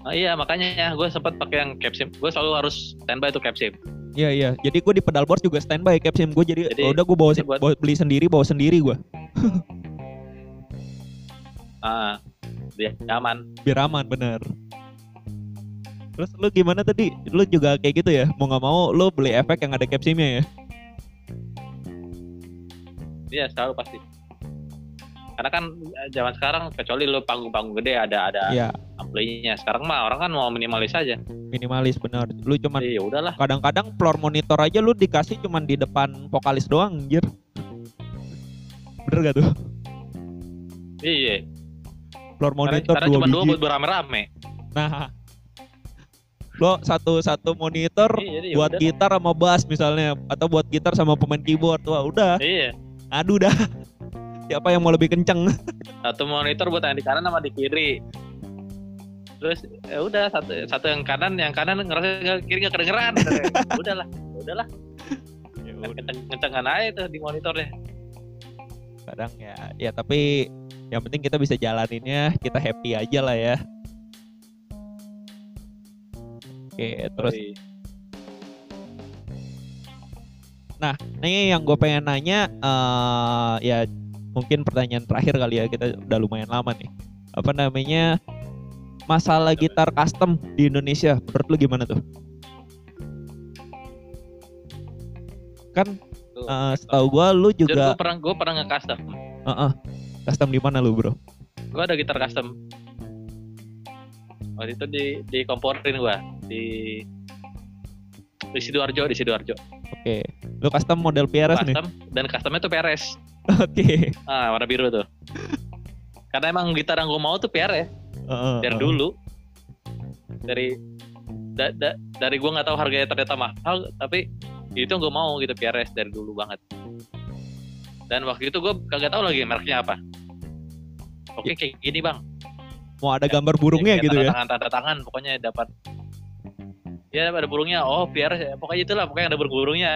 Oh iya makanya gue sempat pakai yang capsim. Gue selalu harus standby tuh capsim. Iya iya. Jadi gue di pedal board juga standby capsim gue jadi, Jadi- udah gue bawa, jadi buat- bawa- beli sendiri bawa sendiri gue [LAUGHS] Ah, dia aman. biar aman bener. Terus lu gimana tadi? Lu juga kayak gitu ya? Mau nggak mau lu beli efek yang ada capsimnya ya? Iya selalu pasti. Karena kan eh, zaman sekarang kecuali lu panggung-panggung gede ada ada Iya amplinya. Sekarang mah orang kan mau minimalis aja. minimalis bener. Lu cuman ya udahlah. kadang-kadang floor monitor aja lu dikasih cuman di depan vokalis doang anjir. Bener gak tuh? Iya. Floor monitor karena dua cuma dua buat berame-rame. Nah, lo satu-satu monitor Iya, ya buat udah. gitar sama bass misalnya atau buat gitar sama pemain keyboard wah udah Iya. aduh dah siapa yang mau lebih kenceng [LAUGHS] Satu monitor buat yang di kanan sama di kiri. Terus ya udah satu satu yang kanan yang kanan ngerasa kiri nggak kedengeran. [LAUGHS] udahlah, udahlah. Kan kenceng kencengan aja tuh di monitornya. kadang ya ya tapi yang penting kita bisa jalaninnya kita happy aja lah ya oke terus Yoi. nih yang gue pengen nanya eh ya mungkin pertanyaan terakhir kali ya kita udah lumayan lama nih apa namanya masalah gitar custom di Indonesia menurut lu gimana tuh kan Tuh. eh, setahu gue lu Dan gue juga pernah gue pernah nge-custom. eh, eh, custom di mana lu bro Gue ada gitar custom. Waktu itu di di komporin gue di di sidoarjo di sidoarjo. oke lu custom model PRS nih Custom dan customnya tuh PRS. Oke Ah warna biru tuh. Karena emang gitar yang gue mau tuh PRS Eh, eh, dari eh. dulu. Dari da, da- dari gue nggak tahu harganya ternyata mahal tapi itu gue mau gitu PRS dari dulu banget. Dan waktu itu gue kagak tahu lagi mereknya apa. Oke kayak gini bang. mau ada gambar burungnya gitu tanda ya Tangan tanda tangan pokoknya dapat. Ya ada burungnya. Oh PRS ya. pokoknya itulah pokoknya ada burung-burungnya.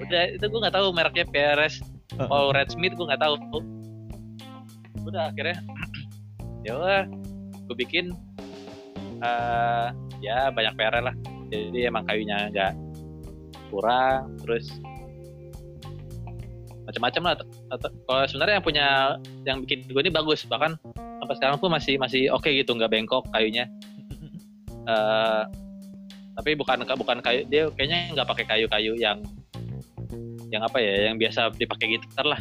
Udah itu gue nggak tahu mereknya PRS. Heeh. Oh Red Smith gue nggak tahu. Udah akhirnya [CLEARS THROAT] ya udah gue bikin eh ya banyak PR lah. Jadi emang kayunya nggak kurang terus macam-macam lah. Kalau sebenarnya yang punya yang bikin gue ini bagus bahkan sampai sekarang pun masih masih oke gitu nggak bengkok kayunya. [LAUGHS] Eh tapi bukan bukan kayu dia kayaknya nggak pakai kayu-kayu yang yang apa ya yang biasa dipakai gitar lah.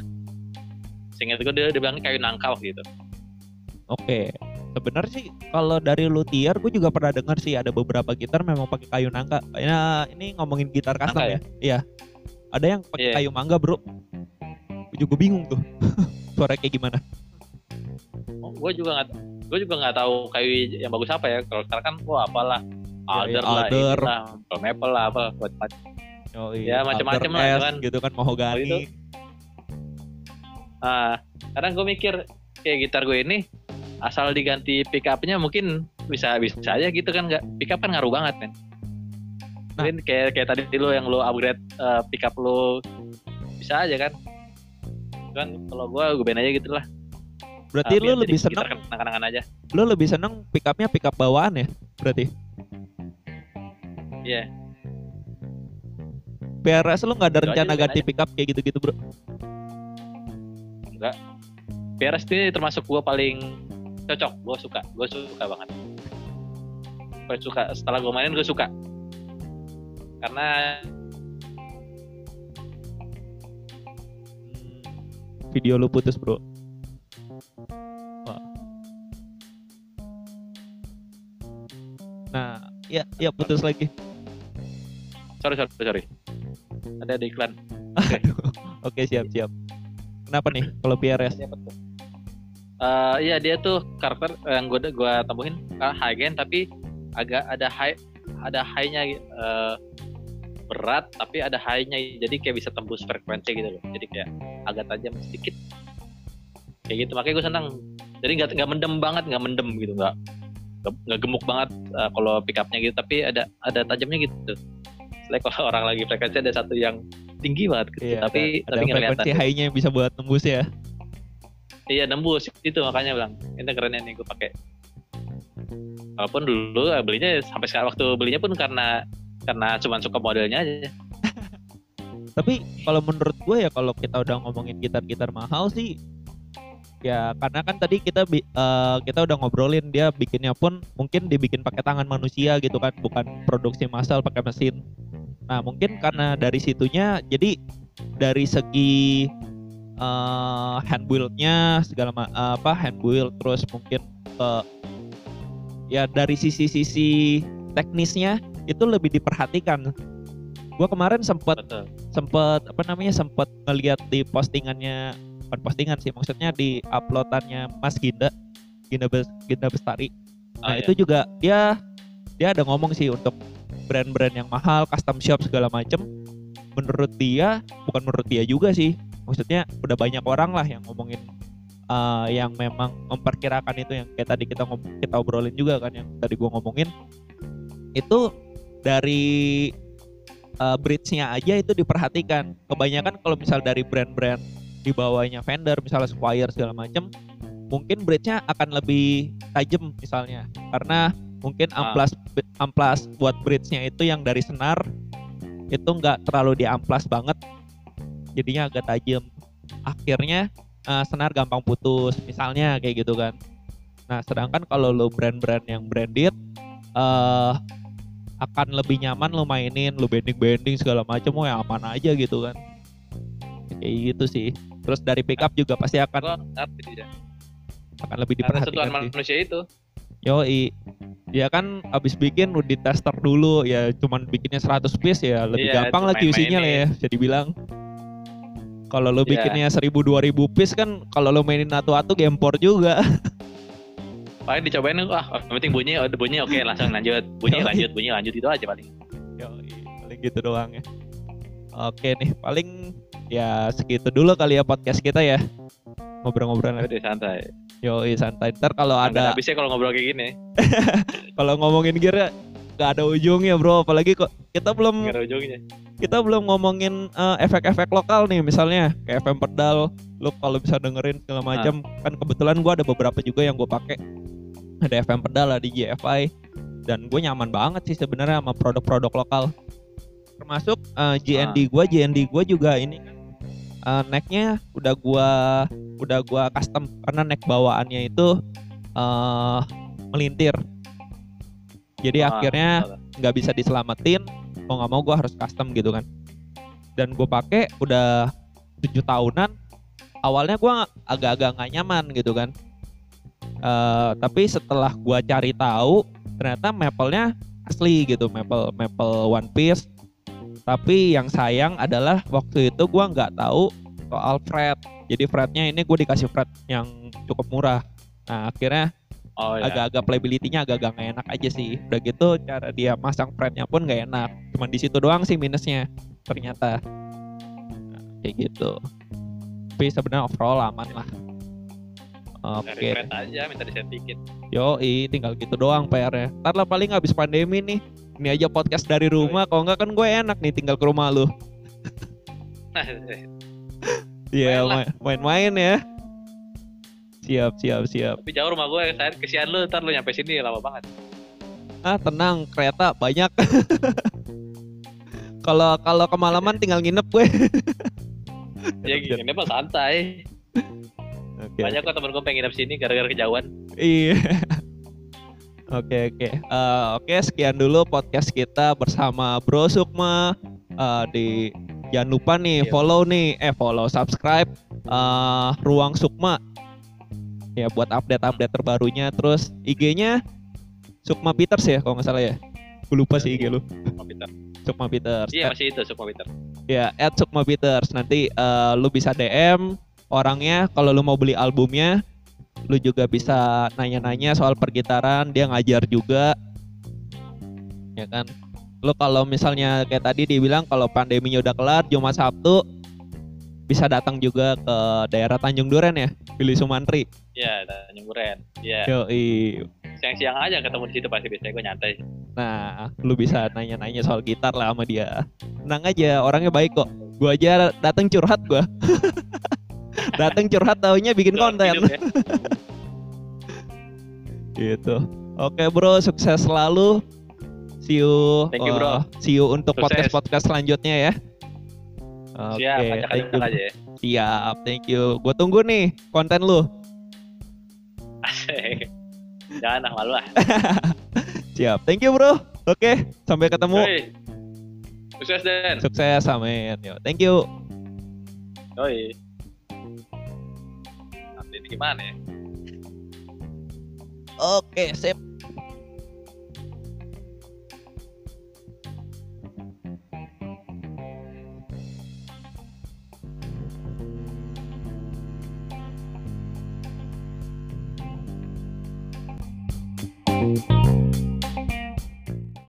Sehingga itu dia, dia bilang kayu nangka waktu itu. Oke, sebenarnya sih kalau dari luthier gue juga pernah dengar sih ada beberapa gitar memang pakai kayu nangka. Nah, ini ngomongin gitar custom Nangka ya? Iya. Ada yang pakai Iya. kayu mangga, Bro. Gue juga bingung tuh. [LAUGHS] Suara kayak gimana? Oh, gue juga nggak gue juga nggak tahu kayu yang bagus apa ya. Kalau sekarang kan wah apalah Ya, ya, alder lah, alder. pearl maple lah apa buat Oh, Ya, macam-macam lah, cuman- gitu kan mahogani. itu. Ah, kadang gue mikir kayak gitar gue ini asal diganti pick up-nya mungkin bisa bisa aja gitu kan nggak pick up kan ngaruh banget kan. Nah. Mungkin kayak kayak tadi lo yang lo upgrade eh, pick up lo bisa aja kan. Kan kalau gue gue aja gitu lah. Berarti lu biar lebih seneng kenang-kenangan aja. lu lebih seneng pick up-nya pick up bawaan ya? Berarti. Iya. PRS lu nggak ada Itu rencana ganti aja. pick up kayak gitu-gitu, Bro? PRS ini termasuk gue paling cocok. Gue suka, gue suka banget. Gue suka. Setelah gue mainin gue suka. Karena Video lu putus, Bro. Wah. Nah, ya, ya putus lagi. Sorry sorry sorry. Ada ada iklan. [LAUGHS] Oke, siap, siap. Kenapa nih kalau PRS? Tuh? Eh, iya dia tuh karakter yang gue gua temuin uh, high gain tapi agak ada high ada high-nya eh, berat tapi ada high-nya jadi kayak bisa tembus frekuensi gitu loh jadi kayak agak tajam sedikit kayak gitu makanya gue senang jadi nggak nggak mendem banget nggak mendem gitu nggak nggak- gemuk banget eh, kalau pick up-nya gitu tapi ada ada tajamnya gitu Selain kalau orang lagi frekuensi ada satu yang tinggi banget gitu Iya, tapi ada, tapi nggak kelihatan frekuensi high-nya yang bisa buat tembus ya. Iya nembus itu makanya bilang ini kerennya nih gue pakai. Walaupun dulu eh, belinya sampai sekarang waktu belinya pun karena karena cuma suka modelnya aja. [LAUGHS] Tapi kalau menurut gue ya kalau kita udah ngomongin gitar-gitar mahal sih ya karena kan tadi kita eh, kita udah ngobrolin dia bikinnya pun mungkin dibikin pakai tangan manusia gitu kan bukan produksi massal pakai mesin. Nah mungkin karena dari situnya jadi dari segi eh hand build-nya segala ma- eh, apa hand build terus mungkin eh, ya dari sisi-sisi teknisnya itu lebih diperhatikan. Gua kemarin sempat sempet apa namanya sempet ngeliat di postingannya bukan postingan sih maksudnya di uploadannya Mas Ginda Ginda Bes, Ginda Bestari Oh, nah iya. itu juga dia dia ada ngomong sih untuk brand-brand yang mahal custom shop segala macem menurut dia bukan menurut dia juga sih maksudnya udah banyak orang lah yang ngomongin eh, yang memang memperkirakan itu yang kayak tadi kita ngom- kita obrolin juga kan yang tadi gua ngomongin itu dari uh, bridge-nya aja itu diperhatikan. Kebanyakan kalau misal dari brand-brand di bawahnya vendor, misalnya Squire segala macam, mungkin bridge-nya akan lebih tajam misalnya. Karena mungkin Ah. amplas amplas buat bridge-nya itu yang dari senar itu nggak terlalu diamplas banget. Jadinya agak tajam. Akhirnya uh, senar gampang putus misalnya kayak gitu kan. Nah, sedangkan kalau lo brand-brand yang branded eh akan lebih nyaman lo mainin, lo bending-bending segala macam, oh yang aman aja gitu kan. Kayak gitu sih. Terus dari pickup juga pasti akan akan lebih Karena diperhatikan sih. manusia itu. Yoi. Dia kan abis bikin udah di tester dulu ya cuman bikinnya 100 piece ya lebih Iya, gampang lah. QC-nya lah ya jadi bilang. Kalau lo Iya. bikinnya 1000 2000 piece kan kalau lo mainin atu-atu gempor juga. [LAUGHS] Paling dicobain wah yang penting bunyi oh, bunyi oke langsung lanjut. Bunyi lanjut, bunyi lanjut itu aja paling. Yoi, paling gitu doang ya. Oke nih, paling ya segitu dulu kali ya podcast kita ya. Ngobrol-ngobrol Udah santai. Yoi santai. Ntar kalau ada habisnya kalau ngobrol kayak gini. [LAUGHS] kalau ngomongin gear ya nggak ada ujungnya bro. Apalagi kok kita belum Nggak ada ujungnya. kita belum ngomongin eh, efek-efek lokal nih misalnya kayak FM pedal. Lu kalau bisa dengerin segala macam kan kebetulan gua ada beberapa juga yang gue pakai. Ada FM pedal ada GFI dan gue nyaman banget sih sebenarnya sama produk-produk lokal. Termasuk eh, GND gua, GND gua juga ini kan eh, necknya udah gua udah gua custom karena neck bawaannya itu eh melintir. Jadi Ah, akhirnya nggak bisa diselamatin mau nggak mau gue harus custom gitu kan. Dan gue pakai udah tujuh tahunan awalnya gue agak-agak nggak nyaman gitu kan. Eh, tapi setelah gue cari tahu ternyata maple-nya asli gitu maple maple one piece. Tapi yang sayang adalah waktu itu gue nggak tahu soal fret jadi fretnya ini gue dikasih fret yang cukup murah nah akhirnya Oh iya. agak-agak playability-nya agak-agak nggak enak aja sih. Udah gitu cara dia masang fretnya pun nggak enak. Cuman di situ doang sih minusnya ternyata. Nah, kayak gitu. Tapi sebenarnya overall aman lah. Oke, fret aja minta disettingin. yoi tinggal gitu doang PR-nya. Ntar lah paling habis pandemi nih. Ini aja podcast dari rumah, kalau nggak kan gue enak nih tinggal ke rumah lu. [LAUGHS] Iya, main-main ya. Siap, siap, siap. Tapi jauh rumah gue, saya kesian lu, ntar lu nyampe sini lama banget. Ah tenang kereta banyak. [LAUGHS] Kalau kalau kemalaman [LAUGHS] tinggal nginep gue. [LAUGHS] Ya gini, mah santai. Oke. Banyak kok temen gue pengen nginep sini gara-gara kejauhan. Iya. Oke oke. Eh, oke sekian dulu podcast kita bersama Bro Sukma. Eh, di jangan lupa nih Iya. follow nih eh follow subscribe eh Ruang Sukma. Ya buat update-update terbarunya terus IG-nya Sukma Peters ya kalau nggak salah ya. Gue lupa sih IG lu. Sukma Peter. Sukma Peters. Iya masih itu Sukma Peter. Ya, at Sukma Peters. Nanti eh, lu bisa DM orangnya kalau lu mau beli albumnya lu juga bisa nanya-nanya soal pergitaran dia ngajar juga ya kan lu kalau misalnya kayak tadi dibilang kalau pandeminya udah kelar Jumat Sabtu bisa datang juga ke daerah Tanjung Duren ya Billy Sumantri Iya, Tanjung Duren. Iya. Yoi. Siang-siang aja ketemu di situ pasti biasanya gue nyantai. Nah, lu bisa nanya-nanya soal gitar lah sama dia. Tenang aja, orangnya baik kok. Gua aja datang curhat gua. [LAUGHS] datang curhat taunya bikin konten. hidup ya. [LAUGHS] gitu. Oke, Bro, sukses selalu. See you. Thank you, Bro. uh, see you untuk podcast-podcast selanjutnya ya. Oke, Siap, thank acak-acak you. aja ya. Siap, thank you. Gue tunggu nih konten lu. Jangan ah malu ah. [LAUGHS] Siap, thank you, Bro. Oke, sampai ketemu. Yoi. Sukses Den. Sukses, amin. Yo, thank you. Yoi. Nanti ini gimana ya? Oke, sip. Thank